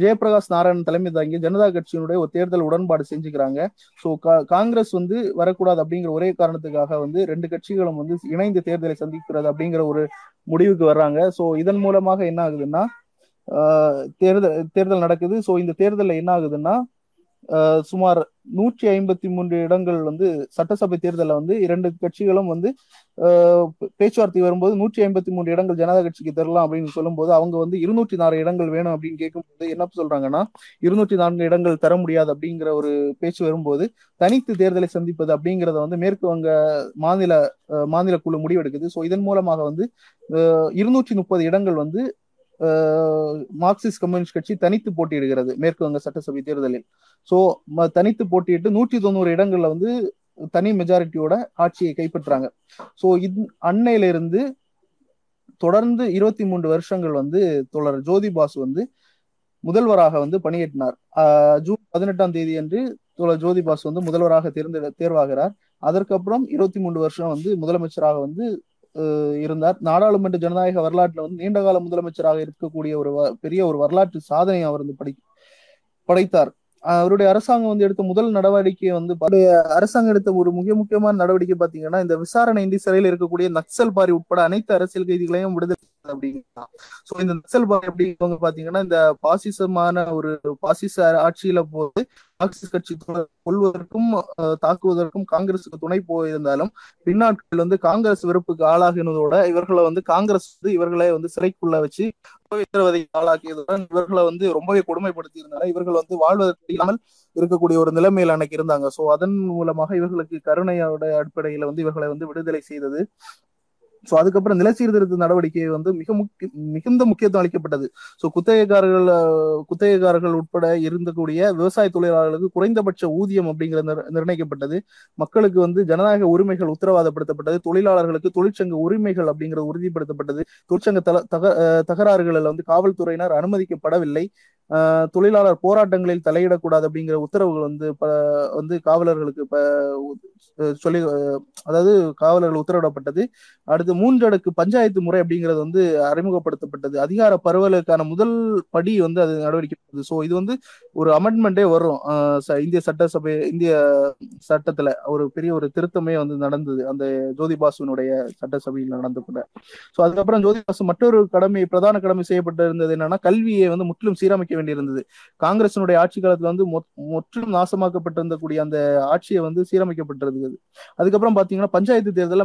ஜெயபிரகாஷ் நாராயண் தலைமை தாங்கி ஜனதா கட்சியினுடைய ஒரு தேர்தல் உடன்பாடு செஞ்சுக்கிறாங்க. ஸோ காங்கிரஸ் வந்து வரக்கூடாது அப்படிங்கிற ஒரே காரணத்துக்காக வந்து ரெண்டு கட்சிகளும் வந்து இணைந்து தேர்தலை சந்திக்கிறது அப்படிங்கிற ஒரு முடிவுக்கு வர்றாங்க. ஸோ இதன் மூலமாக என்ன ஆகுதுன்னா தேர்தல் தேர்தல் நடக்குது. ஸோ இந்த தேர்தலில் என்ன ஆகுதுன்னா சுமார் நூற்றி ஐம்பத்தி மூன்று இடங்கள் வந்து சட்டசபை தேர்தலில் வந்து இரண்டு கட்சிகளும் வந்து பேச்சுவார்த்தை வரும்போது நூற்றி ஐம்பத்தி மூன்று இடங்கள் ஜனதா கட்சிக்கு தரலாம் அப்படின்னு சொல்லும்போது அவங்க வந்து இருநூற்றி நாலு இடங்கள் வேணும் அப்படின்னு கேட்கும்போது என்ன சொல்றாங்கன்னா இருநூற்றி நான்கு இடங்கள் தர முடியாது அப்படிங்கிற ஒரு பேச்சு வரும்போது தனித்து தேர்தலை சந்திப்பது அப்படிங்கிறத வந்து மேற்கு வங்க மாநில மாநில குழு முடிவெடுக்குது. ஸோ இதன் மூலமாக வந்து இருநூற்றி முப்பது இடங்கள் வந்து மார்க்சிஸ்ட் கம்யூனிஸ்ட் கட்சி தனித்து போட்டியிடுகிறது மேற்கு வங்க சட்டசபை தேர்தலில். ஸோ தனித்து போட்டியிட்டு நூற்றி தொண்ணூறு இடங்கள்ல வந்து தனி மெஜாரிட்டியோட ஆட்சியை கைப்பற்றாங்க. ஸோ இது அன்னையில இருந்து தொடர்ந்து இருபத்தி மூன்று வருஷங்கள் வந்து தொடர் ஜோதி பாசு வந்து முதல்வராக வந்து பணியேற்றினார். ஜூன் பதினெட்டாம் தேதி அன்று தோழர் ஜோதி பாஸ் வந்து முதல்வராக தேர்ந்தெடு தேர்வாகிறார். அதற்கப்புறம் இருபத்தி மூன்று வருஷம் வந்து முதலமைச்சராக வந்து இருந்தார். நாடாளுமன்ற ஜனநாயக வரலாற்றுல வந்து நீண்டகால முதலமைச்சராக இருக்கக்கூடிய ஒரு பெரிய ஒரு வரலாற்று சாதனை அவர் வந்து படை படைத்தார். அவருடைய அரசாங்கம் வந்து எடுத்த முதல் நடவடிக்கை வந்து அரசாங்கம் எடுத்த ஒரு மிக முக்கியமான நடவடிக்கை பாத்தீங்கன்னா இந்த விசாரணை இந்தி சிறையில் இருக்கக்கூடிய நக்சல் பாரி உட்பட அனைத்து அரசியல் கைதிகளையும் விடுதலை செய்வது சோ இந்த நக்சல் அப்படிங்கிறவங்க பாத்தீங்கன்னா இந்த பாசிசமான ஒரு பாசிச ஆட்சியில போது மார்க்சிஸ்ட் கட்சி கொள்வதற்கும் தாக்குவதற்கும் காங்கிரசுக்கு துணை போயிருந்தாலும் பின்னாட்கள் வந்து காங்கிரஸ் வெறுப்புக்கு ஆளாகினதோட இவர்களை வந்து காங்கிரஸ் வந்து இவர்களை வந்து சிறைக்குள்ள வச்சு சித்திரவதைக்கு ஆளாக்கியதுடன் இவர்களை வந்து ரொம்பவே கொடுமைப்படுத்தி இருந்தாலும் இவர்கள் வந்து வாழ்வதற்கு இல்லாமல் இருக்கக்கூடிய ஒரு நிலைமையில் அன்னைக்கு இருந்தாங்க. சோ அதன் மூலமாக இவர்களுக்கு கருணையோட அடிப்படையில வந்து இவர்களை வந்து விடுதலை செய்தது சோ அதுக்கப்புறம் நில சீர்திருத்த நடவடிக்கை வந்து மிக முக்கிய மிகுந்த முக்கியத்துவம் அளிக்கப்பட்டது. சோ குத்தகைக்காரர்கள் குத்தகைக்காரர்கள் உட்பட இருந்தக்கூடிய விவசாய தொழிலாளர்களுக்கு குறைந்தபட்ச ஊதியம் அப்படிங்கிறது நிர்ணயிக்கப்பட்டது. மக்களுக்கு வந்து ஜனநாயக உரிமைகள் உத்தரவாதப்படுத்தப்பட்டது. தொழிலாளர்களுக்கு தொழிற்சங்க உரிமைகள் அப்படிங்கிறது உறுதிப்படுத்தப்பட்டது. தொழிற்சங்க தல தக தகராறுகளில் வந்து காவல்துறையினர் அனுமதிக்கப்படவில்லை. தொழிலாளர் போராட்டங்களில் தலையிடக்கூடாது அப்படிங்கிற உத்தரவுகள் வந்து ப- வந்து காவலர்களுக்கு சொல்லி அதாவது காவலர்கள் உத்தரவிடப்பட்டது. அடுத்து மூன்றடுக்கு பஞ்சாயத்து முறை அப்படிங்கிறது வந்து அறிமுகப்படுத்தப்பட்டது. அதிகார பரவலுக்கான முதல் படி வந்து அது நடவடிக்கை ஸோ இது வந்து ஒரு அமெண்ட்மெண்டே வரும். ச- இந்திய சட்டசபை இந்திய சட்டத்துல ஒரு பெரிய ஒரு திருத்தமே வந்து நடந்தது. அந்த ஜோதி பாசுனுடைய சட்டசபையில் நடந்து கூட. ஸோ அதுக்கப்புறம் ஜோதி பாசு மற்றொரு கடமை பிரதான கடமை செய்யப்பட்டிருந்தது என்னன்னா கல்வியை வந்து முற்றிலும் சீரமைக்க வேண்டியிருந்தது. காங்கிரசினுடைய ஆட்சி காலத்துல வந்து மொ- முற்றிலும் நாசமாக்கப்பட்டிருந்தக்கூடிய அந்த ஆட்சியை வந்து சீரமைக்கப்பட்டிருந்தது அதுக்கப்புறம் பாத்தீங்கன்னா பஞ்சாயத்து தேர்தலில்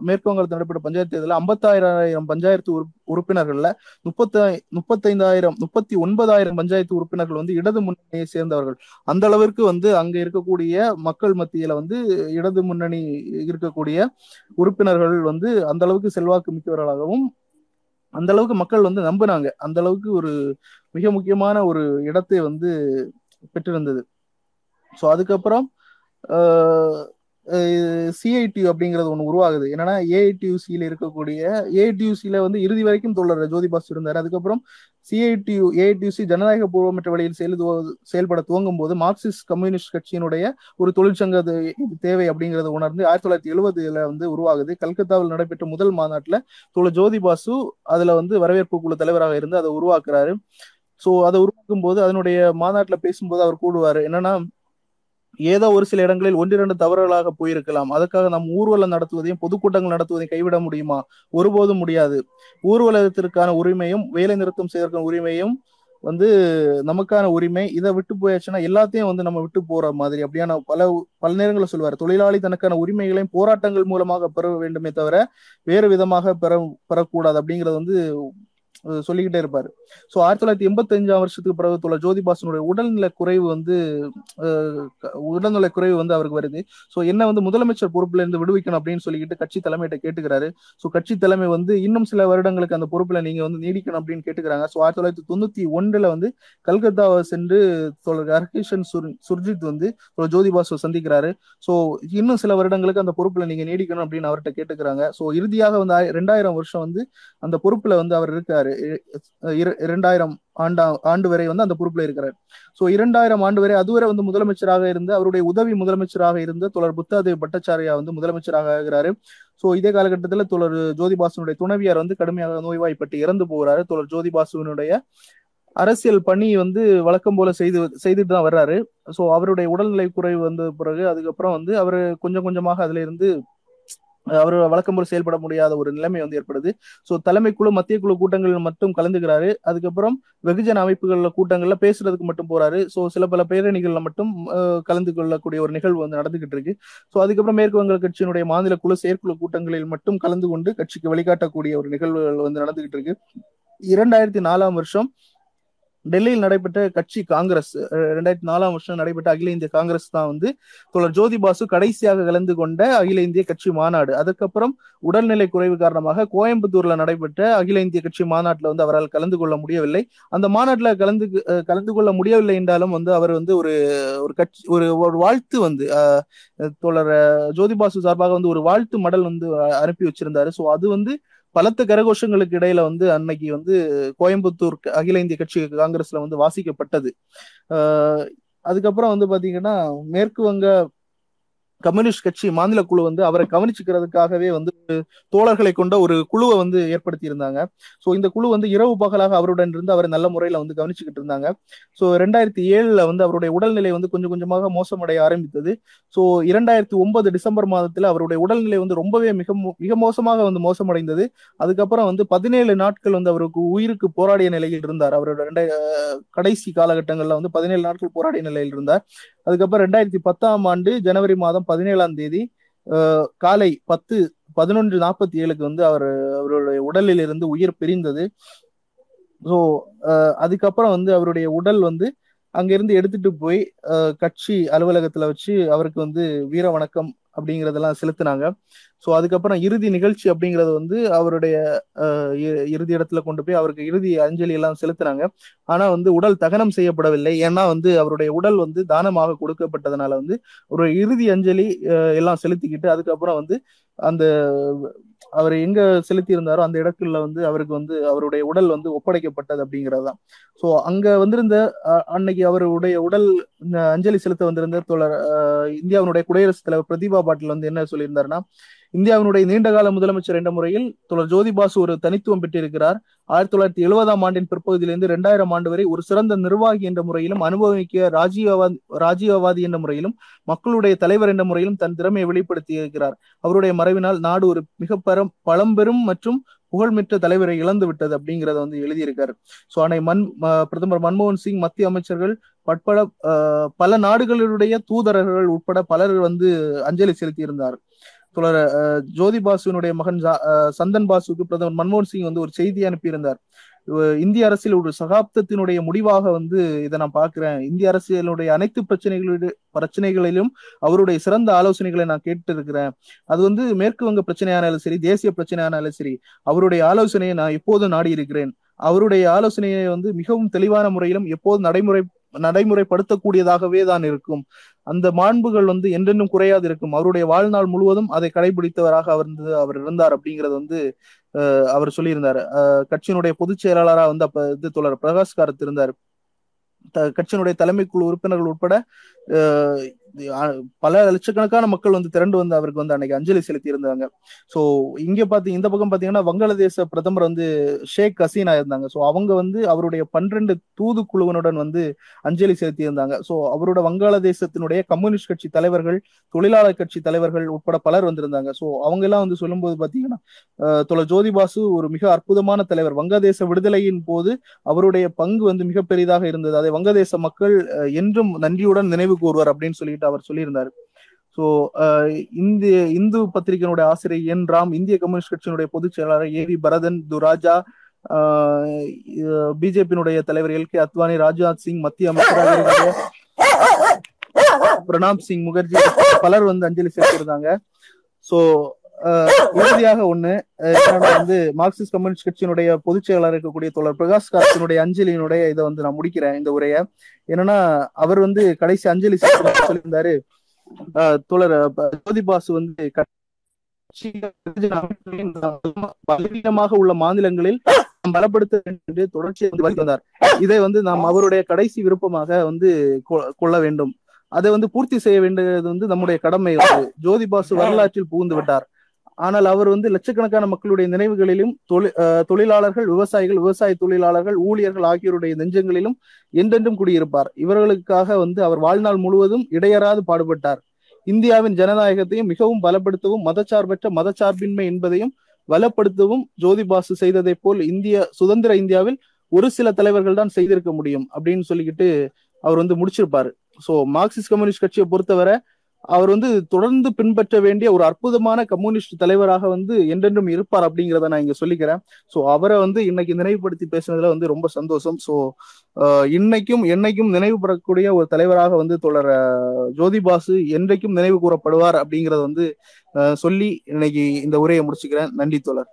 மேற்கு வங்கத்தில் நடைபெற்ற பஞ்சாயத்து தேர்தலில் ஐம்பத்தாயிரம் பஞ்சாயத்து உறுப்பினர்கள்ல முப்பத்தி முப்பத்தைந்தாயிரம் முப்பத்தி ஒன்பதாயிரம் பஞ்சாயத்து உறுப்பினர்கள் வந்து இடது முன்னணியை சேர்ந்தவர்கள். அந்த அளவிற்கு வந்து அங்க இருக்கக்கூடிய மக்கள் மத்தியில வந்து இடது முன்னணி இருக்கக்கூடிய உறுப்பினர்கள் வந்து அந்த அளவுக்கு செல்வாக்கு மிக்கவர்களாகவும் அந்த அளவுக்கு மக்கள் வந்து நம்பினாங்க. அந்த அளவுக்கு ஒரு மிக முக்கியமான ஒரு இடத்தை வந்து பெற்றிருந்தது. ஸோ அதுக்கப்புறம் சிஐடி அப்படிங்கிறது ஒன்று உருவாகுது. என்னன்னா ஏஐடியூசியில் இருக்கக்கூடிய ஏஐடியூசியில வந்து இறுதி வரைக்கும் தோழர் ஜோதிபாஸ் இருந்தார். அதுக்கப்புறம் சிஐடியு ஏஐடியூசி ஜனநாயக பூர்வமற்ற வழியில் செயல் செயல்பட துவங்கும் போது மார்க்சிஸ்ட் கம்யூனிஸ்ட் கட்சியினுடைய ஒரு தொழிற்சங்க இது தேவை அப்படிங்கறத உணர்ந்து ஆயிரத்தி தொள்ளாயிரத்தி எழுபதுல வந்து உருவாகுது. கல்கத்தாவில் நடைபெற்ற முதல் மாநாட்டுல தோழர் ஜோதி பாசு அதுல வந்து வரவேற்பு குழு தலைவராக இருந்து அதை உருவாக்குறாரு. சோ அதை உருவாக்கும் போது அதனுடைய மாநாட்டுல பேசும்போது அவர் கூடுவாரு. என்னன்னா ஏதோ ஒரு சில இடங்களில் ஒன்றிரண்டு தவறுகளாக போயிருக்கலாம். அதுக்காக நாம் ஊர்வலம் நடத்துவதையும் பொதுக்கூட்டங்கள் நடத்துவதையும் கைவிட முடியுமா? ஒருபோதும் முடியாது. ஊர்வலத்திற்கான உரிமையும் வேலை நிறுத்தம் செய்வதற்கான உரிமையும் வந்து நமக்கான உரிமை. இதை விட்டு போயாச்சுன்னா எல்லாத்தையும் வந்து நம்ம விட்டு போற மாதிரி. அப்படியான பல பல நேரங்களில் சொல்லுவார் தொழிலாளி தனக்கான உரிமைகளையும் போராட்டங்கள் மூலமாக பெற வேண்டுமே தவிர வேறு விதமாக பெற பெறக்கூடாது. அப்படிங்கறது வந்து சொல்லிக்கிட்டே இருப்பாரு. ஸோ ஆயிரத்தி தொள்ளாயிரத்தி எண்பத்தி அஞ்சாம் வருஷத்துக்கு பிறகு தொலை ஜோதிபாசனுடைய உடல்நல குறைவு வந்து உடல்நல குறைவு வந்து அவருக்கு வருது. ஸோ என்ன வந்து முதலமைச்சர் பொறுப்புல இருந்து விடுவிக்கணும் அப்படின்னு சொல்லிக்கிட்டு கட்சி தலைமையிட்ட கேட்டுக்கிறாரு. ஸோ கட்சி தலைமை வந்து இன்னும் சில வருடங்களுக்கு அந்த பொறுப்புல நீங்க வந்து நீடிக்கணும் அப்படின்னு கேட்டுக்கிறாங்க. ஸோ ஆயிரத்தி தொள்ளாயிரத்தி தொண்ணூத்தி ஒன்றுல வந்து கல்கத்தாவை சென்று தொழில் ஹர்கிஷன் சுர்ஜித் வந்து ஜோதிபாசு சந்திக்கிறாரு. ஸோ இன்னும் சில வருடங்களுக்கு அந்த பொறுப்புல நீங்க நீடிக்கணும் அப்படின்னு அவர்கிட்ட கேட்டுக்கிறாங்க. ஸோ இறுதியாக வந்து ரெண்டாயிரம் வருஷம் வந்து அந்த பொறுப்புல வந்து அவர் இருக்காரு. இரண்டாயிரம் ஆண்டா ஆண்டு வரை வந்து அந்த பொறுப்புல இருக்கிறார். சோ இரண்டாயிரம் ஆண்டு வரை அதுவரை வந்து முதலமைச்சராக இருந்து அவருடைய உதவி முதலமைச்சராக இருந்த தொடர் புத்தாதேவ் பட்டாச்சாரியா வந்து முதலமைச்சராக ஆகிறாரு. சோ இதே காலகட்டத்துல தொடர் ஜோதிபாசுனுடைய துணைவியார் வந்து கடுமையாக நோய்வாய்ப்பட்டு இறந்து போகிறாரு தொடர் ஜோதிபாசுனுடைய அரசியல் பணி வந்து வழக்கம் போல செய்து செய்துட்டு தான் வர்றாரு. ஸோ அவருடைய உடல்நிலை குறைவு வந்த பிறகு அதுக்கப்புறம் வந்து அவர் கொஞ்சம் கொஞ்சமாக அதுல இருந்து அவர் வழக்கம் போல் செயல்பட முடியாத ஒரு நிலைமை வந்து ஏற்படுது. ஸோ தலைமை குழு மத்திய குழு கூட்டங்களில் மட்டும் கலந்துக்கிறாரு. அதுக்கப்புறம் வெகுஜன அமைப்புகளில் கூட்டங்கள்ல பேசுறதுக்கு மட்டும் போறாரு. ஸோ சில பல பேரணிகள்ல மட்டும் கலந்து கொள்ளக்கூடிய ஒரு நிகழ்வு வந்து நடந்துகிட்டு இருக்கு. ஸோ அதுக்கப்புறம் மேற்கு வங்க கட்சியினுடைய மாநில குழு செயற்குழு கூட்டங்களில் மட்டும் கலந்து கொண்டு கட்சிக்கு வழிகாட்டக்கூடிய ஒரு நிகழ்வுகள் வந்து நடந்துகிட்டு இருக்கு. இரண்டாயிரத்தி நாலாம் வருஷம் டெல்லியில் நடைபெற்ற கட்சி காங்கிரஸ் ரெண்டாயிரத்தி நாலாம் வருஷம் நடைபெற்ற அகில இந்திய காங்கிரஸ் தான் வந்து தோழர் ஜோதி பாசு கடைசியாக கலந்து கொண்ட அகில இந்திய கட்சி மாநாடு. அதுக்கப்புறம் உடல்நிலை குறைவு காரணமாக கோயம்புத்தூர்ல நடைபெற்ற அகில இந்திய கட்சி மாநாட்டில் வந்து அவரால் கலந்து கொள்ள முடியவில்லை. அந்த மாநாட்டில் கலந்து கலந்து கொள்ள முடியவில்லை என்றாலும் வந்து அவர் வந்து ஒரு ஒரு கட்சி ஒரு ஒரு வாழ்த்து வந்து அஹ், தோழர் ஜோதி பாசு சார்பாக வந்து ஒரு வாழ்த்து மடல் வந்து அனுப்பி வச்சிருந்தாரு. ஸோ அது வந்து பலத்த கரகோஷங்களுக்கு இடையில வந்து அன்னைக்கு வந்து கோயம்புத்தூர் அகில இந்திய கட்சி காங்கிரஸ்ல வந்து வாசிக்கப்பட்டது. அதுக்கப்புறம் வந்து பாத்தீங்கன்னா மேற்கு வங்க கம்யூனிஸ்ட் கட்சி மாநில குழு வந்து அவரை கவனிச்சுக்கிறதுக்காகவே வந்து தோழர்களை கொண்ட ஒரு குழுவை வந்து ஏற்படுத்தி இருந்தாங்க ஸோ இந்த குழு வந்து இரவு பகலாக அவருடன் இருந்து அவரை நல்ல முறையில வந்து கவனிச்சுக்கிட்டு இருந்தாங்க. ஸோ ரெண்டாயிரத்தி ஏழுல வந்து அவருடைய உடல்நிலை வந்து கொஞ்சம் கொஞ்சமாக மோசமடைய ஆரம்பித்தது. ஸோ இரண்டாயிரத்தி ஒன்பது டிசம்பர் மாதத்துல அவருடைய உடல்நிலை வந்து ரொம்பவே மிக மோ- மிக மோசமாக வந்து மோசமடைந்தது. அதுக்கப்புறம் வந்து பதினேழு நாட்கள் வந்து அவருக்கு உயிருக்கு போராடிய நிலையில் இருந்தார். அவரோட ரெண்டாயிர கடைசி காலகட்டங்கள்ல வந்து பதினேழு நாட்கள் போராடிய நிலையில் இருந்தார். அதுக்கப்புறம் ரெண்டாயிரத்தி பத்தாம் ஆண்டு ஜனவரி மாதம் பதினேழாம் தேதி காலை பத்து பதினொன்று நாற்பத்தி ஏழுக்கு வந்து அவர் அவருடைய உடலில் இருந்து உயிர் பிரிந்தது. ஸோ அதுக்கப்புறம் வந்து அவருடைய உடல் வந்து அங்கிருந்து எடுத்துட்டு போய் கட்சி அலுவலகத்துல வச்சு அவருக்கு வந்து வீர வணக்கம் அப்படிங்கறதெல்லாம் செலுத்தினாங்க. ஸோ அதுக்கப்புறம் இறுதி நிகழ்ச்சி அப்படிங்கறது வந்து அவருடைய இ- இறுதி இடத்துல கொண்டு போய் அவருக்கு இறுதி அஞ்சலி எல்லாம் செலுத்தினாங்க. ஆனா வந்து உடல் தகனம் செய்யப்படவில்லை. ஏன்னா வந்து அவருடைய உடல் வந்து தானமாக கொடுக்கப்பட்டதுனால வந்து ஒரு இறுதி அஞ்சலி எல்லாம் செலுத்திக்கிட்டு அதுக்கப்புறம் வந்து அந்த அவர் எங்க செலுத்தி இருந்தாரோ அந்த இடத்துல வந்து அவருக்கு வந்து அவருடைய உடல் வந்து ஒப்படைக்கப்பட்டது அப்படிங்கறதுதான். சோ அங்க வந்திருந்த அஹ், அன்னைக்கு அவருடைய உடல் அஞ்சலி செலுத்த வந்திருந்த தோழர் இந்தியாவினுடைய குடியரசுத் தலைவர் பிரதிபா பாட்டில் வந்து என்ன சொல்லியிருந்தாருன்னா இந்தியாவினுடைய நீண்டகால முதலமைச்சர் என்ற முறையில் தொடர் ஜோதி பாசு ஒரு தனித்துவம் பெற்றிருக்கிறார். ஆயிரத்தி தொள்ளாயிரத்தி எழுபதாம் ஆண்டின் பிற்பகுதியிலிருந்து இரண்டாயிரம் ஆண்டு வரை ஒரு சிறந்த நிர்வாகி என்ற முறையிலும் அனுபவிக்க ராஜீவவாதி ராஜீவவாதி என்ற முறையிலும் மக்களுடைய தலைவர் என்ற முறையிலும் தன் திறமையை வெளிப்படுத்தி இருக்கிறார் அவருடைய மறைவினால் நாடு ஒரு மிக பரம் பழம்பெரும் மற்றும் புகழ்மிக்க தலைவரை இழந்து விட்டது அப்படிங்கிறத வந்து எழுதியிருக்காரு. ஸோ அன்னை மன் பிரதமர் மன்மோகன் சிங் மத்திய அமைச்சர்கள் பட்பட அஹ், பல நாடுகளுடைய தூதரர்கள் உட்பட பலர் வந்து அஞ்சலி செலுத்தியிருந்தார். தொடர ஜோதி பாசுவினுடைய மகன் சந்தன் பாசுக்கு பிரதமர் மன்மோகன் சிங் வந்து ஒரு செய்தி அனுப்பியிருந்தார். இந்திய அரசியல் ஒரு சகாப்தத்தினுடைய முடிவாக வந்து இதை நான் பார்க்கிறேன். இந்திய அரசியலுடைய அனைத்து பிரச்சனைகளுடைய பிரச்சனைகளிலும் அவருடைய சிறந்த ஆலோசனைகளை நான் கேட்டு இருக்கிறேன் அது வந்து மேற்கு வங்க பிரச்சனையானாலும் சரி தேசிய பிரச்சனையானாலும் சரி அவருடைய ஆலோசனையை நான் எப்போதும் நாடி இருக்கிறேன் அவருடைய ஆலோசனையை வந்து மிகவும் தெளிவான முறையிலும் எப்போதும் நடைமுறை நடைமுறைப்படுத்தக்கூடியதாகவே தான் இருக்கும். அந்த மாண்புகள் வந்து என்றென்றும் குறையாது இருக்கும். அவருடைய வாழ்நாள் முழுவதும் அதை கடைபிடித்தவராக அவர் இருந்து அவர் இருந்தார் அப்படிங்கறது வந்து அவர் சொல்லியிருந்தார். அஹ், கட்சியினுடைய பொதுச் செயலாளராக வந்து அப்ப இது தோழர் பிரகாஷ் காரத் இருந்தார். த- கட்சியினுடைய தலைமை குழு உறுப்பினர்கள் உட்பட அஹ், பல லட்சக்கணக்கான மக்கள் வந்து திரண்டு வந்து அவருக்கு வந்து அன்னைக்கு அஞ்சலி செலுத்தி இருந்தாங்க சோ இங்க பாத்தீங்க இந்த பக்கம் பாத்தீங்கன்னா வங்காளதேச பிரதமர் வந்து ஷேக் ஹசீனா இருந்தாங்க. சோ அவங்க வந்து அவருடைய பன்னிரண்டு தூதுக்குழுவினுடன் வந்து அஞ்சலி செலுத்தி இருந்தாங்க சோ அவரோட வங்காளதேசத்தினுடைய கம்யூனிஸ்ட் கட்சி தலைவர்கள் தொழிலாளர் கட்சி தலைவர்கள் உட்பட பலர் வந்திருந்தாங்க. சோ அவங்க எல்லாம் வந்து சொல்லும்போது பாத்தீங்கன்னா தொலை ஜோதிபாசு ஜோதி பாசு ஒரு மிக அற்புதமான தலைவர். வங்கதேச விடுதலையின் போது அவருடைய பங்கு வந்து மிக பெரிதாக இருந்தது. அதை வங்கதேச மக்கள் என்றும் நன்றியுடன் நினைவு கூறுவார் அப்படின்னு சொல்லிட்டு அவர் சொல்லியிருந்தார். ஸோ இந்திய இந்து பத்திரிகையினுடைய ஆசிரியர் என் ராம் இந்திய கம்யூனிஸ்ட் கட்சியினுடைய பொதுச் செயலாளர் ஏ வி பரதன் துராஜா பிஜேபியினுடைய தலைவர் எல் கே அத்வானி ராஜ்நாத் சிங் மத்திய அமைச்சராக பிரணாப் சிங் முகர்ஜி பலர் வந்து அஞ்சலி செலுத்தியிருந்தாங்க. ஸோ இறுதியாக ஒண்ணு வந்து மார்க்சிஸ்ட் கம்யூனிஸ்ட் கட்சியினுடைய பொதுச் செயலாளர் இருக்கக்கூடிய தோழர் பிரகாஷ் கார்த்தினுடைய அஞ்சலியினுடைய இதை வந்து நான் முடிக்கிறேன் இந்த உரைய. என்னன்னா அவர் வந்து கடைசி அஞ்சலி சொல்லியிருந்தாரு. தோழர் ஜோதி பாசு வந்து பலவீனமாக உள்ள மாநிலங்களில் பலப்படுத்த வேண்டும் என்று தொடர்ச்சியை வந்து வந்தார். இதை வந்து நாம் அவருடைய கடைசி விருப்பமாக வந்து கொ- கொள்ள வேண்டும். அதை வந்து பூர்த்தி செய்ய வேண்டியது வந்து நம்முடைய கடமை. வந்து ஜோதிபாசு வரலாற்றில் புகுந்து விட்டார். ஆனால் அவர் வந்து லட்சக்கணக்கான மக்களுடைய நினைவுகளிலும் தொழில் தொழிலாளர்கள் விவசாயிகள் விவசாய தொழிலாளர்கள் ஊழியர்கள் ஆகியோருடைய நெஞ்சங்களிலும் என்றென்றும் குடியிருப்பார். இவர்களுக்காக வந்து அவர் வாழ்நாள் முழுவதும் இடையறாது பாடுபட்டார். இந்தியாவின் ஜனநாயகத்தையும் மிகவும் பலப்படுத்தவும் மதச்சார்பற்ற மதச்சார்பின்மை என்பதையும் வலப்படுத்தவும் ஜோதி பாசு செய்ததை போல் இந்திய சுதந்திர இந்தியாவில் ஒரு சில தலைவர்கள் தான் செய்திருக்க முடியும் அப்படின்னு சொல்லிக்கிட்டு அவர் வந்து முடிச்சிருப்பாரு. சோ மார்க்சிஸ்ட் கம்யூனிஸ்ட் கட்சியை பொறுத்தவரை அவர் வந்து தொடர்ந்து பின்பற்ற வேண்டிய ஒரு அற்புதமான கம்யூனிஸ்ட் தலைவராக வந்து என்றென்றும் இருப்பார் அப்படிங்கிறத நான் இங்க சொல்லிக்கிறேன். சோ அவரை வந்து இன்னைக்கு நினைவுபடுத்தி பேசுனதுல வந்து ரொம்ப சந்தோஷம். சோ இன்னைக்கும் என்னைக்கும் நினைவுபடக்கூடிய ஒரு தலைவராக வந்து தொடர ஜோதிபாசு என்றைக்கும் நினைவு கூறப்படுவார் அப்படிங்கறத வந்து சொல்லி இன்னைக்கு இந்த உரையை முடிச்சுக்கிறேன். நன்றி தோழர்.